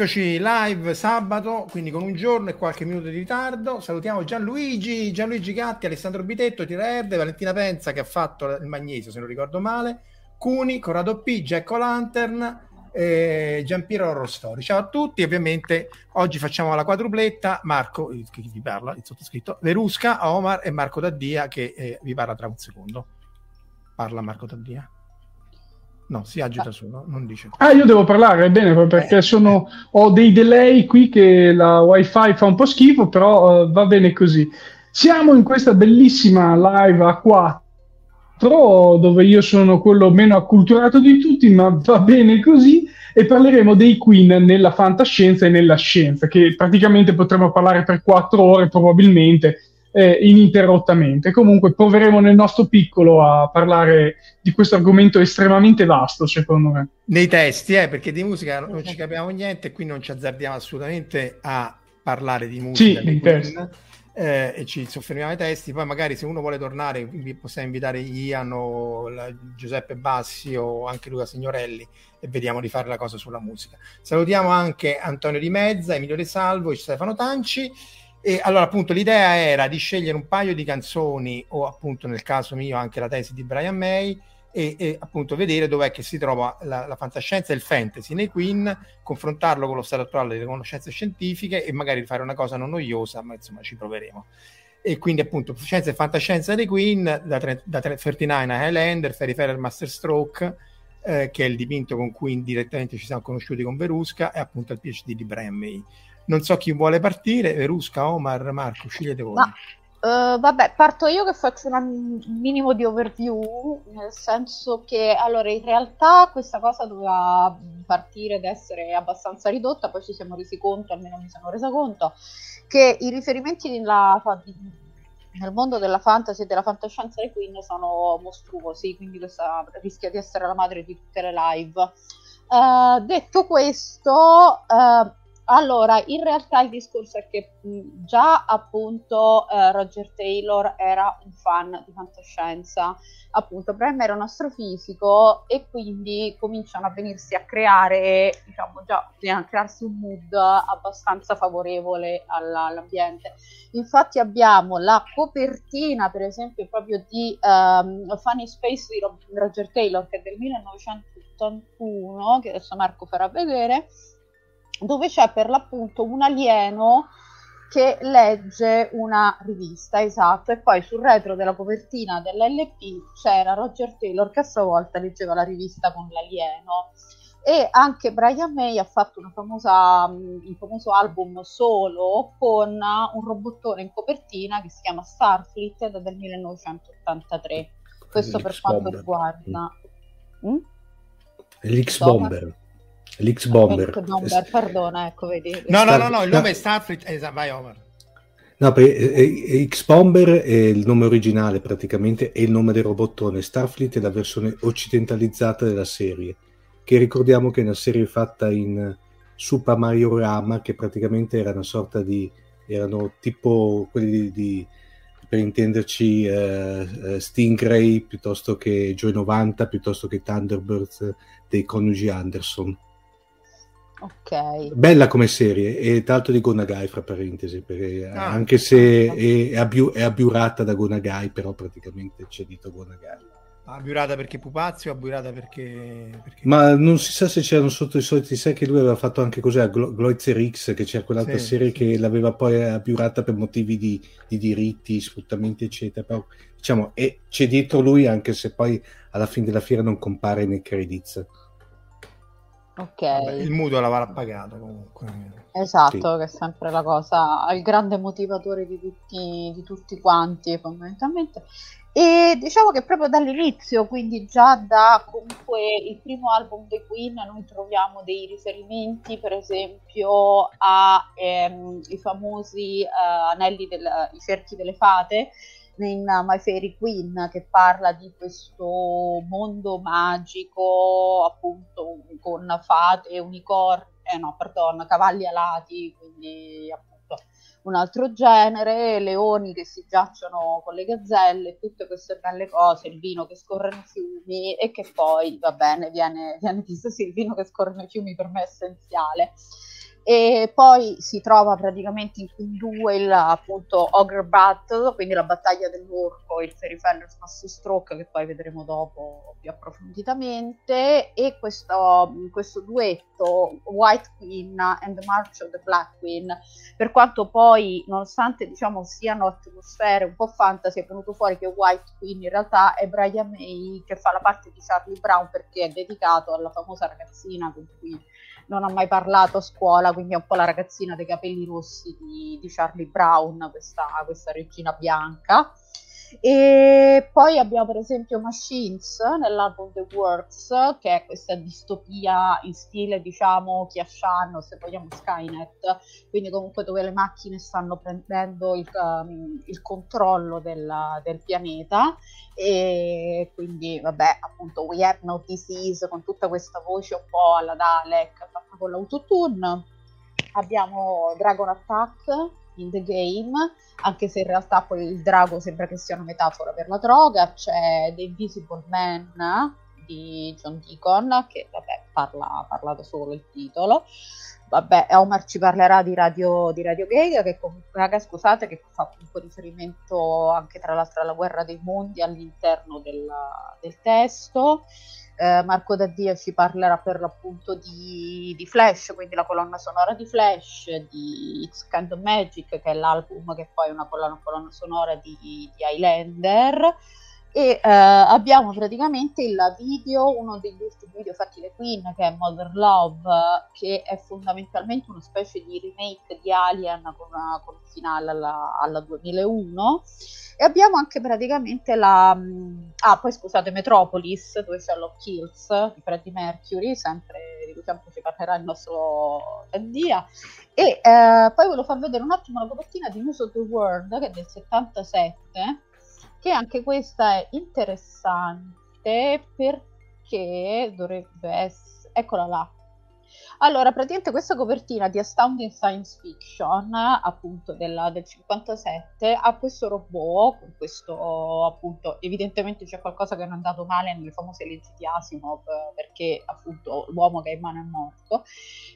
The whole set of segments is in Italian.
Eccoci live sabato, quindi con un giorno e qualche minuto di ritardo. Salutiamo Gianluigi, Gianluigi Gatti, Alessandro Bitetto, Tirerde, Valentina Penza che ha fatto il Magnesio, se non ricordo male, Cuni, Corrado P, Jack Lantern, eh, Giampiero Rostori. Ciao a tutti, ovviamente oggi facciamo la quadrupletta, Marco, che vi parla, il sottoscritto, Verusca, Omar e Marco Daddia che eh, vi parla tra un secondo. Parla Marco Daddia. No, si agita solo, non dice. Ah, io devo parlare, bene, perché eh. sono, ho dei delay qui che la wifi fa un po' schifo, però uh, va bene così. Siamo in questa bellissima live a 4 dove io sono quello meno acculturato di tutti, ma va bene così, e parleremo dei Queen nella fantascienza e nella scienza, che praticamente potremmo parlare per quattro ore probabilmente, eh, ininterrottamente. Comunque proveremo nel nostro piccolo a parlare di questo argomento estremamente vasto, secondo me. Nei testi, eh, perché di musica non ci capiamo niente, e qui non ci azzardiamo assolutamente a parlare di musica. Sì, testi. Eh, e ci soffermiamo ai testi. Poi, magari, se uno vuole tornare, possiamo invitare Ian o la, Giuseppe Bassi o anche Luca Signorelli e vediamo di fare la cosa sulla musica. Salutiamo anche Antonio Di Mezza, Emilio De Salvo e Stefano Tanci. E allora, appunto, l'idea era di scegliere un paio di canzoni, o appunto nel caso mio anche la tesi di Brian May, e, e appunto vedere dov'è che si trova la, la, fantascienza e il fantasy nei Queen, confrontarlo con lo stato attuale delle conoscenze scientifiche e magari fare una cosa non noiosa, ma insomma ci proveremo. E quindi appunto scienza e fantascienza dei Queen, da, da 39 a Highlander, Fairy Fairer Masterstroke, eh, che è il dipinto con cui indirettamente ci siamo conosciuti con Verusca, e appunto il PhD di Brian May. Non so chi vuole partire, Verusca, Omar, Marco, scegliete voi. Ma, uh, vabbè, parto io che faccio un minimo di overview, nel senso che allora in realtà questa cosa doveva partire ed essere abbastanza ridotta, poi ci siamo resi conto, almeno mi sono resa conto, che i riferimenti nella, nel mondo della fantasy e della fantascienza dei Queen sono mostruosi, quindi questa rischia di essere la madre di tutte le live. Uh, detto questo, uh, allora, in realtà il discorso è che già appunto eh, Roger Taylor era un fan di fantascienza, appunto Prem era un astrofisico e quindi cominciano a venirsi a creare, diciamo già, a crearsi un mood abbastanza favorevole alla, all'ambiente. Infatti abbiamo la copertina, per esempio, proprio di um, Funny Space di Roger Taylor, che è del 1981, che adesso Marco farà vedere dove c'è per l'appunto un alieno che legge una rivista, esatto, e poi sul retro della copertina dell'LP c'era Roger Taylor che a sua volta leggeva la rivista con l'alieno. E anche Brian May ha fatto una famosa, un famoso album solo con un robottone in copertina che si chiama Starfleet del 1983. Questo per quanto riguarda... Mm? L'X-Bomber. L'X-Bomber. Bomber, perdona, ecco, vedi. No, no, no, no, il nome è Starfleet, esatto, vai Omar. No, eh, eh, X-Bomber è il nome originale praticamente, è il nome del robottone. Starfleet è la versione occidentalizzata della serie, che ricordiamo che è una serie fatta in Super Mario Rama, che praticamente era una sorta di... erano tipo quelli di, di per intenderci uh, Stingray piuttosto che Joy 90 piuttosto che Thunderbirds dei coniugi Anderson Ok. Bella come serie, e tra l'altro di Gonagai, fra parentesi, perché ah, anche se ah, è, è, abbiu- è, abbiurata da Gonagai, però praticamente c'è dito Gonagai. Abbiurata perché pupazio, abbiurata perché, perché... Ma non si sa se c'erano sotto i soliti, sai che lui aveva fatto anche cos'è, Glo- Gloitzer X, che c'era quell'altra sì, serie sì. che l'aveva poi abbiurata per motivi di, di diritti, sfruttamenti, eccetera. Però, diciamo, e c'è dietro lui, anche se poi alla fine della fiera non compare nei credits. Ok. Vabbè, il mutuo l'avrà pagato comunque. Esatto, sì. che è sempre la cosa, il grande motivatore di tutti, di tutti quanti fondamentalmente. E diciamo che proprio dall'inizio, quindi già da comunque il primo album dei Queen, noi troviamo dei riferimenti, per esempio, ai ehm, famosi eh, anelli, del, i cerchi delle fate in My Fairy Queen, che parla di questo mondo magico, appunto, con fate, unicorni, eh no, pardon, cavalli alati, quindi appunto un altro genere, leoni che si giacciono con le gazzelle, tutte queste belle cose, il vino che scorre nei fiumi e che poi, va bene, viene, viene visto, sì, il vino che scorre nei fiumi per me è essenziale e poi si trova praticamente in due il appunto Ogre Battle, quindi la battaglia dell'orco, il Fairy Smash Stroke che poi vedremo dopo più approfonditamente. E questo, questo duetto White Queen and the March of the Black Queen per quanto poi nonostante diciamo siano atmosfere un po' fantasy è venuto fuori che White Queen in realtà è Brian May che fa la parte di Charlie Brown perché è dedicato alla famosa ragazzina con cui non ha mai parlato a scuola, quindi è un po' la ragazzina dei capelli rossi di, di Charlie Brown, questa, questa regina bianca. E poi abbiamo per esempio Machines nell'album The Works, che è questa distopia in stile diciamo Chiasciano, se vogliamo Skynet, quindi comunque dove le macchine stanno prendendo il, um, il controllo del, del, pianeta e quindi vabbè appunto We Have No Disease con tutta questa voce un po' alla Dalek fatta con l'autotune. Abbiamo Dragon Attack in the game, anche se in realtà poi il drago sembra che sia una metafora per la droga. C'è The Invisible Man di John Deacon, che vabbè, parla, parla da solo il titolo. Vabbè, Omar ci parlerà di Radio, di Radio Gay, che comunque, raga, scusate, che fa comunque riferimento anche tra l'altro alla guerra dei mondi all'interno del, del testo. Eh, Marco Daddia ci parlerà per l'appunto di, di, Flash, quindi la colonna sonora di Flash, di It's Kind of Magic, che è l'album che poi è una colonna, colonna sonora di, di Highlander. E eh, abbiamo praticamente il video, uno degli ultimi video fatti da Queen, che è Mother Love, che è fondamentalmente una specie di remake di Alien con, con finale alla, alla 2001 e abbiamo anche praticamente la... Mm, ah, poi scusate, Metropolis, dove c'è Love Kills di Freddie Mercury, sempre di cui sempre ci parlerà il nostro Dia. E eh, poi volevo far vedere un attimo la copertina di News of the World, che è del 77, che anche questa è interessante perché dovrebbe essere... Eccola là, allora, praticamente questa copertina di Astounding Science Fiction, appunto della, del 57, ha questo robot, con questo appunto, evidentemente c'è qualcosa che è andato male nelle famose leggi di Asimov, perché appunto l'uomo che è in mano è morto,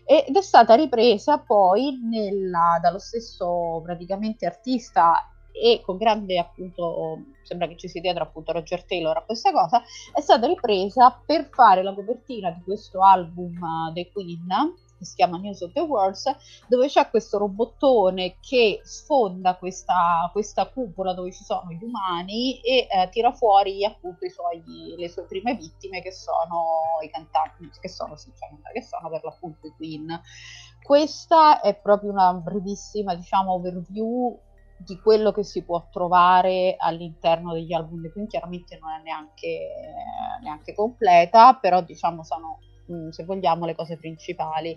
ed è stata ripresa poi nella, dallo stesso praticamente artista e con grande appunto sembra che ci sia dietro appunto Roger Taylor a questa cosa è stata ripresa per fare la copertina di questo album uh, The Queen che si chiama News of the Worlds dove c'è questo robottone che sfonda questa, questa cupola dove ci sono gli umani e eh, tira fuori appunto suoi, le sue prime vittime che sono i cantanti che sono, sì, cioè, che sono per l'appunto i Queen. Questa è proprio una brevissima diciamo overview di quello che si può trovare all'interno degli album di Queen chiaramente non è neanche, neanche completa però diciamo sono mm, se vogliamo le cose principali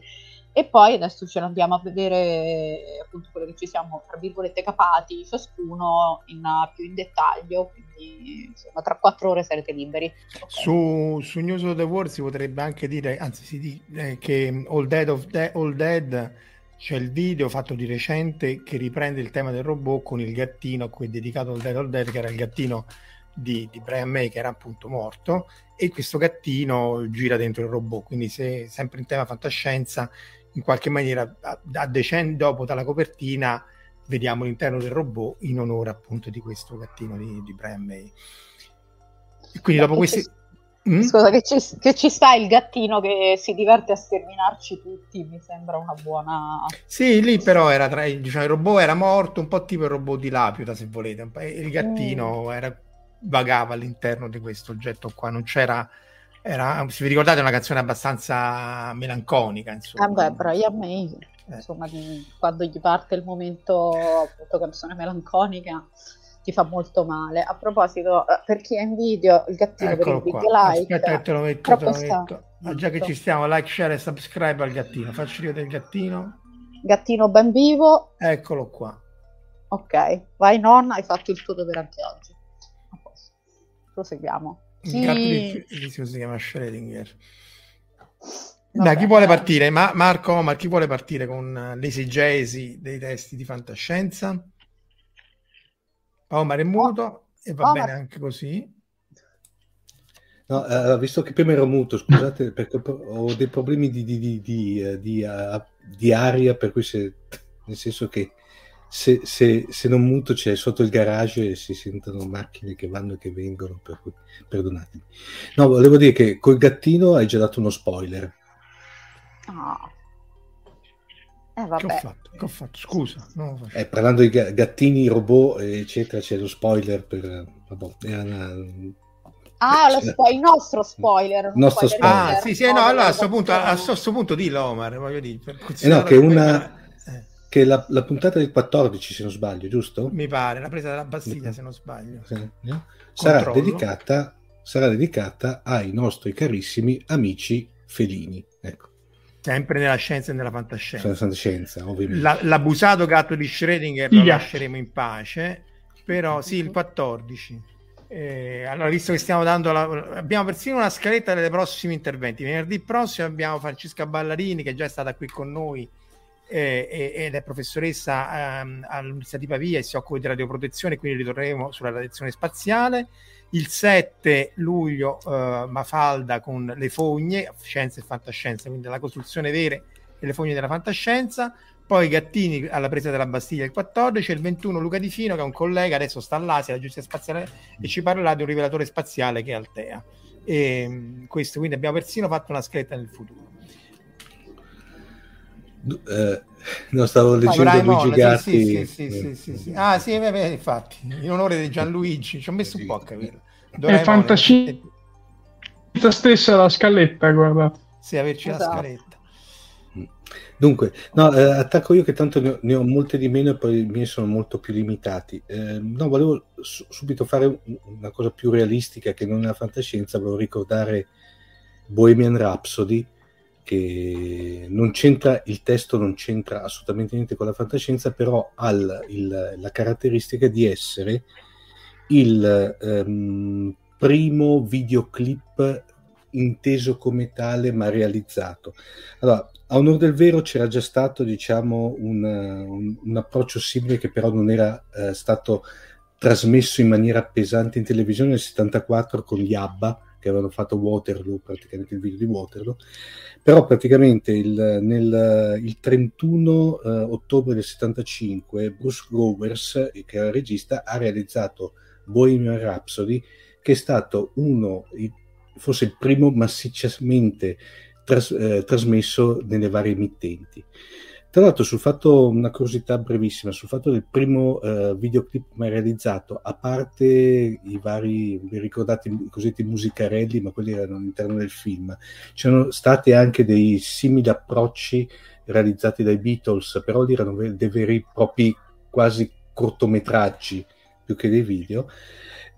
e poi adesso ce l'andiamo a vedere appunto quello che ci siamo tra virgolette capati ciascuno in, più in dettaglio quindi insomma tra quattro ore sarete liberi okay. su, su News of the World si potrebbe anche dire anzi si dice che All Dead of De- All Dead c'è il video fatto di recente che riprende il tema del robot con il gattino a cui è dedicato al Dead All Dead, che era il gattino di, di, Brian May che era appunto morto e questo gattino gira dentro il robot. Quindi se sempre in tema fantascienza in qualche maniera a, a decenni dopo dalla copertina vediamo l'interno del robot in onore appunto di questo gattino di, di Brian May. E quindi dopo questi Mm? Scusa, che ci, che ci, sta il gattino che si diverte a sterminarci tutti, mi sembra una buona... Sì, lì però era tra diciamo, il robot era morto, un po' tipo il robot di Lapiuta, se volete, il gattino mm. era, vagava all'interno di questo oggetto qua, non c'era... era, se vi ricordate, una canzone abbastanza melanconica. Insomma. Eh beh, Brian May, eh. insomma, di, quando gli parte il momento appunto canzone melanconica ti fa molto male. A proposito, eh, per chi è in video, il gattino Eccolo per il qua. like. Aspetta te lo metto, te lo sta- metto. Ma già che ci stiamo, like, share e subscribe al gattino. Faccio io del gattino. Gattino ben vivo. Eccolo qua. Ok, vai nonna, hai fatto il tuo dovere anche oggi. Proseguiamo. Il Chi- gatto di di- si chiama Schrödinger. Vabbè, Dai, chi vuole dai. partire? Ma- Marco Omar, chi vuole partire con eh, l'esegesi dei testi di fantascienza? Omar è muto e va Omar. bene anche così. No, eh, visto che prima ero muto, scusate, perché ho dei problemi di, di, di, di, eh, di, eh, di aria, per cui se, nel senso che se, se, se non muto c'è sotto il garage e si sentono macchine che vanno e che vengono, per cui perdonatemi. No, volevo dire che col gattino hai già dato uno spoiler. Ah. Eh Che ho vabbè, fatto? Che ho fatto? Scusa, non lo faccio. Eh, parlando di ga- gattini, robot, eccetera, c'è lo spoiler per... Vabbè, una- ah, lo spo- il nostro spoiler. Nostro spoiler spoiler. Ah, sì, sì, no, allora a questo punto, a questo punto dillo Omar, voglio dire. per Eh no, che una... eh, che la, la puntata del 14, se non sbaglio, giusto? mi pare, la presa della Bastiglia, se non sbaglio. Sì, eh? sarà, dedicata, sarà dedicata ai nostri carissimi amici felini. Ecco, Sempre nella scienza e nella fantascienza. ovviamente. La- l'abusato gatto di Schrödinger lo lasceremo in pace, però sì, il 14. Eh, allora, visto che stiamo dando la... abbiamo persino una scaletta dei prossimi interventi. Venerdì prossimo abbiamo Francesca Ballarini che già è stata qui con noi eh, ed è professoressa ehm, all'Università di Pavia e si occupa di radioprotezione, quindi ritorneremo sulla radiazione spaziale. Il 7 luglio eh, Mafalda con le fogne, scienza e fantascienza, quindi la costruzione vere e le fogne della fantascienza. Poi Gattini alla presa della Bastiglia il 14 e il 21 Luca Di Fino che è un collega, adesso sta all'Asia, la giustizia spaziale e ci parlerà di un rivelatore spaziale che è Altea. E, mh, questo, quindi abbiamo persino fatto una scaletta nel futuro. Eh, no, stavo leggendo Doraemon, Luigi sì, Gatti. sì, sì, sì, sì, sì. Ah sì, beh, beh, infatti, in onore di Gianluigi, ci ho messo un po' a capirlo. Doraemon, fantascienza. eh, stessa la scaletta, guardate. Sì, averci la Esatto. scaletta. Dunque, no, eh, attacco io che tanto ne ho, ne ho molte di meno e poi i miei sono molto più limitati. Eh, no, volevo su- subito fare un- una cosa più realistica che non è la fantascienza, volevo ricordare Bohemian Rhapsody, che non c'entra, il testo non c'entra assolutamente niente con la fantascienza, però ha il- la caratteristica di essere il ehm, primo videoclip inteso come tale ma realizzato. Allora, a onore del vero c'era già stato diciamo un, un- un approccio simile che però non era eh, stato trasmesso in maniera pesante in televisione nel 74 con gli ABBA che avevano fatto Waterloo, praticamente il video di Waterloo, però praticamente il, nel, il 31 eh, ottobre del 75 Bruce Growers, eh, che era regista, ha realizzato Bohemian Rhapsody, che è stato uno, forse il primo massicciamente tras- eh, trasmesso nelle varie emittenti. Tra l'altro, sul fatto, una curiosità brevissima, sul fatto del primo eh, videoclip mai realizzato, a parte i vari, vi ricordate i cosiddetti musicarelli, ma quelli erano all'interno del film, c'erano stati anche dei simili approcci realizzati dai Beatles, però lì erano dei veri e propri quasi cortometraggi più che dei video.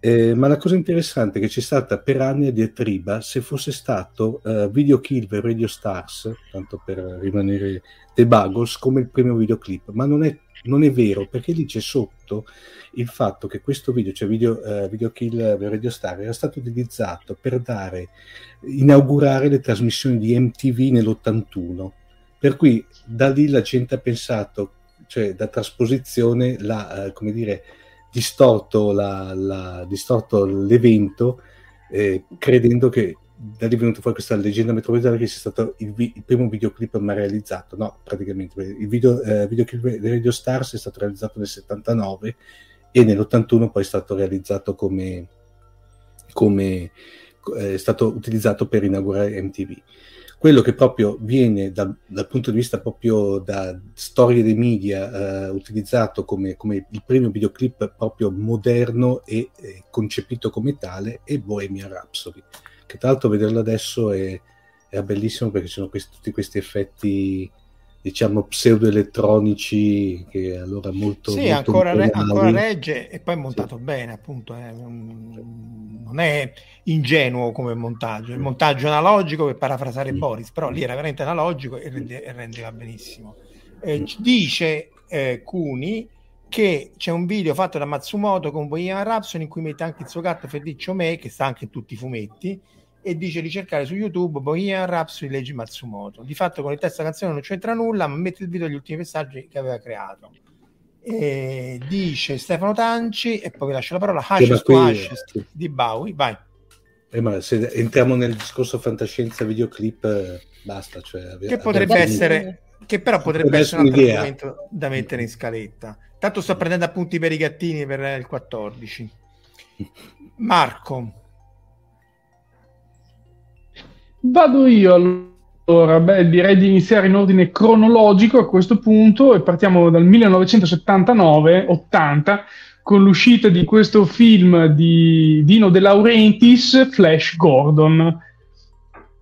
Eh, ma la cosa interessante è che c'è stata per anni a diatriba se fosse stato eh, Video Kill per Radio Stars, tanto per rimanere The Buggles, come il primo videoclip, ma non è, non è vero perché lì c'è sotto il fatto che questo video, cioè video, eh, video Kill per Radio Star, era stato utilizzato per dare, inaugurare le trasmissioni di MTV nell'81. Per cui da lì la gente ha pensato, cioè da trasposizione, la, eh, come dire, distorto, la, la- distorto l'evento eh, credendo che da lì è venuta fuori questa leggenda metropolitana che sia stato il, vi- il primo videoclip mai realizzato. No, praticamente il video, eh, videoclip di Radio Stars è stato realizzato nel 79 e nell'81 poi è stato realizzato come, come eh, è stato utilizzato per inaugurare MTV quello che proprio viene dal, dal punto di vista proprio da storie dei media eh, utilizzato come, come il primo videoclip proprio moderno e eh, concepito come tale è Bohemian Rhapsody che tra l'altro vederlo adesso è, è bellissimo perché ci sono questi, tutti questi effetti diciamo pseudoelettronici che allora molto sì molto ancora, re, ancora, regge e poi è montato sì. bene appunto un, non è ingenuo come montaggio. Il montaggio analogico per parafrasare mm. Boris però lì era veramente analogico e, rende, e rendeva benissimo. Eh, dice eh, Cuni che c'è un video fatto da Matsumoto con Bohemian Rhapsody in cui mette anche il suo gatto Ferruccio Me che sta anche in tutti i fumetti e dice di cercare su YouTube Bohemian Rhapsody leggi Matsumoto. Di fatto con il testo della canzone non c'entra nulla, ma mette il video degli ultimi messaggi che aveva creato. E dice Stefano Tanci e poi vi lascio la parola Hashes to Hashes di Bowie. Vai. Eh, ma se entriamo nel discorso fantascienza videoclip, eh, basta. Cioè, che potrebbe essere, che però potrebbe essere un altro argomento da mettere in scaletta. Tanto sto prendendo appunti per i gattini per il 14. Marco. Vado io allora, beh, direi di iniziare in ordine cronologico a questo punto e partiamo dal 1979-80 con l'uscita di questo film di Dino De Laurentiis, Flash Gordon.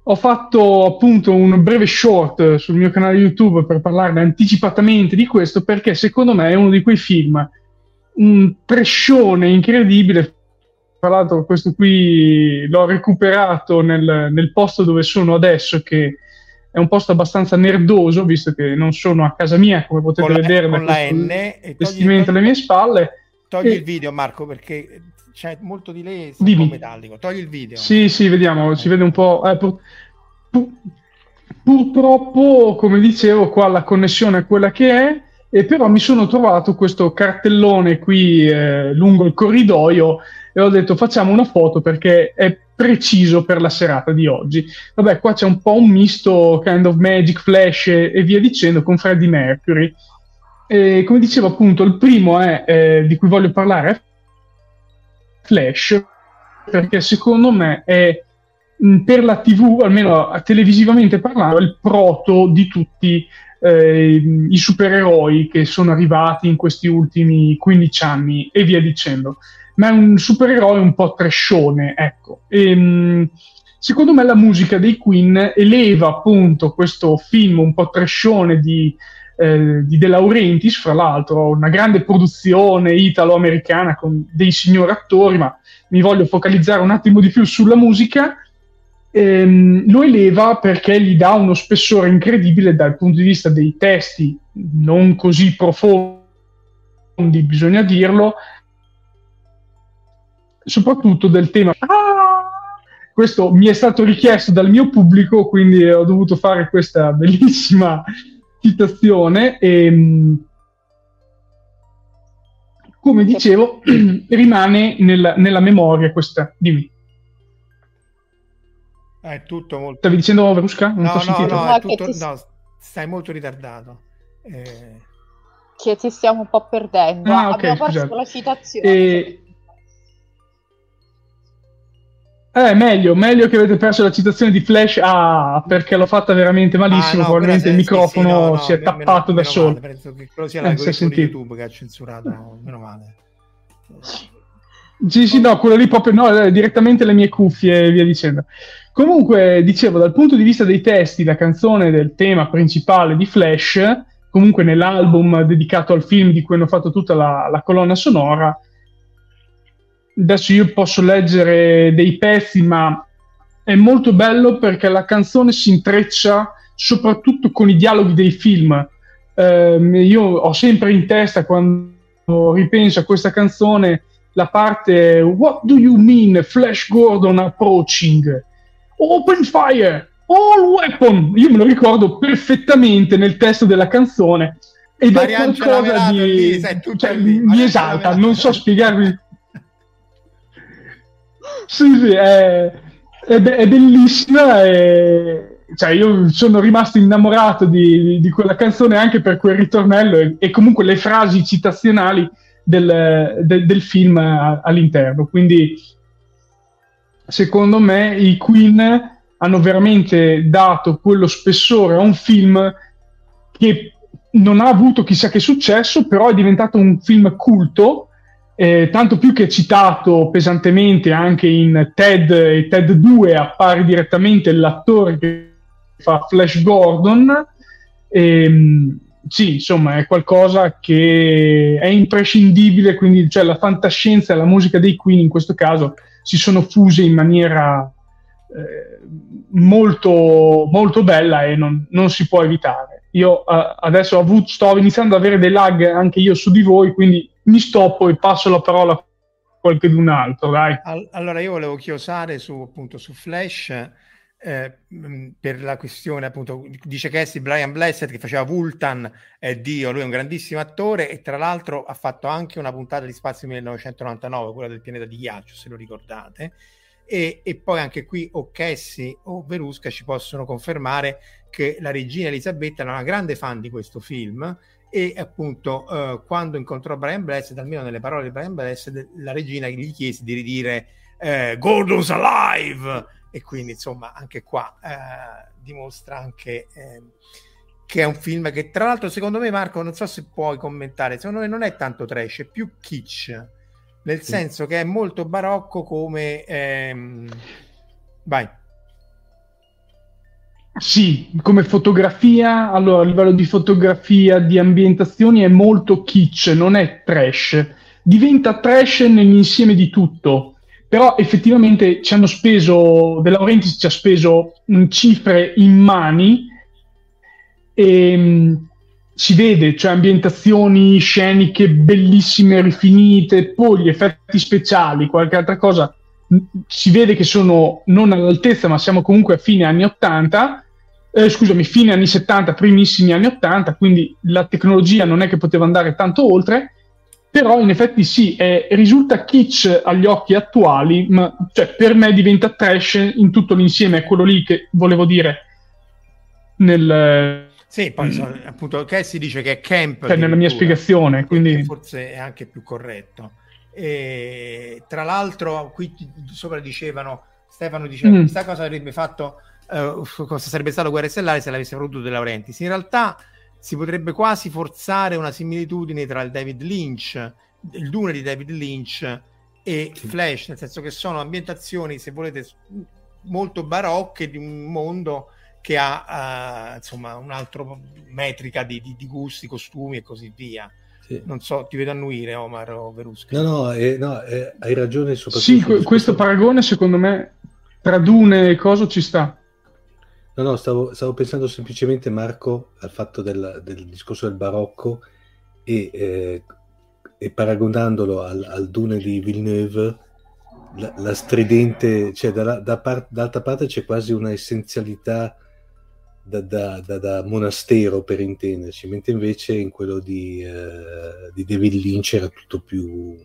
Ho fatto appunto un breve short sul mio canale YouTube per parlarne anticipatamente di questo perché secondo me è uno di quei film, un trescione incredibile tra l'altro questo qui l'ho recuperato nel, nel, posto dove sono adesso, che è un posto abbastanza nerdoso, visto che non sono a casa mia, come potete con vedere con la N, vestimento alle mie spalle. Togli e... il video Marco perché c'è molto di lei po' metallico. Togli il video. Sì, sì, vediamo, si vede un po'... Eh, pur... Pur... Purtroppo, come dicevo, qua la connessione è quella che è, e però mi sono trovato questo cartellone qui eh, lungo il corridoio e ho detto facciamo una foto perché è preciso per la serata di oggi. Vabbè, qua c'è un po' un misto kind of Magic, Flash e, e via dicendo con Freddie Mercury. E, come dicevo appunto, il primo è, eh, di cui voglio parlare è Flash, perché secondo me è mh, per la TV, almeno televisivamente parlando, il proto di tutti eh, i supereroi che sono arrivati in questi ultimi 15 anni e via dicendo ma è un supereroe un po' trascione, ecco. E, ehm, secondo me la musica dei Queen eleva appunto questo film un po' trascione di, eh, di De Laurentiis, fra l'altro, una grande produzione italo-americana con dei signori attori, ma mi voglio focalizzare un attimo di più sulla musica. Ehm, lo eleva perché gli dà uno spessore incredibile dal punto di vista dei testi, non così profondi, bisogna dirlo, soprattutto del tema. Ah! Questo mi è stato richiesto dal mio pubblico, quindi ho dovuto fare questa bellissima citazione. E, ehm, come dicevo, rimane nel, nella memoria questa. Dimmi. È tutto molto. Stavi dicendo Verusca? Non no, no, no, tutto... ti... no, stai molto ritardato. Eh... Che ti stiamo un po' perdendo. Ah, okay, Abbiamo perso la citazione. E... Eh, meglio, meglio che avete perso la citazione di Flash ah, perché l'ho fatta veramente malissimo. Ah, no, probabilmente il microfono sì, sì, no, no, si è tappato meno, da solo. Male, penso che quello sia l'algoritmo di YouTube che ha censurato, meno male. Sì, sì, no, quello lì proprio no, eh, direttamente le mie cuffie e via dicendo. Comunque, dicevo, dal punto di vista dei testi, la canzone del tema principale di Flash, comunque nell'album dedicato al film di cui hanno fatto tutta la, la colonna sonora, adesso io posso leggere dei pezzi, ma è molto bello perché la canzone si intreccia soprattutto con i dialoghi dei film. Eh, io ho sempre in testa quando ripenso a questa canzone la parte What do you mean Flash Gordon approaching? Open fire! All weapon! Io me lo ricordo perfettamente nel testo della canzone ed è qualcosa di, lì, cioè, mi esalta, non so spiegarvi sì, sì, è, è, be- è bellissima e cioè, io sono rimasto innamorato di, di, di, quella canzone anche per quel ritornello e, e comunque le frasi citazionali del, de, del film a, all'interno. Quindi, secondo me, i Queen hanno veramente dato quello spessore a un film che non ha avuto chissà che successo, però è diventato un film culto eh, tanto più che citato pesantemente anche in Ted e Ted 2 appare direttamente l'attore che fa Flash Gordon. Ehm, sì, insomma, è qualcosa che è imprescindibile, quindi cioè, la fantascienza e la musica dei Queen in questo caso si sono fuse in maniera eh, molto, molto bella e non, non, si può evitare. Io eh, adesso avuto, sto iniziando ad avere dei lag anche io su di voi, quindi mi stoppo e passo la parola a qualcun altro. Dai. Allora, io volevo chiosare su, appunto, su Flash eh, per la questione, appunto, dice Cassie Brian Blessed che faceva Vultan, è Dio, lui è un grandissimo attore e tra l'altro ha fatto anche una puntata di Spazio 1999, quella del pianeta di ghiaccio, se lo ricordate. E, e poi anche qui o Cassie o Verusca ci possono confermare che la regina Elisabetta era una grande fan di questo film e appunto eh, quando incontrò Brian Blessed, almeno nelle parole di Brian Blessed, la regina gli chiese di ridire eh, Gordon's alive! E quindi insomma anche qua eh, dimostra anche ehm, che è un film che tra l'altro secondo me Marco non so se puoi commentare secondo me non è tanto trash è più kitsch. Nel senso che è molto barocco come ehm... vai sì, come fotografia, allora a livello di fotografia, di ambientazioni è molto kitsch, non è trash. Diventa trash nell'insieme di tutto, però effettivamente ci hanno speso, De Laurentiis ci ha speso cifre in mani e um, si vede, cioè ambientazioni sceniche bellissime, rifinite, poi gli effetti speciali, qualche altra cosa, si vede che sono non all'altezza, ma siamo comunque a fine anni 80 eh, scusami, fine anni 70, primissimi anni 80, quindi la tecnologia non è che poteva andare tanto oltre, però in effetti sì, è, risulta kitsch agli occhi attuali, ma cioè, per me diventa trash in tutto l'insieme, è quello lì che volevo dire nel... Sì, poi so, appunto Cassie dice che è camp. Cioè, nella mia spiegazione, quindi... Forse è anche più corretto. E, tra l'altro, qui sopra dicevano, Stefano diceva, mm. questa cosa avrebbe fatto uh, cosa sarebbe stato Guerre Stellari se l'avesse voluto De Laurentiis. In realtà si potrebbe quasi forzare una similitudine tra il David Lynch, il Dune di David Lynch e sì. Flash, nel senso che sono ambientazioni, se volete, molto barocche di un mondo che ha uh, insomma un'altra metrica di, di, di, gusti, costumi e così via. Sì. Non so, ti vedo annuire Omar o Veruschi. No, no, eh, no eh, hai ragione. Sì, questo paragone secondo me tra Dune e Coso ci sta. No, no, stavo, stavo, pensando semplicemente, Marco, al fatto del, del discorso del barocco e, eh, e paragonandolo al, al, Dune di Villeneuve, la, la stridente, cioè da, da par, d'altra parte c'è quasi una essenzialità da, da, da, monastero per intenderci, mentre invece in quello di, eh, di David Lynch era tutto più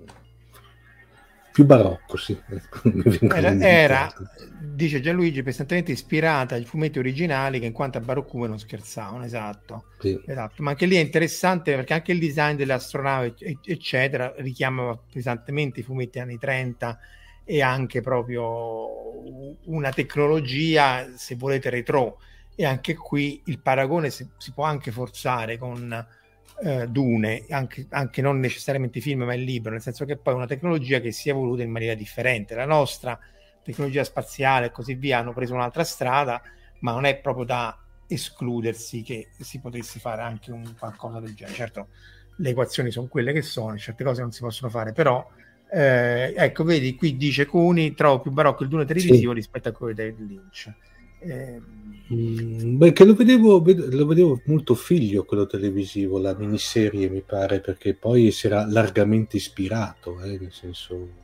più barocco, sì. Era, era, dice Gianluigi, pesantemente ispirata ai fumetti originali che in quanto a baroccume non scherzavano, esatto. Sì. esatto. Ma anche lì è interessante perché anche il design delle astronavi, eccetera, richiama pesantemente i fumetti anni 30 e anche proprio una tecnologia, se volete, retro. E anche qui il paragone si, si può anche forzare con eh, Dune, anche, anche, non necessariamente film, ma il libro, nel senso che poi è una tecnologia che si è evoluta in maniera differente. La nostra tecnologia spaziale e così via hanno preso un'altra strada, ma non è proprio da escludersi che si potesse fare anche un qualcosa del genere. Certo, le equazioni sono quelle che sono, certe cose non si possono fare, però eh, ecco, vedi, qui dice Cuni, trovo più barocco il Dune televisivo sì. rispetto a quello di David Lynch. Eh, mm, beh, che lo vedevo, lo vedevo molto figlio quello televisivo, la miniserie mi pare, perché poi si era largamente ispirato, eh, nel senso...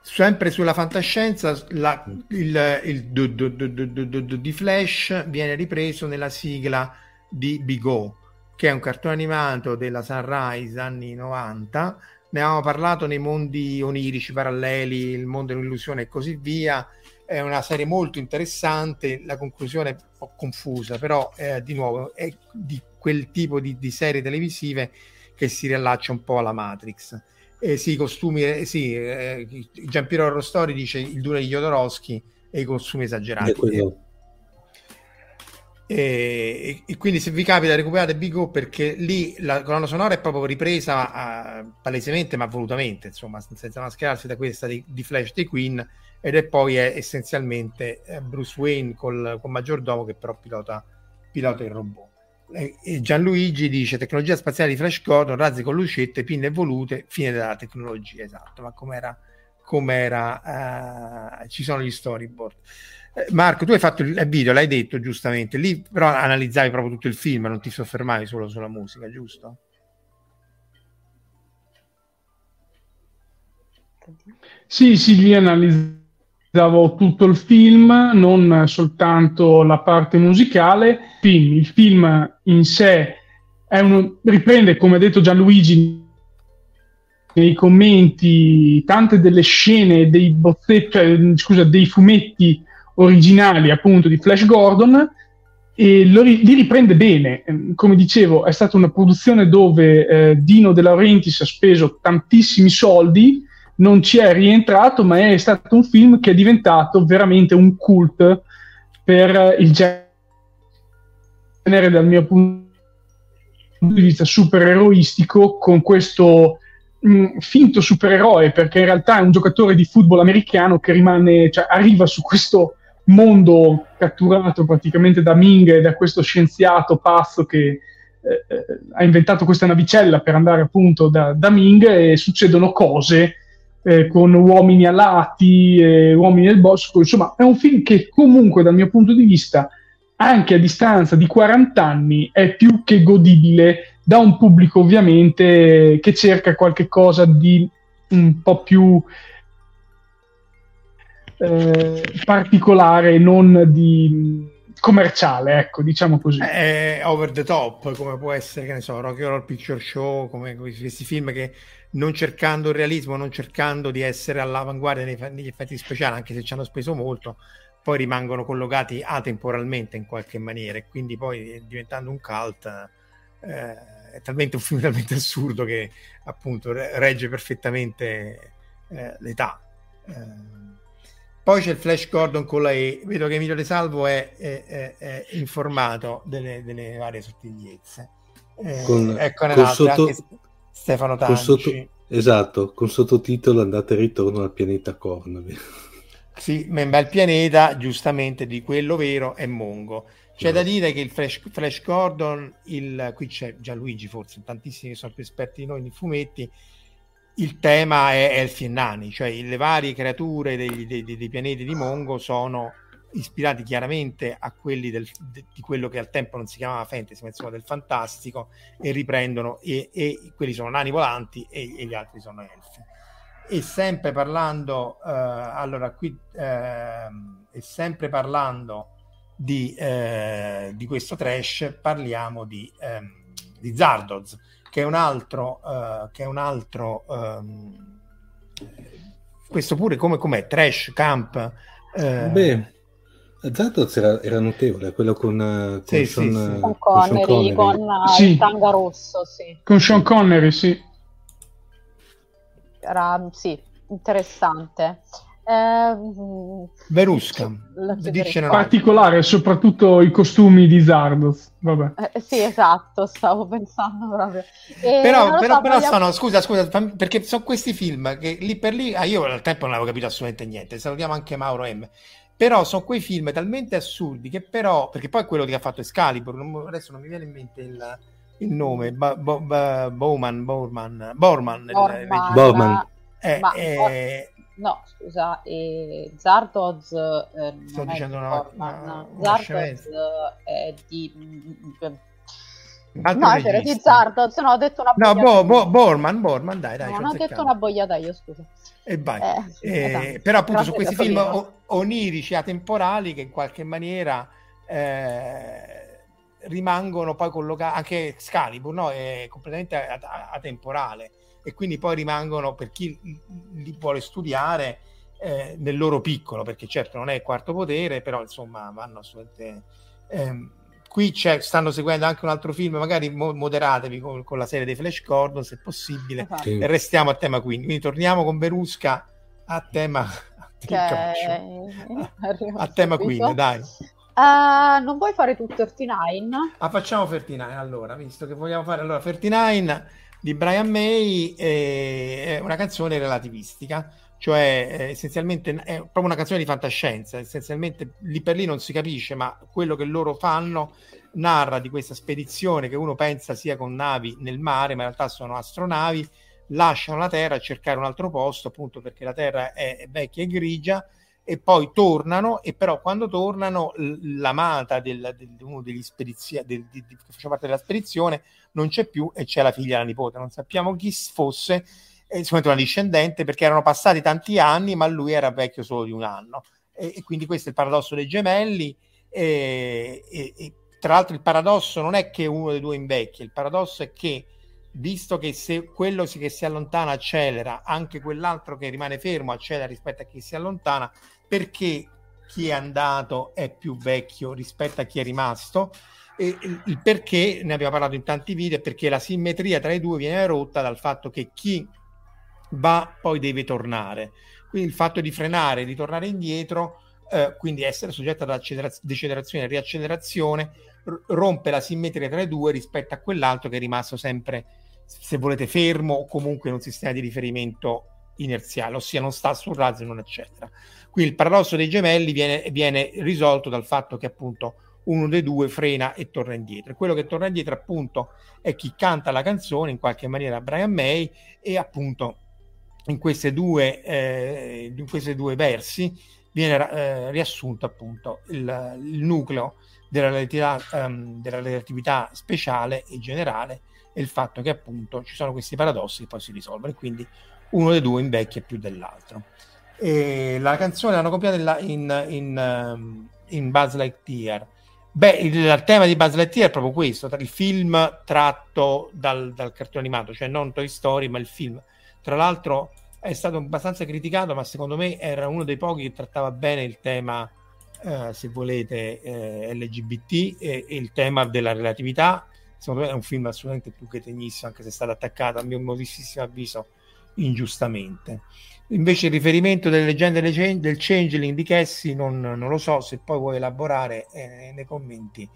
Sempre sulla fantascienza, la, il, il du, du, du, di Flash viene ripreso nella sigla di Bigot, che è un cartone animato della Sunrise anni 90. Ne avevamo parlato nei mondi onirici paralleli, il mondo dell'illusione e così via è una serie molto interessante, la conclusione è un po' confusa, però eh, di nuovo è di quel tipo di, di, serie televisive che si riallaccia un po' alla Matrix. Eh, sì, i costumi, eh, sì, eh, Giampiero Rostori dice il Dune di Jodorowsky e i costumi esagerati. E, e, quindi se vi capita recuperate Big O perché lì la colonna sonora è proprio ripresa uh, palesemente ma volutamente insomma senza mascherarsi da questa di, di Flash dei Queen ed è poi è essenzialmente eh, Bruce Wayne col, col maggiordomo che però pilota, pilota il robot. E Gianluigi dice tecnologia spaziale di Flash Gordon razzi con lucette pinne volute fine della tecnologia. Esatto ma com'era, com'era uh, ci sono gli storyboard. Eh, Marco, tu hai fatto il video, l'hai detto giustamente, lì però analizzavi proprio tutto il film, non ti soffermavi solo sulla musica, giusto? Sì, sì, lì analizzavo tutto il film, non soltanto la parte musicale. Il film in sé uno, riprende, come ha detto Gianluigi nei commenti, tante delle scene, dei bozzetti, cioè, scusa, dei fumetti originali appunto di Flash Gordon e lo, li riprende bene. Come dicevo, è stata una produzione dove eh, Dino De Laurentiis ha speso tantissimi soldi, non ci è rientrato, ma è stato un film che è diventato veramente un cult per il genere dal mio punto di vista supereroistico con questo mh, finto supereroe perché in realtà è un giocatore di football americano che rimane, cioè, arriva su questo mondo catturato praticamente da Ming e da questo scienziato pazzo che eh, eh, ha inventato questa navicella per andare appunto da, da Ming e succedono cose eh, con uomini alati, eh, uomini del bosco, insomma è un film che comunque dal mio punto di vista anche a distanza di 40 anni è più che godibile da un pubblico ovviamente che cerca qualche cosa di un po' più eh, particolare, non di commerciale, ecco, diciamo così. È over the top, come può essere, che ne so, Rocky Horror Picture Show, come questi film che non cercando il realismo, non cercando di essere all'avanguardia nei, negli effetti speciali, anche se ci hanno speso molto, poi rimangono collocati atemporalmente in qualche maniera e quindi poi diventando un cult eh, è talmente un film talmente assurdo che appunto regge perfettamente eh, l'età. Eh, poi c'è il Flash Gordon con la E. Vedo che Emilio De Salvo è, è, è, è informato delle, delle, varie sottigliezze. Eh, con, ecco con sotto, Stefano Tanci. Sotto, esatto, con sottotitolo Andate e ritorno al pianeta Cornavi. Sì, ma il pianeta, giustamente, di quello vero è Mongo. C'è no. da dire che il Flash, Flash Gordon, il, qui c'è Gianluigi forse, tantissimi sono più esperti di noi nei fumetti, il tema è elfi e nani, cioè le varie creature dei, dei, dei, pianeti di Mongo sono ispirati chiaramente a quelli del, de, di quello che al tempo non si chiamava fantasy, ma insomma del fantastico, e riprendono, e, e quelli sono nani volanti e, e, gli altri sono elfi. E sempre parlando, uh, allora qui, uh, e sempre parlando di, uh, di, questo trash, parliamo di, um, di Zardoz che è un altro, uh, che è un altro um, questo pure come com'è trash camp uh, beh Zardoz era, era, notevole quello con, uh, con, sì, Sean, sì, sì. con Connery, con, Connery. con sì. il tanga rosso sì. con Sean Connery sì era sì interessante eh, Verusca particolare soprattutto i costumi di Zardos Vabbè. Eh, sì esatto stavo pensando proprio e però, però, so, però vogliamo... sono scusa scusa perché sono questi film che lì per lì ah, io al tempo non avevo capito assolutamente niente salutiamo anche Mauro M però sono quei film talmente assurdi che però perché poi quello che ha fatto Excalibur non, adesso non mi viene in mente il, il nome ba, bo, ba, Bowman Borman Borman, Borman, Borman. Eh, ma, eh, No, scusa, e Zardoz eh, Sto dicendo una, una, una Zardoz è di... Altro no, c'era di Zardoz, no, ho detto una boiata. No, bo, bo, Borman, Borman, dai, dai. No, non ho detto una boiata io, scusa. E vai. Eh, eh, esatto. Però appunto su questi film o, onirici, atemporali, che in qualche maniera eh, rimangono poi collocati, anche Scalibur, no? È completamente atemporale e quindi poi rimangono per chi li vuole studiare eh, nel loro piccolo, perché certo non è il quarto potere, però insomma vanno assolutamente... Ehm, qui stanno seguendo anche un altro film, magari mo- moderatevi con, con, la serie dei Flash Gordon se possibile, esatto. e restiamo a tema quindi. Quindi torniamo con Berusca a tema... A, a tema quindi, dai. Uh, non vuoi fare tu 39? Ah, facciamo 39 allora, visto che vogliamo fare allora 39 di Brian May è una canzone relativistica, cioè eh, essenzialmente è proprio una canzone di fantascienza, essenzialmente lì per lì non si capisce, ma quello che loro fanno narra di questa spedizione che uno pensa sia con navi nel mare, ma in realtà sono astronavi, lasciano la Terra a cercare un altro posto, appunto perché la Terra è vecchia e grigia e poi tornano e però quando tornano l'amata del, del, uno degli spedizioni del, di, che faceva parte della spedizione non c'è più e c'è la figlia e la nipote. Non sappiamo chi fosse sicuramente una discendente perché erano passati tanti anni ma lui era vecchio solo di un anno. E, e quindi questo è il paradosso dei gemelli. E, e, tra l'altro il paradosso non è che uno dei due invecchia il paradosso è che visto che se quello che si allontana accelera, anche quell'altro che rimane fermo accelera rispetto a chi si allontana, perché chi è andato è più vecchio rispetto a chi è rimasto? E il perché ne abbiamo parlato in tanti video perché la simmetria tra i due viene rotta dal fatto che chi va poi deve tornare quindi il fatto di frenare di tornare indietro eh, quindi essere soggetto ad decelerazione e riaccelerazione r- rompe la simmetria tra i due rispetto a quell'altro che è rimasto sempre se volete fermo o comunque in un sistema di riferimento inerziale ossia non sta sul razzo e non eccetera Qui il paradosso dei gemelli viene, viene risolto dal fatto che appunto uno dei due frena e torna indietro. E quello che torna indietro appunto è chi canta la canzone, in qualche maniera Brian May, e appunto in, queste due, eh, in questi due versi viene eh, riassunto appunto il, il nucleo della relatività, um, della relatività, speciale e generale e il fatto che appunto ci sono questi paradossi che poi si risolvono e quindi uno dei due invecchia più dell'altro. E la canzone l'hanno copiata in, in, in, ehm, Buzz Lightyear. Beh, il, il, tema di Buzz Lightyear è proprio questo, il film tratto dal, dal cartone animato, cioè non Toy Story, ma il film. Tra l'altro è stato abbastanza criticato, ma secondo me era uno dei pochi che trattava bene il tema, eh, se volete, eh, LGBT e, e, il tema della relatività. Secondo me è un film assolutamente più che tegnissimo, anche se è stato attaccato, a mio modestissimo avviso, ingiustamente. Invece il riferimento delle leggende del Changeling di Cassie non, non lo so, se poi vuoi elaborare eh, nei commenti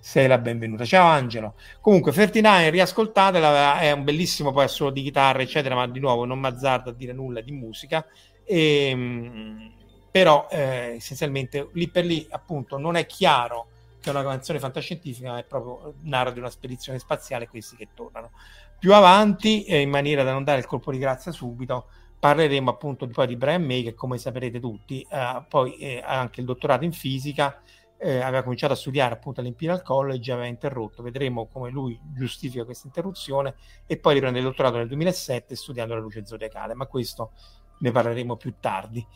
sei la benvenuta. Ciao Angelo. Comunque, 39 riascoltatela, è un bellissimo poi assolo di chitarra, eccetera, ma di nuovo non m'azzardo a dire nulla di musica. E, ehm, però eh, essenzialmente lì per lì appunto non è chiaro che è una canzone fantascientifica, ma è proprio narra di una spedizione spaziale questi che tornano. Più avanti, eh, in maniera da non dare il colpo di grazia subito, parleremo appunto di, poi di Brian May che come saprete tutti eh, poi ha anche il dottorato in fisica eh, aveva cominciato a studiare appunto all'Imperial College aveva interrotto. Vedremo come lui giustifica questa interruzione e poi riprende il dottorato nel 2007 studiando la luce zodiacale ma questo ne parleremo più tardi.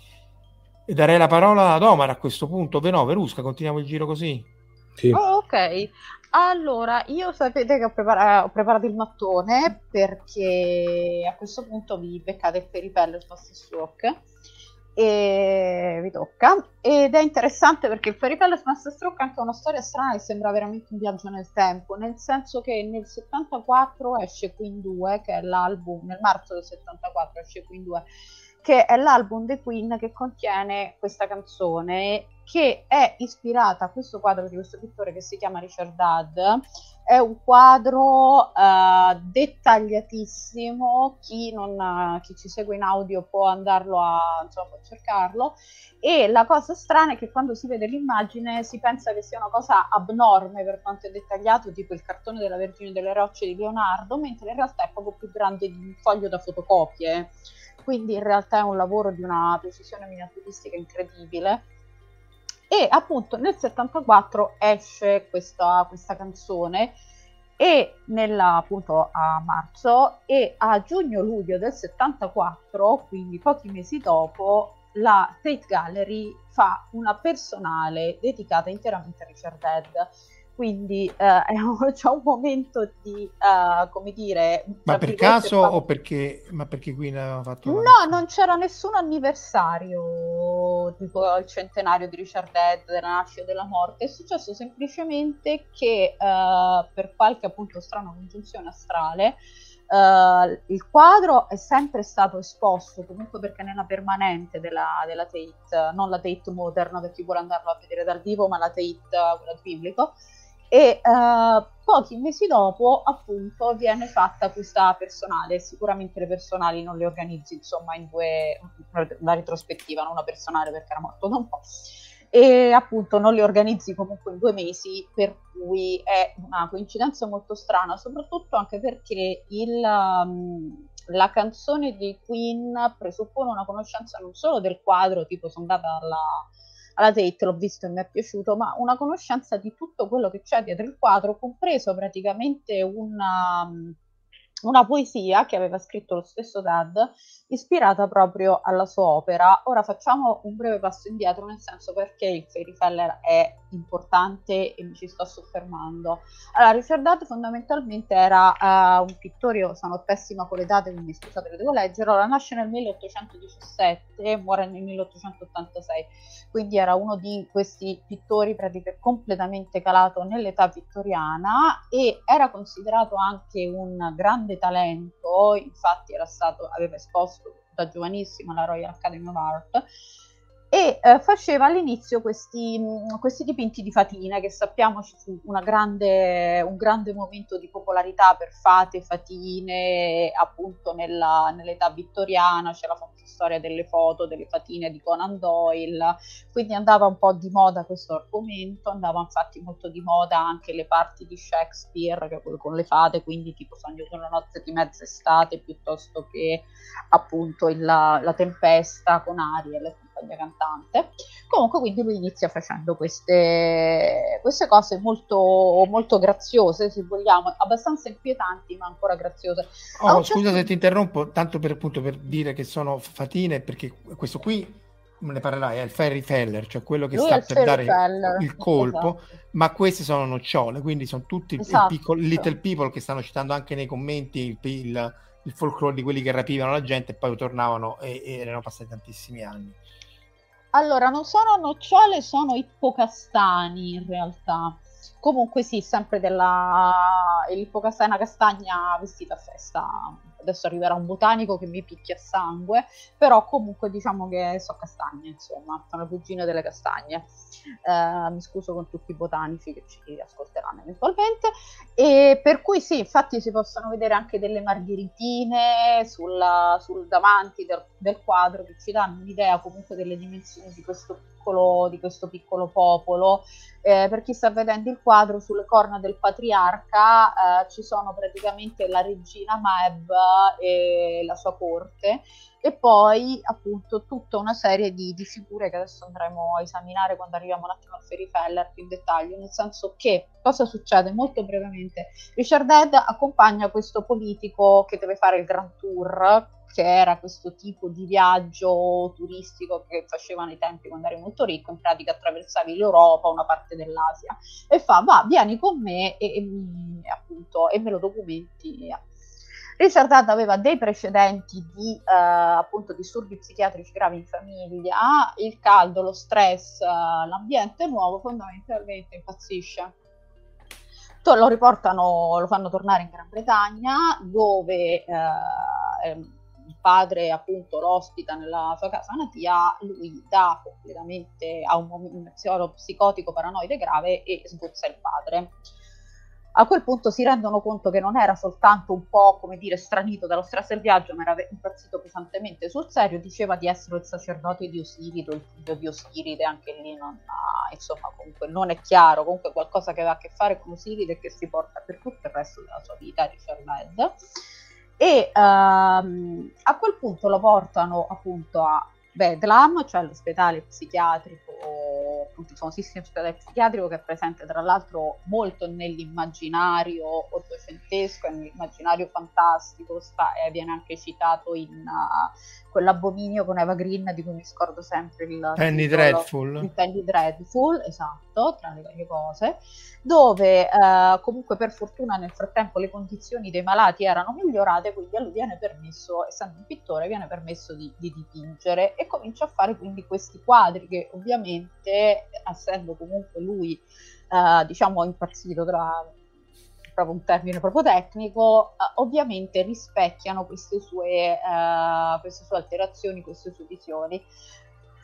E darei la parola ad Omar a questo punto. No Verusca continuiamo il giro così? Sì. Oh, ok, allora, io sapete che ho, prepara- ho, preparato il mattone perché a questo punto vi beccate il peripello il Fast Stroke e vi tocca. Ed è interessante perché il Peripello Master Stroke è anche una storia strana che sembra veramente un viaggio nel tempo nel senso che nel 74 esce Queen 2 che è l'album nel marzo del 74 esce Queen 2 che è l'album The Queen che contiene questa canzone che è ispirata a questo quadro di questo pittore che si chiama Richard Hadd. È un quadro uh, dettagliatissimo, chi, non, chi, ci segue in audio può andarlo a, insomma, può cercarlo. E la cosa strana è che quando si vede l'immagine si pensa che sia una cosa abnorme per quanto è dettagliato, tipo il cartone della Vergine delle Rocce di Leonardo, mentre in realtà è proprio più grande di un foglio da fotocopie quindi in realtà è un lavoro di una precisione miniaturistica incredibile. E appunto nel 74 esce questa, questa canzone e nella, appunto a marzo e a giugno-luglio del 74, quindi pochi mesi dopo, la Tate Gallery fa una personale dedicata interamente a Richard Head quindi eh, c'è un momento di, uh, come dire... Ma per caso fa... o perché, ma perché qui ne aveva fatto... No, non c'era nessun anniversario, tipo il centenario di Richard Head, della nascita e della morte, è successo semplicemente che uh, per qualche appunto strana congiunzione astrale, Uh, il quadro è sempre stato esposto comunque perché nella permanente della, della Tate, non la Tate moderna per chi vuole andarlo a vedere dal vivo, ma la Tate, quella di biblico. E uh, pochi mesi dopo, appunto, viene fatta questa personale. Sicuramente le personali non le organizzi, insomma, in due, la retrospettiva, non una personale perché era morto da un po' e appunto non li organizzi comunque in due mesi, per cui è una coincidenza molto strana, soprattutto anche perché il, um, la canzone di Queen presuppone una conoscenza non solo del quadro, tipo sono andata alla, alla Tate, l'ho visto e mi è piaciuto, ma una conoscenza di tutto quello che c'è dietro il quadro, compreso praticamente una, una poesia che aveva scritto lo stesso Dad ispirata proprio alla sua opera. Ora facciamo un breve passo indietro, nel senso perché il Fairyfeller è importante e mi ci sto soffermando. Allora, Richard Dad fondamentalmente era uh, un pittore, io sono pessima con le date, quindi scusate che devo leggere, allora, nasce nel 1817 e muore nel 1886, quindi era uno di questi pittori praticamente completamente calato nell'età vittoriana e era considerato anche un grande talento, infatti stato, aveva esposto da giovanissimo alla Royal Academy of Art e eh, faceva all'inizio questi, mm, questi, dipinti di fatine che sappiamo ci fu grande, un grande momento di popolarità per fate, fatine appunto nella, nell'età vittoriana, c'è la famosa storia delle foto delle fatine di Conan Doyle, quindi andava un po' di moda questo argomento, andava infatti molto di moda anche le parti di Shakespeare con le fate, quindi tipo Sogno di una notte di mezz'estate piuttosto che appunto il, la tempesta con Ariel compagnia cantante. Comunque, quindi lui inizia facendo queste, queste cose molto, molto graziose, se vogliamo, abbastanza inquietanti, ma ancora graziose. Oh, scusa certo... se ti interrompo, tanto per, appunto, per dire che sono fatine, perché questo qui ne parlerai, è il Ferry Feller, cioè quello che Lui sta per dare Feller. il colpo, esatto. ma queste sono nocciole, quindi sono tutti esatto. i piccoli little people che stanno citando anche nei commenti il, il, il folklore di quelli che rapivano la gente e poi tornavano e, e erano passati tantissimi anni. Allora, non sono nocciole, sono ippocastani in realtà. Comunque sì, sempre della... L'ippocastana castagna vestita a festa adesso arriverà un botanico che mi picchia sangue, però comunque diciamo che so castagne, insomma, sono cugine delle castagne. Eh, mi scuso con tutti i botanici che ci ascolteranno eventualmente. E per cui sì, infatti si possono vedere anche delle margheritine sulla, sul davanti del, del quadro che ci danno un'idea comunque delle dimensioni di questo piccolo, di questo piccolo popolo. Eh, per chi sta vedendo il quadro, sulle corna del patriarca eh, ci sono praticamente la regina Maeb e la sua corte e poi appunto tutta una serie di, di, figure che adesso andremo a esaminare quando arriviamo un attimo al Fairyfeller più in dettaglio, nel senso che cosa succede molto brevemente? Richard Ed accompagna questo politico che deve fare il Grand Tour che era questo tipo di viaggio turistico che facevano ai tempi quando eri molto ricco, in pratica attraversavi l'Europa, una parte dell'Asia, e fa, va, vieni con me e, e appunto, e me lo documenti. Richard Hadd aveva dei precedenti di eh, appunto disturbi psichiatrici gravi in famiglia, il caldo, lo stress, eh, l'ambiente nuovo fondamentalmente impazzisce. Lo riportano, lo fanno tornare in Gran Bretagna dove eh, ehm, il padre appunto lo ospita nella sua casa natia, lui dà completamente a un, un psicotico paranoide grave e sgozza il padre a quel punto si rendono conto che non era soltanto un po', come dire, stranito dallo stress del viaggio, ma era impazzito pesantemente sul serio, diceva di essere il sacerdote di Osiride, il figlio di Osiride, anche lì non ha, insomma, comunque non è chiaro, comunque qualcosa che aveva a che fare con Osiride che si porta per tutto il resto della sua vita, Richard Led. E um, a quel punto lo portano appunto a Bedlam, cioè l'ospedale psichiatrico, appunto famosissimo ospedale psichiatrico che è presente tra l'altro molto nell'immaginario ottocentesco nell'immaginario fantastico, sta, e viene anche citato in uh, quell'abominio con Eva Green di cui mi scordo sempre il Penny titolo, Dreadful. Il Penny Dreadful, esatto, tra le varie cose, dove uh, comunque per fortuna nel frattempo le condizioni dei malati erano migliorate, quindi a lui viene permesso, essendo un pittore, viene permesso di, di dipingere e comincia a fare quindi questi quadri che ovviamente, essendo comunque lui, uh, diciamo, impazzito tra proprio un termine proprio tecnico, eh, ovviamente rispecchiano queste sue, eh, queste sue alterazioni, queste sue visioni.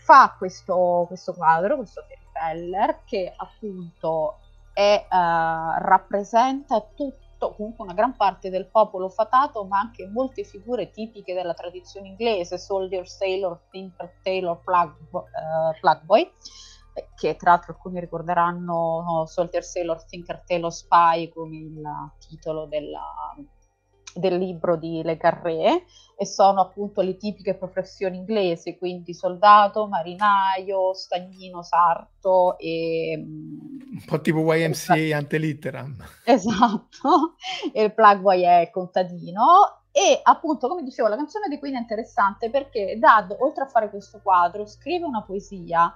Fa questo, questo quadro, questo Feller, che appunto è, uh, rappresenta tutto, comunque una gran parte del popolo fatato, ma anche molte figure tipiche della tradizione inglese, soldier, sailor, thinker, tailor, plug, uh, plug boy, che tra l'altro alcuni ricorderanno no, Soldier, Sailor, Thinker, Tailor, Spy come il titolo della, del libro di Le Carré e sono appunto le tipiche professioni inglesi, quindi soldato, marinaio, stagnino, sarto e... Mm, Un po' tipo YMCA e antelitteram. Esatto, e il plug è contadino e appunto, come dicevo, la canzone di Queen è interessante perché Dad, oltre a fare questo quadro, scrive una poesia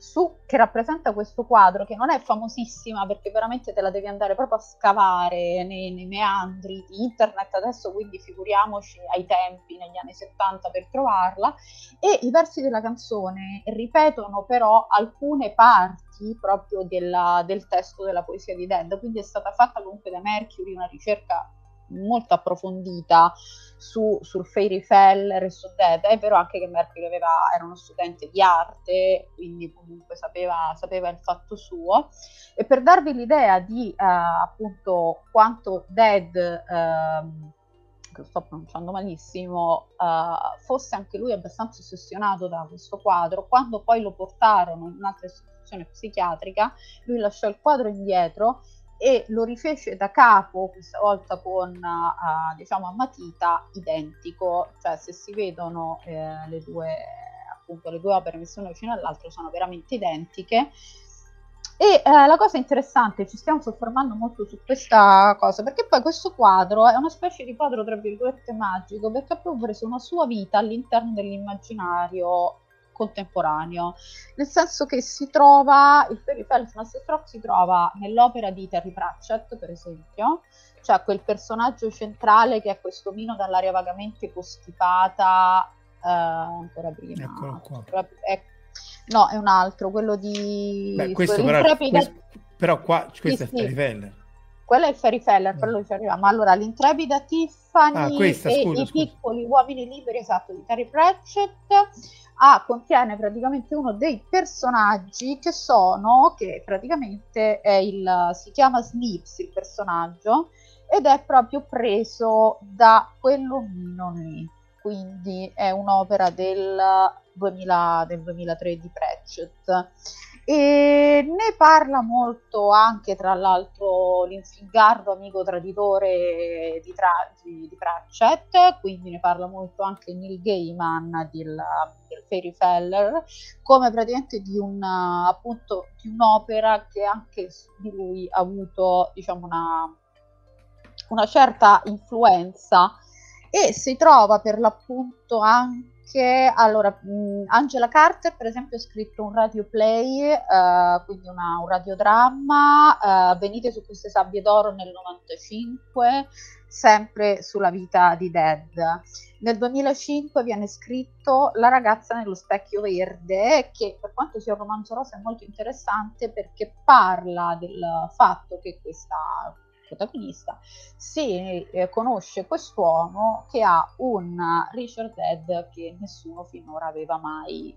su, che rappresenta questo quadro, che non è famosissima perché veramente te la devi andare proprio a scavare nei, nei meandri di internet adesso, quindi figuriamoci ai tempi, negli anni 70 per trovarla, e i versi della canzone ripetono però alcune parti proprio della, del testo della poesia di Dead, quindi è stata fatta comunque da Mercury una ricerca molto approfondita su, sul Fairy Feller e su Dead, è vero anche che Mercury aveva, era uno studente di arte, quindi comunque sapeva, sapeva il fatto suo, e per darvi l'idea di uh, appunto quanto Dead, uh, che sto pronunciando malissimo, uh, fosse anche lui abbastanza ossessionato da questo quadro, quando poi lo portarono in un'altra istituzione psichiatrica, lui lasciò il quadro indietro e lo rifece da capo, questa volta con uh, diciamo a matita, identico, cioè se si vedono eh, le, due, appunto, le due opere messe una vicino all'altra sono veramente identiche. E eh, la cosa interessante, ci stiamo soffermando molto su questa cosa, perché poi questo quadro è una specie di quadro, tra virgolette, magico, perché ha proprio preso una sua vita all'interno dell'immaginario contemporaneo, nel senso che si trova, il Fairy Fell Master Stroke si trova nell'opera di Terry Pratchett, per esempio, cioè quel personaggio centrale che è questo mino dall'aria vagamente costipata, eh, ancora prima. Eccolo qua. È, no, è un altro, quello di... Beh, questo però, questo, però qua, questo sì, è Fairy Feller quello è il Fairy Feller, quello ci arriviamo. Allora, l'intrepida Tiffany ah, questa, e scusa, i scusa. piccoli uomini liberi, esatto, di Terry Pratchett ah, contiene praticamente uno dei personaggi che sono, che praticamente è il, si chiama Snips il personaggio, ed è proprio preso da quell'omino lì. Quindi è un'opera del, 2000, del 2003 di Pratchett e ne parla molto anche tra l'altro l'infingardo amico traditore di, tra- di, di, Pratchett, quindi ne parla molto anche Neil Gaiman del, del Fairy Feller, come praticamente di, un, appunto, di un'opera che anche di lui ha avuto diciamo una, una certa influenza. E si trova per l'appunto anche che allora mh, Angela Carter per esempio ha scritto un radio play uh, quindi una, un radiodramma uh, venite su queste sabbie d'oro nel 95 sempre sulla vita di Dead. Nel 2005 viene scritto La ragazza nello specchio verde che per quanto sia un romanzo rosa è molto interessante perché parla del fatto che questa protagonista, si eh, conosce quest'uomo che ha un Richard Dead che nessuno finora aveva mai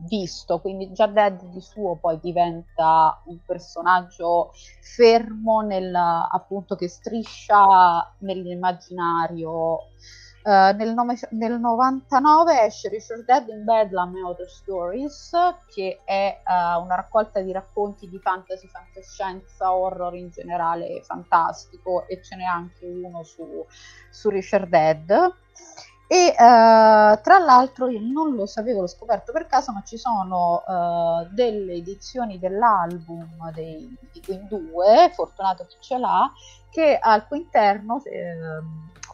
visto, quindi già Dead di suo poi diventa un personaggio fermo nel, appunto che striscia nell'immaginario Uh, nel, nome, nel, 99 esce Richard Dead in Bedlam e Other Stories, che è uh, una raccolta di racconti di fantasy, fantascienza, horror in generale, fantastico, e ce n'è anche uno su, su Richard Dead. E uh, tra l'altro io non lo sapevo, l'ho scoperto per caso, ma ci sono delle edizioni dell'album dei, Queen 2, fortunato chi ce l'ha, che al cui interno eh,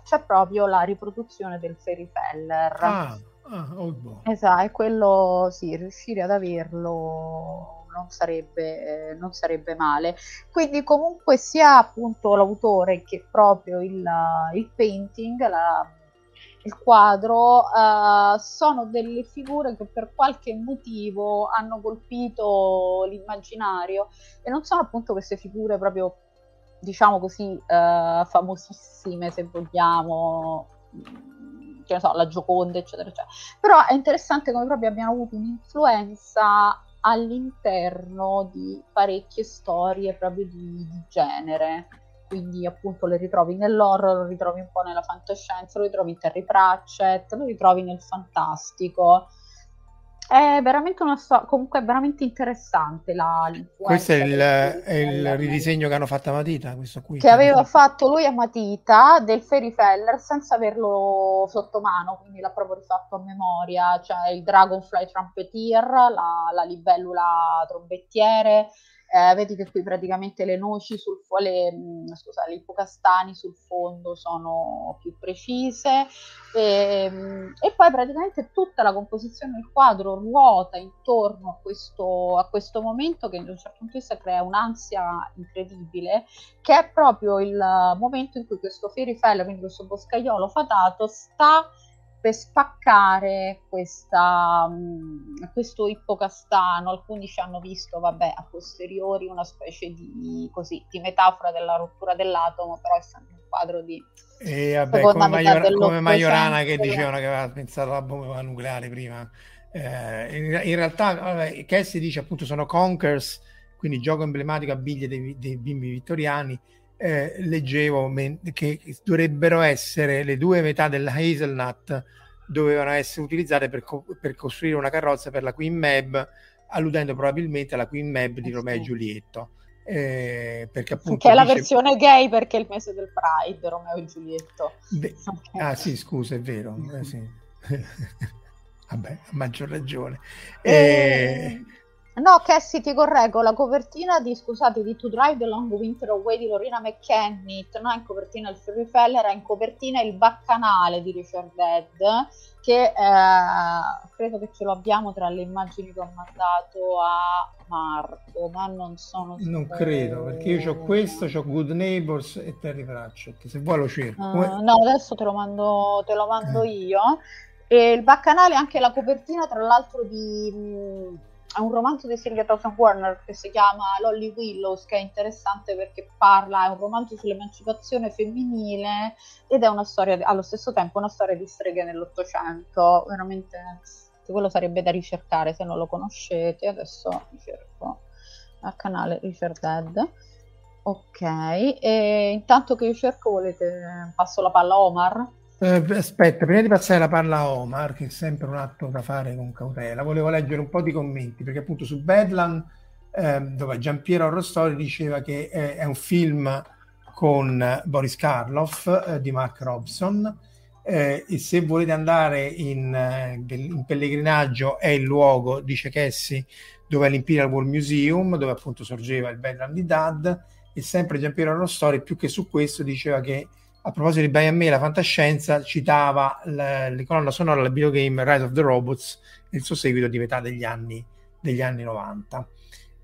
c'è proprio la riproduzione del Fairy Feller. Ah, ah oh boh. Esatto, e quello sì, riuscire ad averlo non sarebbe, eh, non sarebbe male. Quindi comunque sia appunto l'autore che proprio il, il painting, la, il quadro, uh, sono delle figure che per qualche motivo hanno colpito l'immaginario e non sono appunto queste figure proprio diciamo così, eh, famosissime, se vogliamo, che ne so, la Gioconda, eccetera, eccetera. Però è interessante come proprio abbiamo avuto un'influenza all'interno di parecchie storie proprio di, di genere. Quindi appunto le ritrovi nell'horror, lo ritrovi un po' nella fantascienza, lo ritrovi in Terry Pratchett, lo ritrovi nel fantastico è veramente una storia, comunque è veramente interessante la, Questo è il, è il ridisegno che hanno fatto a Matita, questo qui. Che aveva fatto lui a Matita del Fairy Feller senza averlo sotto mano, quindi l'ha proprio rifatto a memoria, cioè il Dragonfly Trumpeteer, la, la libellula trombettiere, eh, vedi che qui praticamente le noci sul le, mm, scusa, gli ipocastani sul fondo sono più precise. E, mm, e, poi praticamente tutta la composizione del quadro ruota intorno a questo, a questo momento che da un certo punto di vista crea un'ansia incredibile che è proprio il momento in cui questo Fairy Fell, quindi questo boscaiolo fatato sta per spaccare questa, mh, questo ippocastano. Alcuni ci hanno visto, vabbè, a posteriori una specie di, così, di metafora della rottura dell'atomo, però essendo un quadro di... E vabbè, come, Maior- come Majorana che dicevano che aveva pensato alla bomba nucleare prima. Eh, in, in, realtà, vabbè, Cassie dice appunto sono Conkers, quindi gioco emblematico a biglie dei, dei bimbi vittoriani eh, leggevo che dovrebbero essere le due metà della Hazelnut dovevano essere utilizzate per, co- per costruire una carrozza per la Queen Mab alludendo probabilmente alla Queen Mab di eh Romeo e Giulietto eh, perché appunto che è la dice... versione gay perché è il mese del Pride Romeo e Giulietto De... okay. ah sì scusa è vero eh, sì. vabbè a maggior ragione e... No, Cassie, ti correggo, la copertina di, scusate, di To Drive the Long Winter Away di Lorena McKennitt non è in copertina il Fury Feller, è in copertina il Baccanale di Richard Dead, che eh, credo che ce lo abbiamo tra le immagini che ho mandato a Marco, ma non sono Non credo, perché io ho questo, ho Good Neighbors e Terry Pratchett, se vuoi lo cerco. Uh, no, adesso te lo mando, te lo mando eh. io. E il Baccanale è anche la copertina, tra l'altro, di... Mh, è un romanzo di Sylvia Thompson Warner che si chiama Lolly Willows, che è interessante perché parla, è un romanzo sull'emancipazione femminile ed è una storia, allo stesso tempo, una storia di streghe nell'Ottocento. Veramente, quello sarebbe da ricercare se non lo conoscete. Adesso ricerco al canale Richard Dead. Ok, e intanto che io cerco, volete passo la palla a Omar? Eh, aspetta, prima di passare la palla a Omar, che è sempre un atto da fare con cautela, volevo leggere un po' di commenti, perché appunto su Bedlam, eh, dove Giampiero Arrostori diceva che eh, è un film con Boris Karloff eh, di Mark Robson, eh, e se volete andare in, eh, in, pellegrinaggio è il luogo, dice Cassie, dove è l'Imperial War Museum, dove appunto sorgeva il Bedlam di Dad, e sempre Giampiero Arrostori, più che su questo, diceva che a proposito di Brian May, la fantascienza citava la, la colonna sonora del videogame Rise of the Robots, il suo seguito di metà degli anni, degli anni 90.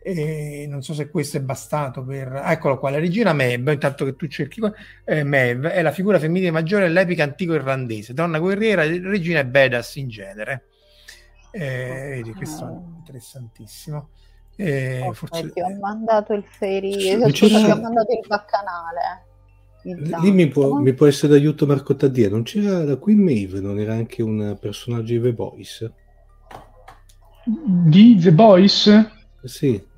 E non so se questo è bastato per... Eccolo qua, la regina Mev, intanto che tu cerchi qua, eh, Mev è la figura femminile maggiore dell'epica antico irlandese, donna guerriera, regina e badass in genere. Eh, vedi, questo è interessantissimo. Eh, okay, forse... Ti ho mandato il feri, ti ho mandato il baccanale. Lì mi può, mi può, essere d'aiuto Marco Taddia. Non c'era la Queen Maeve, non era anche un personaggio di The Boys? Di The Boys? Sì.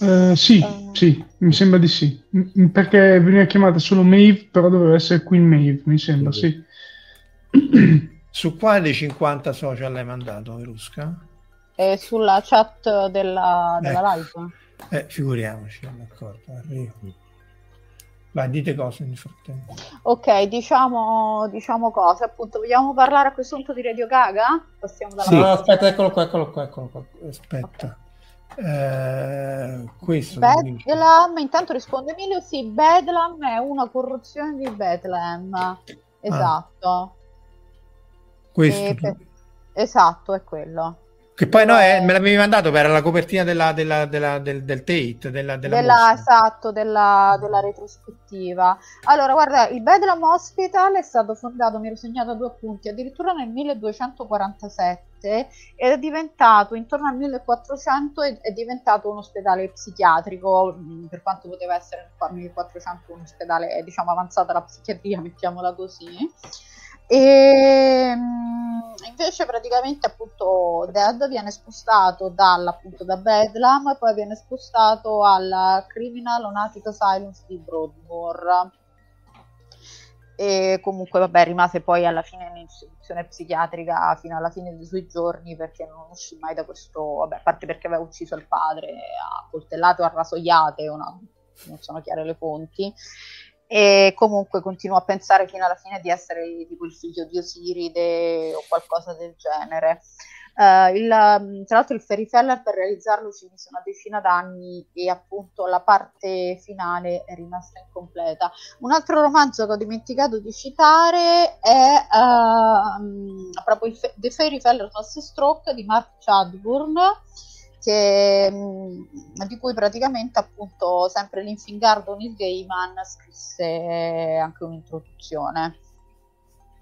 Uh, sì, sì, mi sembra di sì. Perché veniva chiamata solo Maeve, però doveva essere Queen Maeve, mi sembra, sì. sì. Su quale 50 social l'hai mandato, Verusca? Eh, sulla chat della, della ecco. live. Eh, figuriamoci, d'accordo, arrivo. Vai, dite cose nel frattempo. Ok, diciamo, diciamo cose. Appunto, vogliamo parlare a questo punto di Radio Gaga? Passiamo dalla sì. no, aspetta, eccolo qua, eccolo qua, eccolo qua. Aspetta. Okay. Eh, questo Bedlam, intanto risponde Emilio, sì, Bedlam è una corruzione di Bethlehem. Esatto. Ah. Questo. Per... Esatto, è quello. Che poi no, eh, me l'avevi mandato per la copertina della, della, della, del, del Tate, della, della, esatto, della, della, retrospettiva. Allora, guarda, il Bedlam Hospital è stato fondato, mi ero segnato due appunti, addirittura nel 1247 ed è diventato, intorno al 1400, è, è diventato un ospedale psichiatrico, mm, per quanto poteva essere nel 1400 un ospedale, diciamo, avanzata la psichiatria, mettiamola così e mm, invece praticamente appunto Dead viene spostato dal, appunto, da Bedlam e poi viene spostato al Criminal Lunatic Silence di Broadmoor. E comunque vabbè rimase poi alla fine in istituzione psichiatrica fino alla fine dei suoi giorni perché non uscì mai da questo vabbè a parte perché aveva ucciso il padre a coltellate o a rasoiate una, non sono chiare le fonti e comunque continuo a pensare fino alla fine di essere tipo il figlio di Osiride o qualcosa del genere. Uh, il, tra l'altro il Ferry Feller per realizzarlo ci mise una decina d'anni e appunto la parte finale è rimasta incompleta. Un altro romanzo che ho dimenticato di citare è uh, proprio Fe- The Ferry Feller Fast Stroke di Mark Chadburn che, mm, di cui praticamente appunto sempre l'Infingardo Neil Gaiman scrisse anche un'introduzione.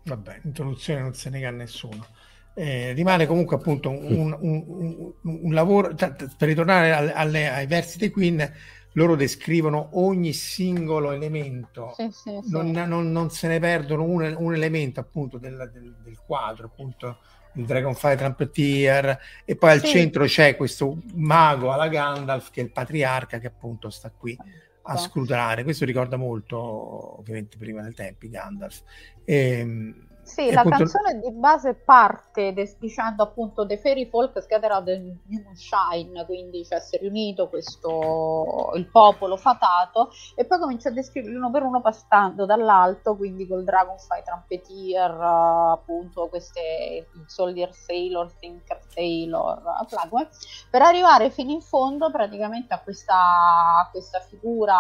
Vabbè, introduzione non se nega a nessuno. Eh, rimane comunque appunto un, un, un, un lavoro, cioè, per ritornare alle, alle, ai versi dei Queen, loro descrivono ogni singolo elemento, sì, sì, non, non, non, se ne perdono un, elemento appunto del, del, del quadro, appunto il Dragonfire Trumpeter e poi al sì. centro c'è questo mago alla Gandalf che è il patriarca che appunto sta qui a scrutare questo ricorda molto ovviamente prima del tempi Gandalf. E, sì, la appunto... canzone di base parte de- dicendo appunto The Fairy Folk scattered the Moonshine, quindi cioè si è riunito questo il popolo fatato e poi comincia a descriverli uno per uno passando dall'alto, quindi col Dragonfly Trumpeter, appunto queste Soldier Sailor, Thinker Sailor, Flagwell, per arrivare fino in fondo praticamente a questa, a questa figura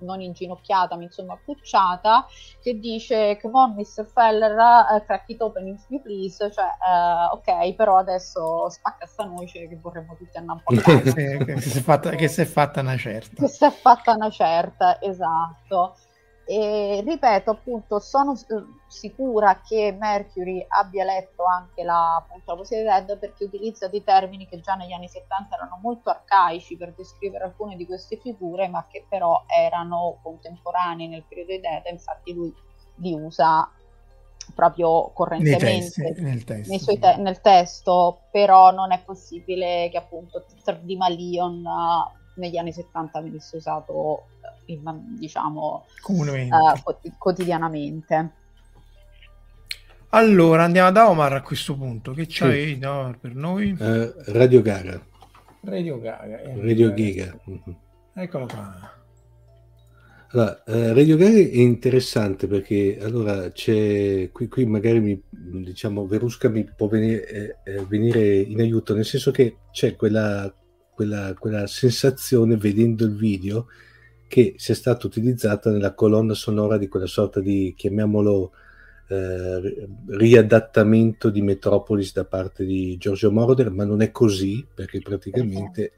non inginocchiata ma insomma accucciata che dice come on Mr. Feller uh, crack it open if you please cioè uh, ok però adesso spacca sta noce che vorremmo tutti andare un po' che, si è fatta, che si è fatta una certa. Che si è fatta una certa esatto e ripeto, appunto, sono sicura che Mercury abbia letto anche la, appunto, la poesia di Dead perché utilizza dei termini che già negli anni 70 erano molto arcaici per descrivere alcune di queste figure, ma che però erano contemporanei nel periodo di Dead, infatti lui li usa proprio correntemente testi, nel, testo, sì. te- nel, testo, però non è possibile che appunto di Malion uh, negli anni 70 venisse usato diciamo uh, quotidianamente. Allora andiamo da Omar a questo punto. Che c'hai sì. no, per noi? Uh, Radio Gaga. Radio Gaga. Eh, Radio Giga. Mm-hmm. Eccolo qua. Allora, uh, Radio Gaga è interessante perché allora c'è qui, qui magari mi, diciamo Verusca mi può venire, eh, eh, venire in aiuto, nel senso che c'è quella, quella, quella sensazione vedendo il video che sia stata utilizzata nella colonna sonora di quella sorta di, chiamiamolo, eh, riadattamento di Metropolis da parte di Giorgio Moroder, ma non è così, perché praticamente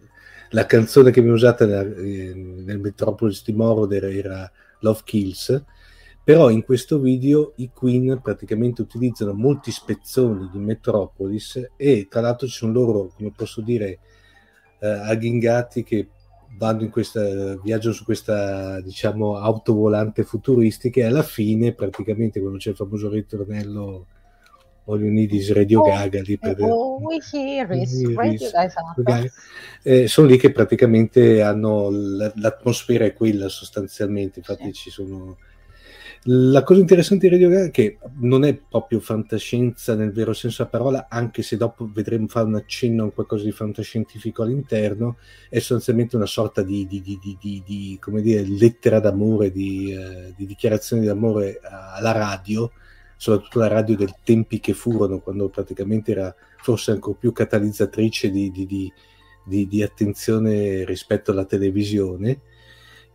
la canzone che viene usata nel, nel Metropolis di Moroder era Love Kills, però in questo video i Queen praticamente utilizzano molti spezzoni di Metropolis e tra l'altro ci sono loro, come posso dire, eh, agghingati che vanno in questa viaggio su questa diciamo autovolante futuristica e alla fine praticamente quando c'è il famoso ritornello All You Need is Radio oh, Gaga lì per oh, is Gaga eh, sono lì che praticamente hanno l'atmosfera è quella sostanzialmente. Infatti sì. ci sono la cosa interessante di Radio Gaga è che non è proprio fantascienza nel vero senso della parola, anche se dopo vedremo fare un accenno a qualcosa di fantascientifico all'interno, è sostanzialmente una sorta di, di, di, di come dire, lettera d'amore, di, eh, di dichiarazione d'amore alla radio, soprattutto la radio del tempi che furono, quando praticamente era forse ancora più catalizzatrice di attenzione rispetto alla televisione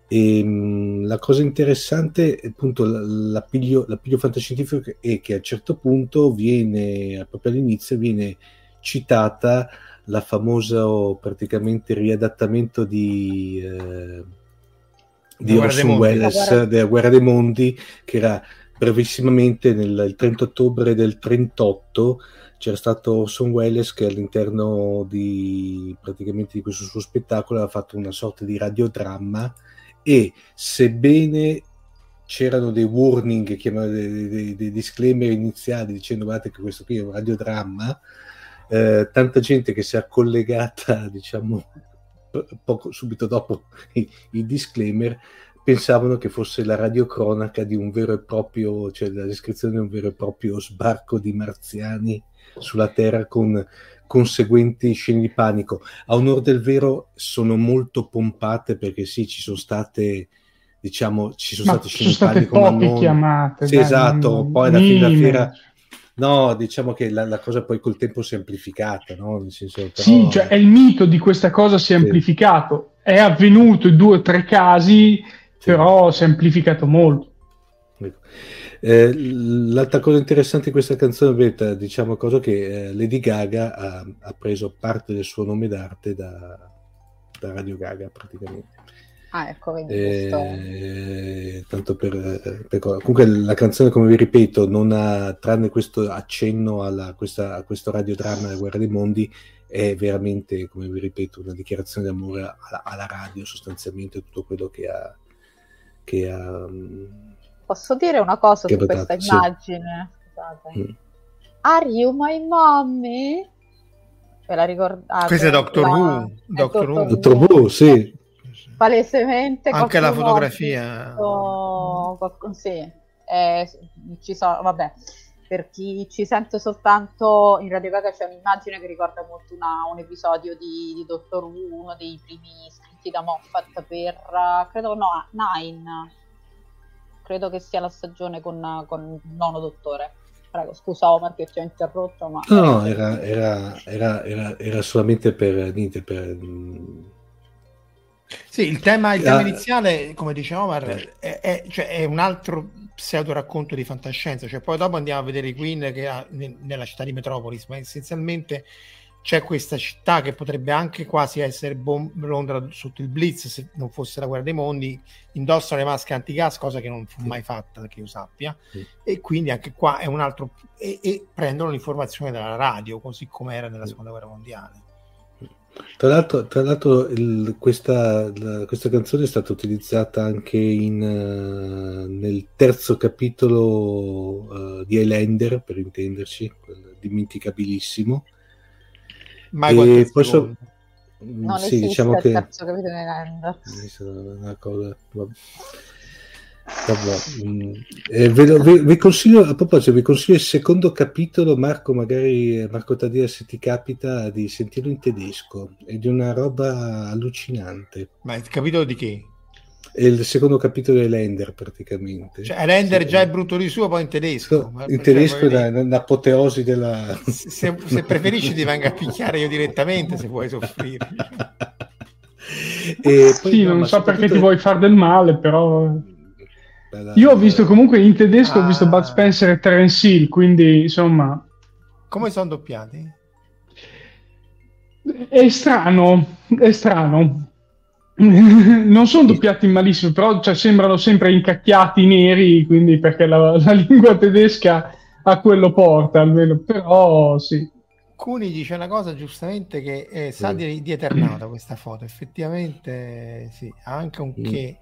e, mh, la cosa interessante, appunto, l'appiglio, l'appiglio fantascientifico è che a un certo punto viene, proprio all'inizio, viene citata la famosa praticamente riadattamento di, eh, di Orson Welles della Guerra dei Mondi che era brevissimamente nel il 30 ottobre del 38 c'era stato Orson Welles che all'interno di praticamente di questo suo spettacolo aveva fatto una sorta di radiodramma e sebbene c'erano dei warning, dei, dei, dei, disclaimer iniziali dicendo guardate che questo qui è un radiodramma, eh, tanta gente che si è collegata diciamo poco subito dopo i, i disclaimer pensavano che fosse la radiocronaca di un vero e proprio, cioè la descrizione di un vero e proprio sbarco di marziani sulla Terra con conseguenti scene di panico. A onore del vero sono molto pompate perché sì, ci sono state diciamo ci sono ma state scene di panico ma non... chiamate sì, dai, esatto, non... poi alla fine della fiera No, diciamo che la, la, cosa poi col tempo si è amplificata, no? Nel senso, però... Sì, cioè è il mito di questa cosa si è sì. amplificato. È avvenuto in due o tre casi. Però amplificato molto. Ecco. Eh, l'altra cosa interessante di questa canzone, Beta, diciamo cosa che eh, Lady Gaga ha, ha, preso parte del suo nome d'arte da, da Radio Gaga praticamente. Ah, ecco, quindi eh, tanto per, per, comunque la canzone, come vi ripeto, non ha, tranne questo accenno alla, questa, a questo radiodramma della Guerra dei Mondi, è veramente, come vi ripeto, una dichiarazione d'amore alla, alla radio, sostanzialmente tutto quello che ha, che ha Posso dire una cosa su questa immagine? Scusate. Mm. Are you my mommy? Ve la ricordate? Questo è Doctor Who. Doctor Who. Doctor Who, sì. Palesemente. Anche la fotografia. Visto... Sì. Eh, ci sono, vabbè, per chi ci sente soltanto in Radio Gaga c'è un'immagine che ricorda molto una, un episodio di, di Doctor Who, uno dei primi scritti da Moffat per, credo, no, Nine credo che sia la stagione con, con il nono dottore. Prego, scusa Omar che ti ho interrotto, ma... No, no era, era, era, era, solamente per... Niente, per... Sì, il tema, il tema iniziale, come dice Omar, eh. è, è, cioè, è, un altro pseudo racconto di fantascienza, cioè poi dopo andiamo a vedere i Queen che ha, nella città di Metropolis, ma essenzialmente c'è questa città che potrebbe anche quasi essere bom- Londra sotto il blitz se non fosse la guerra dei mondi indossano le maschere antigas cosa che non fu mai fatta che io sappia. Sì. e quindi anche qua è un altro e, e prendono l'informazione dalla radio così come era nella seconda guerra mondiale. Tra l'altro, tra l'altro il, questa, la, questa, canzone è stata utilizzata anche in, uh, nel terzo capitolo uh, di Highlander per intenderci dimenticabilissimo Mai e poi so... Non sì, diciamo che... terzo capitolo di Una cosa... Vabbè. Mm. Eh, ve, ve, vi consiglio a proposito vi consiglio il secondo capitolo Marco magari Marco Tadia se ti capita di sentirlo in tedesco è di una roba allucinante ma il capitolo di che? È il secondo capitolo di Lender praticamente. Cioè, Lender sì. già è brutto di suo, poi in tedesco. In tedesco è l'apoteosi della... Se, se preferisci ti venga a picchiare io direttamente se vuoi soffrire. e poi, sì, no, non so perché ti vuoi fare del male, però... Bella, io ho visto comunque in tedesco, ah. ho visto Bud Spencer e Terence Hill, quindi insomma... Come sono doppiati? È strano, è strano non sono doppiati malissimo, però cioè, sembrano sempre incacchiati neri, quindi perché la, la, lingua tedesca a quello porta almeno, però sì. Cuni dice una cosa giustamente che eh, sa di, di Eternauta questa foto, effettivamente sì, ha anche un che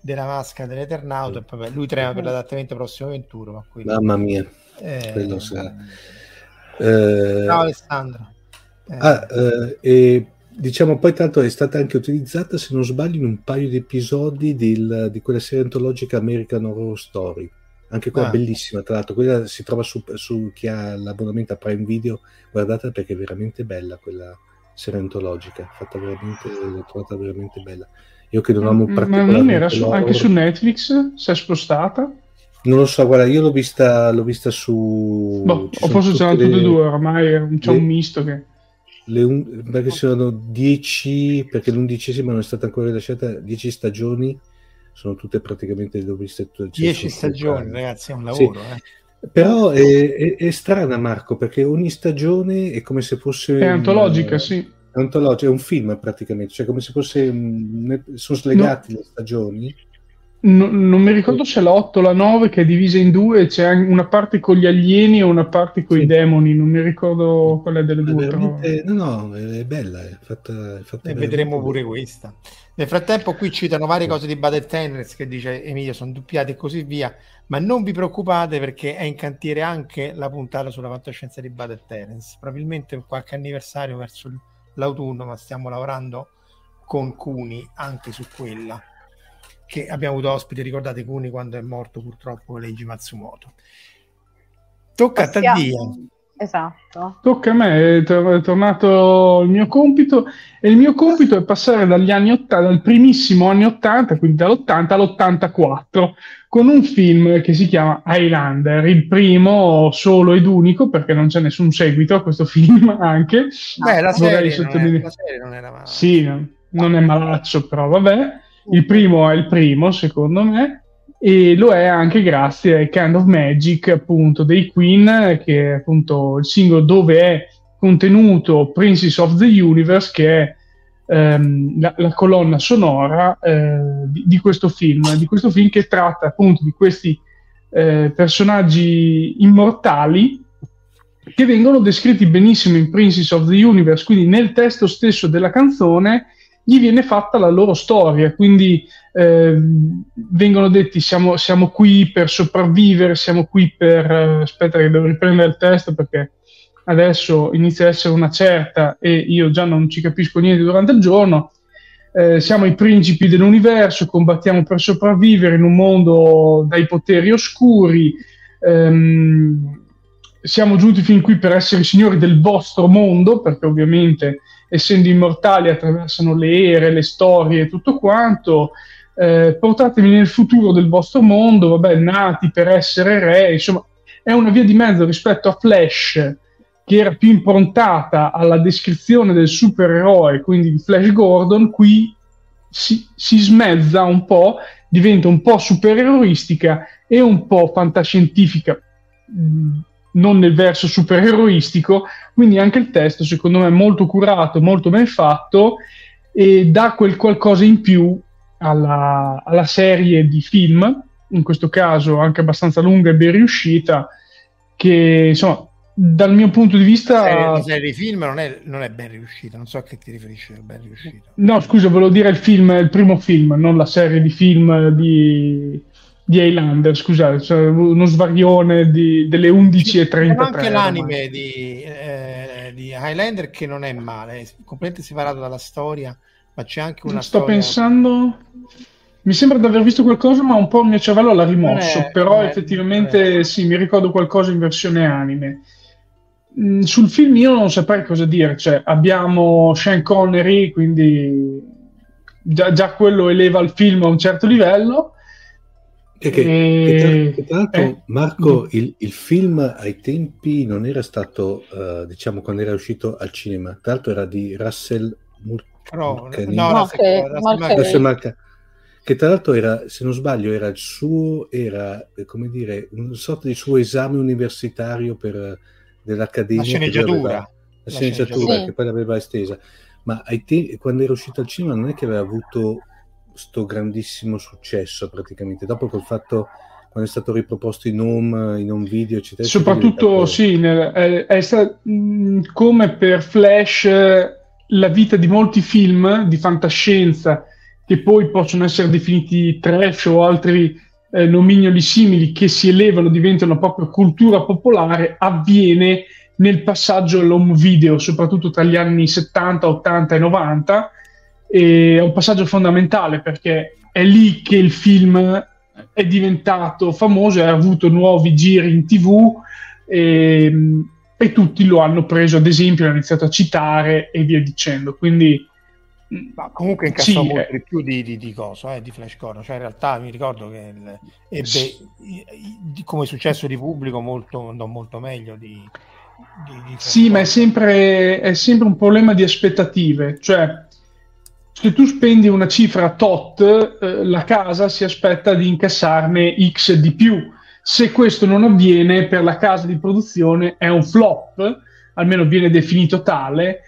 della maschera dell'Eternauta, mm. lui trema per l'adattamento prossimo 21, ma quindi... Mamma mia, eh, quello sa. Eh... Ciao Alessandro. Eh. Ah, eh, e diciamo poi tanto è stata anche utilizzata se non sbaglio in un paio di episodi del, di quella serie antologica American Horror Story. Anche quella ah. bellissima tra l'altro. Quella si trova su, su, chi ha l'abbonamento a Prime Video. Guardate perché è veramente bella quella serie antologica. Fatta veramente l'ho trovata veramente bella. Io che non amo mm, ma non era su, anche su Netflix? Si è spostata? Non lo so, guarda, io l'ho vista, l'ho vista su. Boh, o forse c'erano tutte e due, ormai c'è le... un misto che un... perché sono 10 perché l'undicesima non è stata ancora rilasciata 10 stagioni sono tutte praticamente dove 10 stagioni ragazzi è un lavoro sì. eh. Però è, è, è, strana, Marco, perché ogni stagione è come se fosse. È antologica, un, sì. È antologica, è un film praticamente, cioè come se fosse. Un, sono slegati no. le stagioni. No, non mi ricordo se la 8 o la 9 che è divisa in due, c'è una parte con gli alieni e una parte con sì. i demoni, non mi ricordo qual è delle due. Però... No, no, è bella, è fatta, è fatta e vedremo pure questa. Nel frattempo qui citano varie cose di Battle Tennis che dice Emilia sono doppiate e così via, ma non vi preoccupate perché è in cantiere anche la puntata sulla fantascienza di Battle Tennis, probabilmente qualche anniversario verso l'autunno, ma stiamo lavorando con Cuni anche su quella che abbiamo avuto ospite, ricordate Kuni quando è morto purtroppo Leiji Matsumoto. Tocca Passiamo. a Taddia. Esatto. Tocca a me, è, tornato il mio compito e il mio compito è passare dagli anni 80, dal primissimo anni 80, quindi dall'80 all'84, con un film che si chiama Highlander, il primo solo ed unico perché non c'è nessun seguito a questo film anche. Beh, la serie, non è, la serie non era male. Sì, non è malaccio, però vabbè. Il primo è il primo, secondo me, e lo è anche grazie ai Kind of Magic, appunto, dei Queen, che è appunto il singolo dove è contenuto Princess of the Universe, che è ehm, la, la, colonna sonora eh, di, di, questo film, di questo film che tratta appunto di questi eh, personaggi immortali che vengono descritti benissimo in Princess of the Universe, quindi nel testo stesso della canzone gli viene fatta la loro storia, quindi eh, vengono detti siamo, siamo, qui per sopravvivere, siamo qui per... Eh, aspetta che devo riprendere il testo perché adesso inizia a essere una certa e io già non ci capisco niente durante il giorno. Eh, siamo i principi dell'universo, combattiamo per sopravvivere in un mondo dai poteri oscuri, ehm, siamo giunti fin qui per essere signori del vostro mondo, perché ovviamente essendo immortali attraversano le ere, le storie e tutto quanto. Eh, portatemi nel futuro del vostro mondo, vabbè, nati per essere re, insomma, è una via di mezzo rispetto a Flash, che era più improntata alla descrizione del supereroe, quindi di Flash Gordon, qui si, si smezza un po', diventa un po' supereroistica e un po' fantascientifica non nel verso supereroistico, quindi anche il testo secondo me è molto curato, molto ben fatto e dà quel qualcosa in più alla, alla serie di film, in questo caso anche abbastanza lunga e ben riuscita, che insomma dal mio punto di vista... La serie, di film non è, non è, ben riuscita, non so a che ti riferisci ben riuscita. No, scusa, volevo dire il film, il primo film, non la serie di film di di Highlander, scusate, cioè uno svarione di, delle 11.33. C'è anche l'anime di, eh, di, Highlander che non è male, è completamente separato dalla storia, ma c'è anche una Sto storia... pensando... Mi sembra di aver visto qualcosa, ma un po' il mio cervello l'ha rimosso, è, però effettivamente sì, mi ricordo qualcosa in versione anime. Mm, sul film io non saprei cosa dire, cioè abbiamo Sean Connery, quindi già, già quello eleva il film a un certo livello, e che, e... che, tra, l'altro, eh. Marco, il, il, film ai tempi non era stato, uh, diciamo, quando era uscito al cinema, tra l'altro era di Russell Mulcahy. No, no, che, Russell Mulcahy. Che tra l'altro era, se non sbaglio, era il suo, era, come dire, una sorta di suo esame universitario per, dell'Accademia. La sceneggiatura. Aveva, la sceneggiatura sì. che poi l'aveva estesa. Ma ai te- quando era uscito al cinema non è che aveva avuto sto grandissimo successo praticamente. Dopo col fatto quando è stato riproposto in home, in home video, eccetera. Soprattutto, sì, nel, è, è stato, mh, come per Flash, la vita di molti film di fantascienza che poi possono essere definiti trash o altri eh, nomignoli simili che si elevano, diventano proprio cultura popolare, avviene nel passaggio all'home video, soprattutto tra gli anni 70, 80 e 90, e è un passaggio fondamentale perché è lì che il film è diventato famoso, ha avuto nuovi giri in tv e, e tutti lo hanno preso ad esempio, hanno iniziato a citare e via dicendo. Quindi ma comunque incassò sì, molto eh. più di, di, di cosa, eh, di Flash Gordon. Cioè, in realtà mi ricordo che il, ebbe, sì. come successo di pubblico, molto, non molto meglio di, di Sì, ma è sempre, è sempre un problema di aspettative. Cioè, se tu spendi una cifra tot, eh, la casa si aspetta di incassarne X di più. Se questo non avviene per la casa di produzione è un flop, almeno viene definito tale,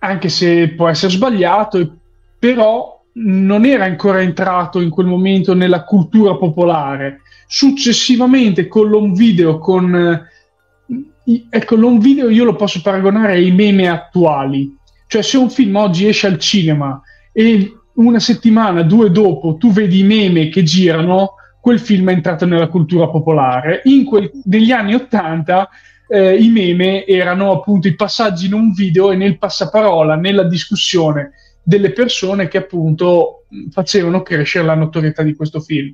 anche se può essere sbagliato, però non era ancora entrato in quel momento nella cultura popolare. Successivamente con l'home video, con eh, ecco, l'home video io lo posso paragonare ai meme attuali. Cioè, se un film oggi esce al cinema e una settimana, due dopo, tu vedi i meme che girano, quel film è entrato nella cultura popolare. In quel, negli anni Ottanta eh, i meme erano appunto i passaggi in un video e nel passaparola, nella discussione delle persone che appunto facevano crescere la notorietà di questo film.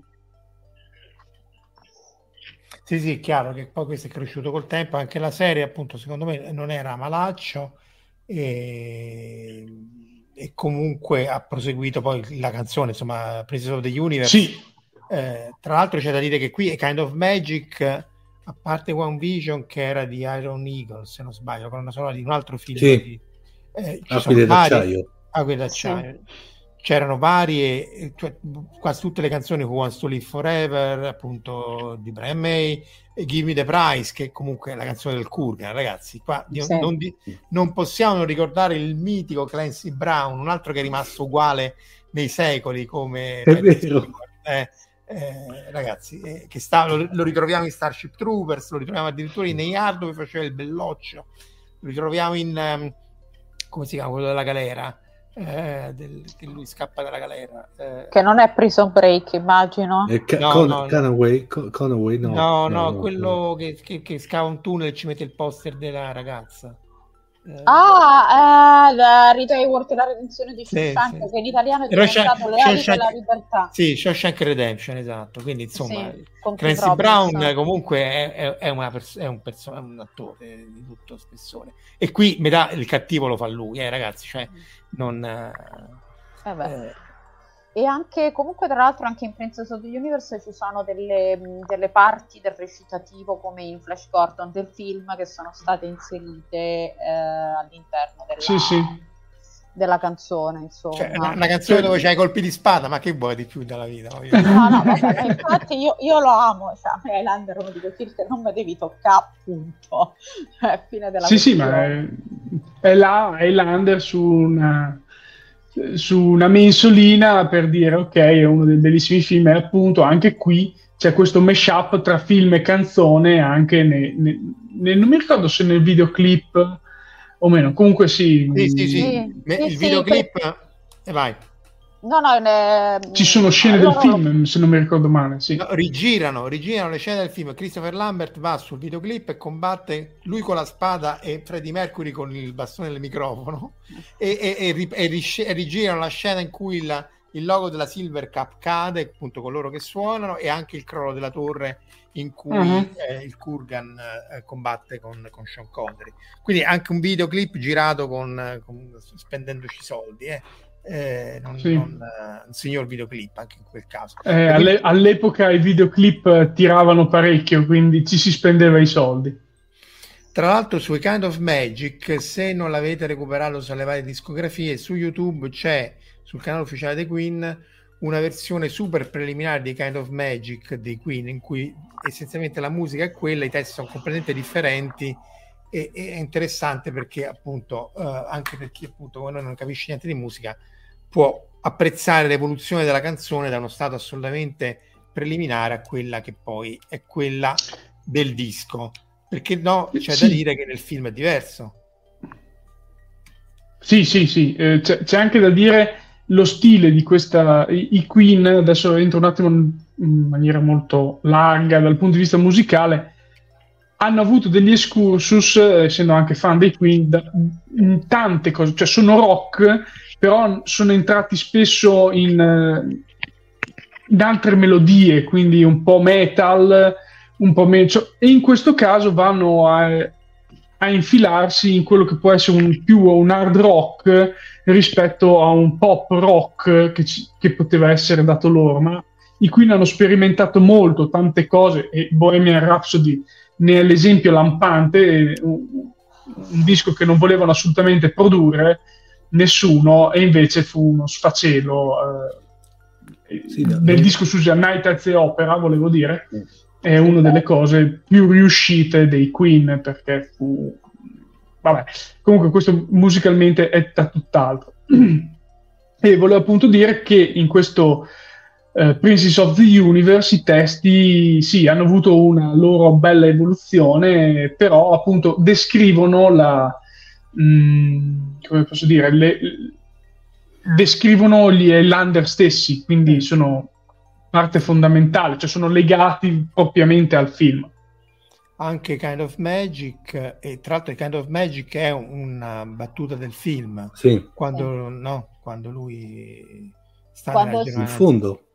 Sì, sì, chiaro che poi questo è cresciuto col tempo, anche la serie appunto secondo me non era malaccio e, e comunque ha proseguito poi la canzone, insomma, Princess of the Universe. Sì. Eh, tra l'altro c'è da dire che qui è Kind of Magic, a parte One Vision che era di Iron Eagle, se non sbaglio, con una sonora di un altro film. Sì. Di, eh, ci Aquile d'acciaio Acque d'acciaio. Sì. C'erano varie, cioè, quasi tutte le canzoni Who Wants to Live Forever, appunto di Brian May, e Give Me the Prize, che comunque è la canzone del Kurgan, ragazzi. Qua sì. non, non, possiamo ricordare il mitico Clancy Brown, un altro che è rimasto uguale nei secoli come... È vero. Eh, eh, ragazzi, eh, che sta, lo, lo, ritroviamo in Starship Troopers, lo ritroviamo addirittura in Hard dove faceva il belloccio, lo ritroviamo in... Um, come si chiama quello della galera? Eh, del, che lui scappa dalla galera. Eh. Che non è Prison Break, immagino. Eh, ca- no, Con- no, Conaway, Con- Conaway, no. No, no, no quello Che, che, che, scava un tunnel e ci mette il poster della ragazza. Eh, ah, eh, Rita Hayworth la redenzione di Shawshank, sì, sì. che in italiano è diventato Le ali della libertà. Sì, Shawshank Redemption, esatto. Quindi, insomma, sì, Clancy Brown so. comunque è, è, è, pers- è un, perso- un, attore di tutto spessore. E qui metà il cattivo lo fa lui, eh, ragazzi, cioè non... Eh, eh, e anche, comunque, tra l'altro, anche in Princess of the Universe ci sono delle, delle, parti del recitativo, come in Flash Gordon del film, che sono state inserite eh, all'interno della, sì, sì. della canzone. Insomma. Cioè, una, una canzone dove c'hai colpi di spada, ma che vuoi di più dalla vita? no, no, vabbè, infatti io, io, lo amo, cioè, Highlander uno di quei film che non mi devi toccare, appunto. Cioè, fine della sì, questione. sì, ma è, è là Highlander su una su una mensolina per dire ok è uno dei bellissimi film e appunto anche qui c'è questo mashup tra film e canzone anche ne, ne, ne, non mi ricordo se nel videoclip o meno comunque sì. Sì sì, sì. sì. Il sì, videoclip e eh, vai No, no, ne... Ci sono scene allora... del film, se non mi ricordo male. Sì. No, rigirano, rigirano le scene del film. Christopher Lambert va sul videoclip e combatte lui con la spada e Freddie Mercury con il bastone del microfono. E, e, e, e rigirano la scena in cui il, il, logo della Silver Cup cade, appunto con loro che suonano, e anche il crollo della torre in cui uh-huh. eh, il Kurgan eh, combatte con, con, Sean Connery. Quindi anche un videoclip girato con, con spendendoci soldi. Eh eh, non, sì. non un signor videoclip anche in quel caso. Eh, alle, all'epoca i videoclip tiravano parecchio, quindi ci si spendeva i soldi. Tra l'altro su Kind of Magic, se non l'avete recuperato sulle varie discografie, su YouTube c'è sul canale ufficiale dei Queen una versione super preliminare di Kind of Magic dei Queen in cui essenzialmente la musica è quella, i testi sono completamente differenti e, e è interessante perché appunto uh, anche per chi appunto come noi non capisce niente di musica può apprezzare l'evoluzione della canzone da uno stato assolutamente preliminare a quella che poi è quella del disco. Perché no, c'è sì. da dire che nel film è diverso. Sì, sì, sì, eh, c'è, c'è, anche da dire lo stile di questa, i, i Queen, adesso entro un attimo in, in maniera molto larga dal punto di vista musicale, hanno avuto degli excursus, essendo anche fan dei Queen, da, in tante cose, cioè sono rock però sono entrati spesso in, eh, in altre melodie, quindi un po' metal, un po' meno... Cioè, e in questo caso vanno a, a, infilarsi in quello che può essere un, più un hard rock rispetto a un pop rock che, ci, che poteva essere dato loro, ma i Queen hanno sperimentato molto, tante cose, e Bohemian Rhapsody ne è l'esempio lampante, un, un disco che non volevano assolutamente produrre, nessuno e invece fu uno sfacelo eh, sì, nel no, disco su Night Opera volevo dire è una delle cose più riuscite dei Queen perché fu vabbè comunque questo musicalmente è da tutt'altro. E volevo appunto dire che in questo eh, Princess of the Universe i testi sì hanno avuto una loro bella evoluzione però appunto descrivono la mh, mm, come posso dire? Le, descrivono gli Highlander stessi quindi sono parte fondamentale, cioè sono legati propriamente al film. Anche Kind of Magic, e tra l'altro Kind of Magic è una battuta del film, sì. quando, no, quando lui sta quando in fondo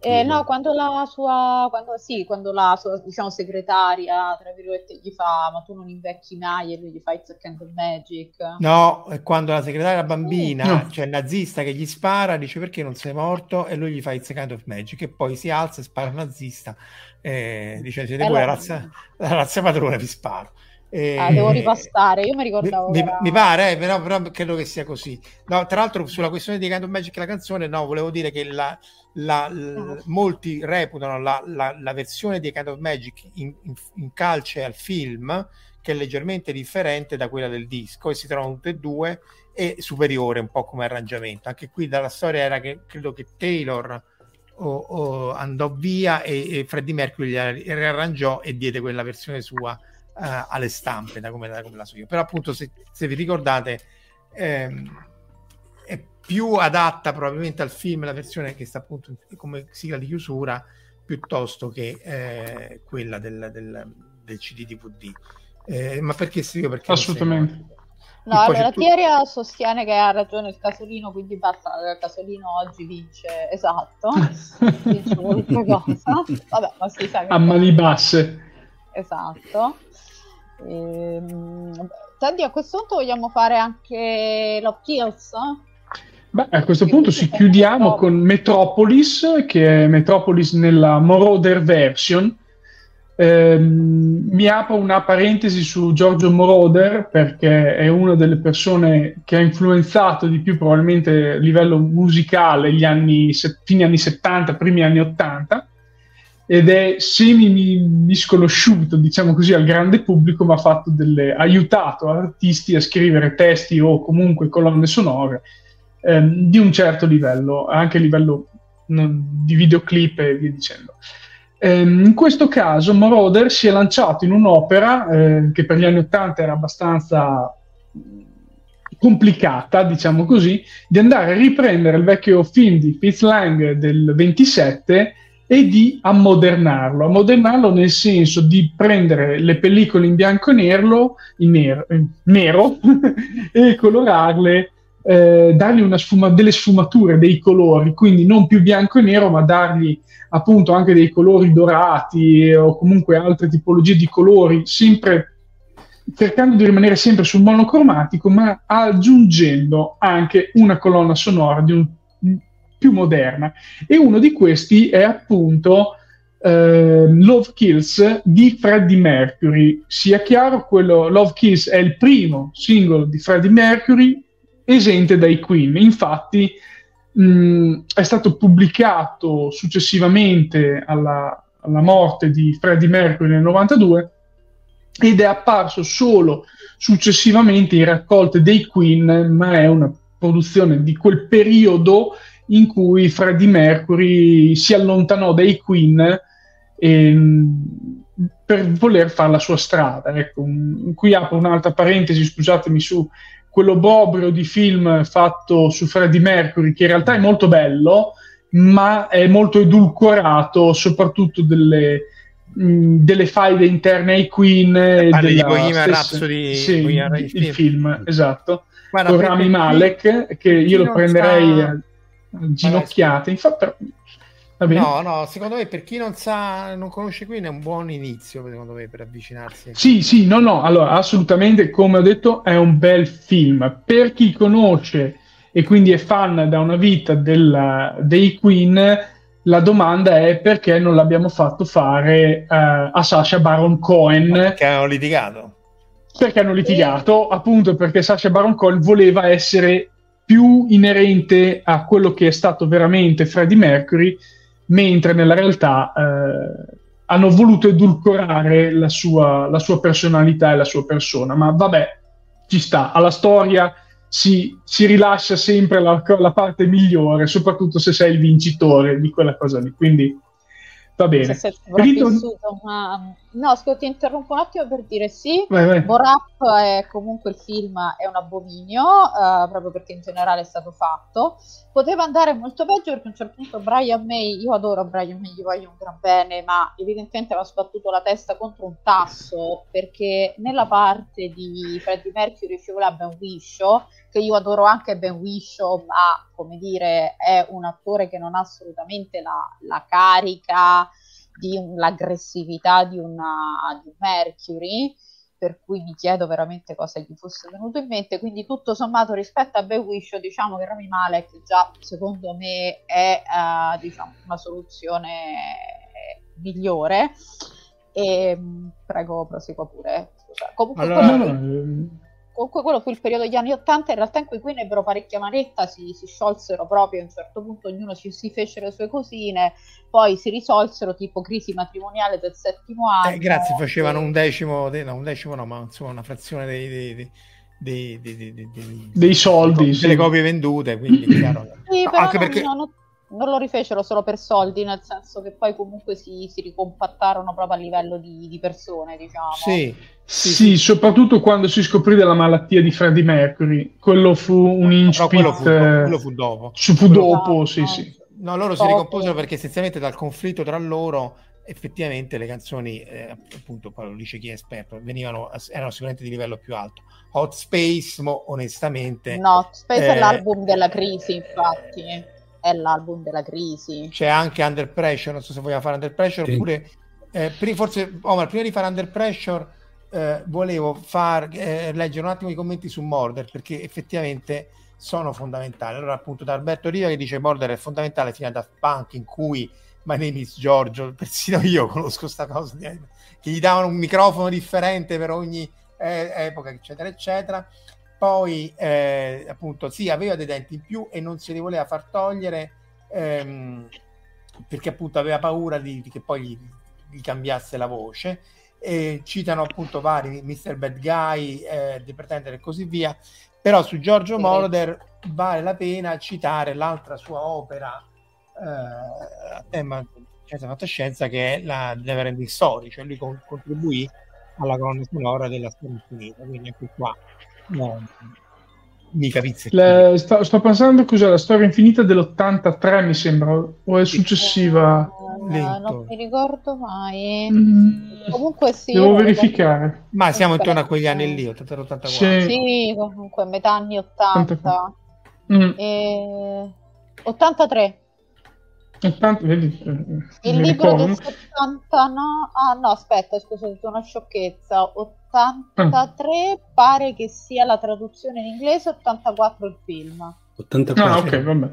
eh, no, quando la sua, quando, sì, quando la sua diciamo, segretaria, tra virgolette, gli fa ma tu non invecchi mai e lui gli fa It's a of magic. No, è quando la segretaria bambina, mm. cioè il nazista che gli spara, dice perché non sei morto e lui gli fa It's a kind of magic e poi si alza e spara al nazista e dice siete voi la razza, la razza padrone vi sparo. E... Ah, devo ripassare, io mi ricordavo. Mi, mi pare, eh, però, però, credo che sia così. No, tra l'altro, sulla questione di of Magic, la canzone, no, volevo dire che la, la, l, ah. molti reputano la, la, la, versione di of Magic in, in, in, calce al film, che è leggermente differente da quella del disco, e si trovano tutte e due, e superiore un po' come arrangiamento. Anche qui dalla storia era che credo che Taylor. O, o andò via e, e Freddie Mercury la riarrangiò e diede quella versione sua uh, alle stampe da come, da come, la so io. Però appunto se, se vi ricordate ehm, è più adatta probabilmente al film la versione che sta appunto come sigla di chiusura piuttosto che eh, quella del, del, del, CD DVD. Eh, ma perché sì? Perché Assolutamente. No, allora tu... Tieria sostiene che ha ragione il casolino, quindi basta, il casolino oggi vince, esatto, vince qualunque cosa. Vabbè, ma si sa che... A mani basse. Esatto. Ehm, Teddy, a questo punto vogliamo fare anche Love Kills? Beh, a questo punto ci chiudiamo con Metropolis, che è Metropolis nella Moroder version. Eh, mi apro una parentesi su Giorgio Moroder perché è una delle persone che ha influenzato di più probabilmente a livello musicale gli anni, fine anni 70, primi anni 80 ed è semi misconosciuto, diciamo così, al grande pubblico, ma ha delle, aiutato artisti a scrivere testi o comunque colonne sonore ehm, di un certo livello, anche a livello non, di videoclip e via dicendo. Ehm, in questo caso Moroder si è lanciato in un'opera eh, che per gli anni Ottanta era abbastanza complicata, diciamo così, di andare a riprendere il vecchio film di Fitz Lang del 27 e di ammodernarlo. Ammodernarlo nel senso di prendere le pellicole in bianco e nero, in nero, in nero e colorarle, eh, dargli sfuma- delle sfumature, dei colori, quindi non più bianco e nero, ma dargli appunto anche dei colori dorati o comunque altre tipologie di colori, sempre cercando di rimanere sempre sul monocromatico, ma aggiungendo anche una colonna sonora di un più moderna. E uno di questi è appunto eh, Love Kills di Freddie Mercury. Sia chiaro, quello Love Kills è il primo singolo di Freddie Mercury esente dai Queen. Infatti mh, è stato pubblicato successivamente alla, alla morte di Freddie Mercury nel 92 ed è apparso solo successivamente in raccolte dei Queen, ma è una produzione di quel periodo in cui Freddie Mercury si allontanò dai Queen ehm, per voler fare la sua strada. Ecco, qui apro un'altra parentesi, scusatemi, su quello bobrio di film fatto su Freddie Mercury, che in realtà è molto bello, ma è molto edulcorato, soprattutto delle, mh, delle faide interne ai Queen. Parli di Bohemian Rhapsody, sì, il, il film, esatto. Guarda, con Rami Malek, che io lo prenderei... Sta ginocchiate. Infatti, No, no, secondo me per chi non sa, non conosce Queen è un buon inizio, secondo me, per avvicinarsi. Sì, sì, no, no, allora assolutamente, come ho detto, è un bel film. Per chi conosce e quindi è fan da una vita della, dei Queen, la domanda è perché non l'abbiamo fatto fare uh, a Sasha Baron Cohen. Perché hanno litigato. Perché hanno litigato, appunto perché Sasha Baron Cohen voleva essere più inerente a quello che è stato veramente Freddie Mercury, mentre nella realtà eh, hanno voluto edulcorare la sua, la sua personalità e la sua persona, ma vabbè, ci sta, alla storia si, si rilascia sempre la, la, parte migliore, soprattutto se sei il vincitore di quella cosa lì. Quindi va bene. Se Ritorn- ma... No, scusa, ti interrompo un attimo per dire sì. Vai, vai. Borap è comunque il film, è un abominio, uh, proprio perché in generale è stato fatto. Poteva andare molto peggio perché a un certo punto Brian May, io adoro Brian May, gli voglio un gran bene, ma evidentemente aveva sbattuto la testa contro un tasso perché nella parte di Freddie Mercury ci voleva Ben Wisho che io adoro anche Ben Wishaw, ma come dire è un attore che non ha assolutamente la, la carica di un, l'aggressività di, una, di un Mercury, per cui mi chiedo veramente cosa gli fosse venuto in mente. Quindi, tutto sommato, rispetto a Ben Wishaw, diciamo che Rami Malek già secondo me è uh, diciamo, una soluzione migliore. E prego, prosegua pure. Scusa. Comunque, allora, quello comunque quello fu il periodo degli anni Ottanta, in realtà in cui Queen ebbero parecchia manetta, si, si, sciolsero proprio a un certo punto, ognuno ci, si fece le sue cosine, poi si risolsero tipo crisi matrimoniale del settimo anno. Eh, grazie, facevano e... un decimo, no, un decimo no, ma insomma una frazione dei, dei, dei, dei, dei soldi, delle sì. copie vendute, quindi chiaro. Sì, no, anche perché... Non, non lo rifecero solo per soldi, nel senso che poi comunque si, si ricompattarono proprio a livello di, di persone, diciamo. Sì, sì, sì, soprattutto quando si scoprì della malattia di Freddie Mercury. Quello fu un incipit... Quello fu, quello fu dopo. Fu quello dopo, no, sì, no. sì. No, loro si ricomposero perché essenzialmente dal conflitto tra loro effettivamente le canzoni, eh, appunto, poi lo dice chi è esperto, venivano, erano sicuramente di livello più alto. Hot Space, mo, onestamente... No, Hot Space eh, è l'album della crisi, infatti è l'album della crisi. C'è anche Under Pressure, non so se vogliamo fare Under Pressure sì. oppure eh, forse Omar, prima di fare Under Pressure eh, volevo far, eh, leggere un attimo i commenti su Murder perché effettivamente sono fondamentali. Allora appunto da Alberto Riva che dice Murder è fondamentale fino a Daft Punk in cui My name is Giorgio, persino io conosco questa cosa, che gli davano un microfono differente per ogni eh, epoca, eccetera, eccetera poi eh, appunto sì, aveva dei denti in più e non se li voleva far togliere ehm, perché appunto aveva paura di, di che poi gli, gli, cambiasse la voce. E citano appunto vari Mr. Bad Guy, eh, The Pretender e così via. Però su Giorgio Moroder vale la pena citare l'altra sua opera eh, a tema di scienza fantascienza che è la Neverending Story, cioè lui con, contribuì alla colonna sonora della storia infinita. Quindi anche qua No, mica Le, sto, sto, pensando cos'è la storia infinita dell'83 mi sembra o è successiva? Uh, non mi ricordo mai. Mm. comunque sì devo verificare. ma siamo intorno a quegli anni lì 83 sì. sì comunque metà anni 80 mm. e... 83 Intanto, vedi, eh, il libro del 79 ah no aspetta scusa ho detto una sciocchezza. 83 ah. pare che sia la traduzione in inglese 84 il film. 84 ah, ok vabbè.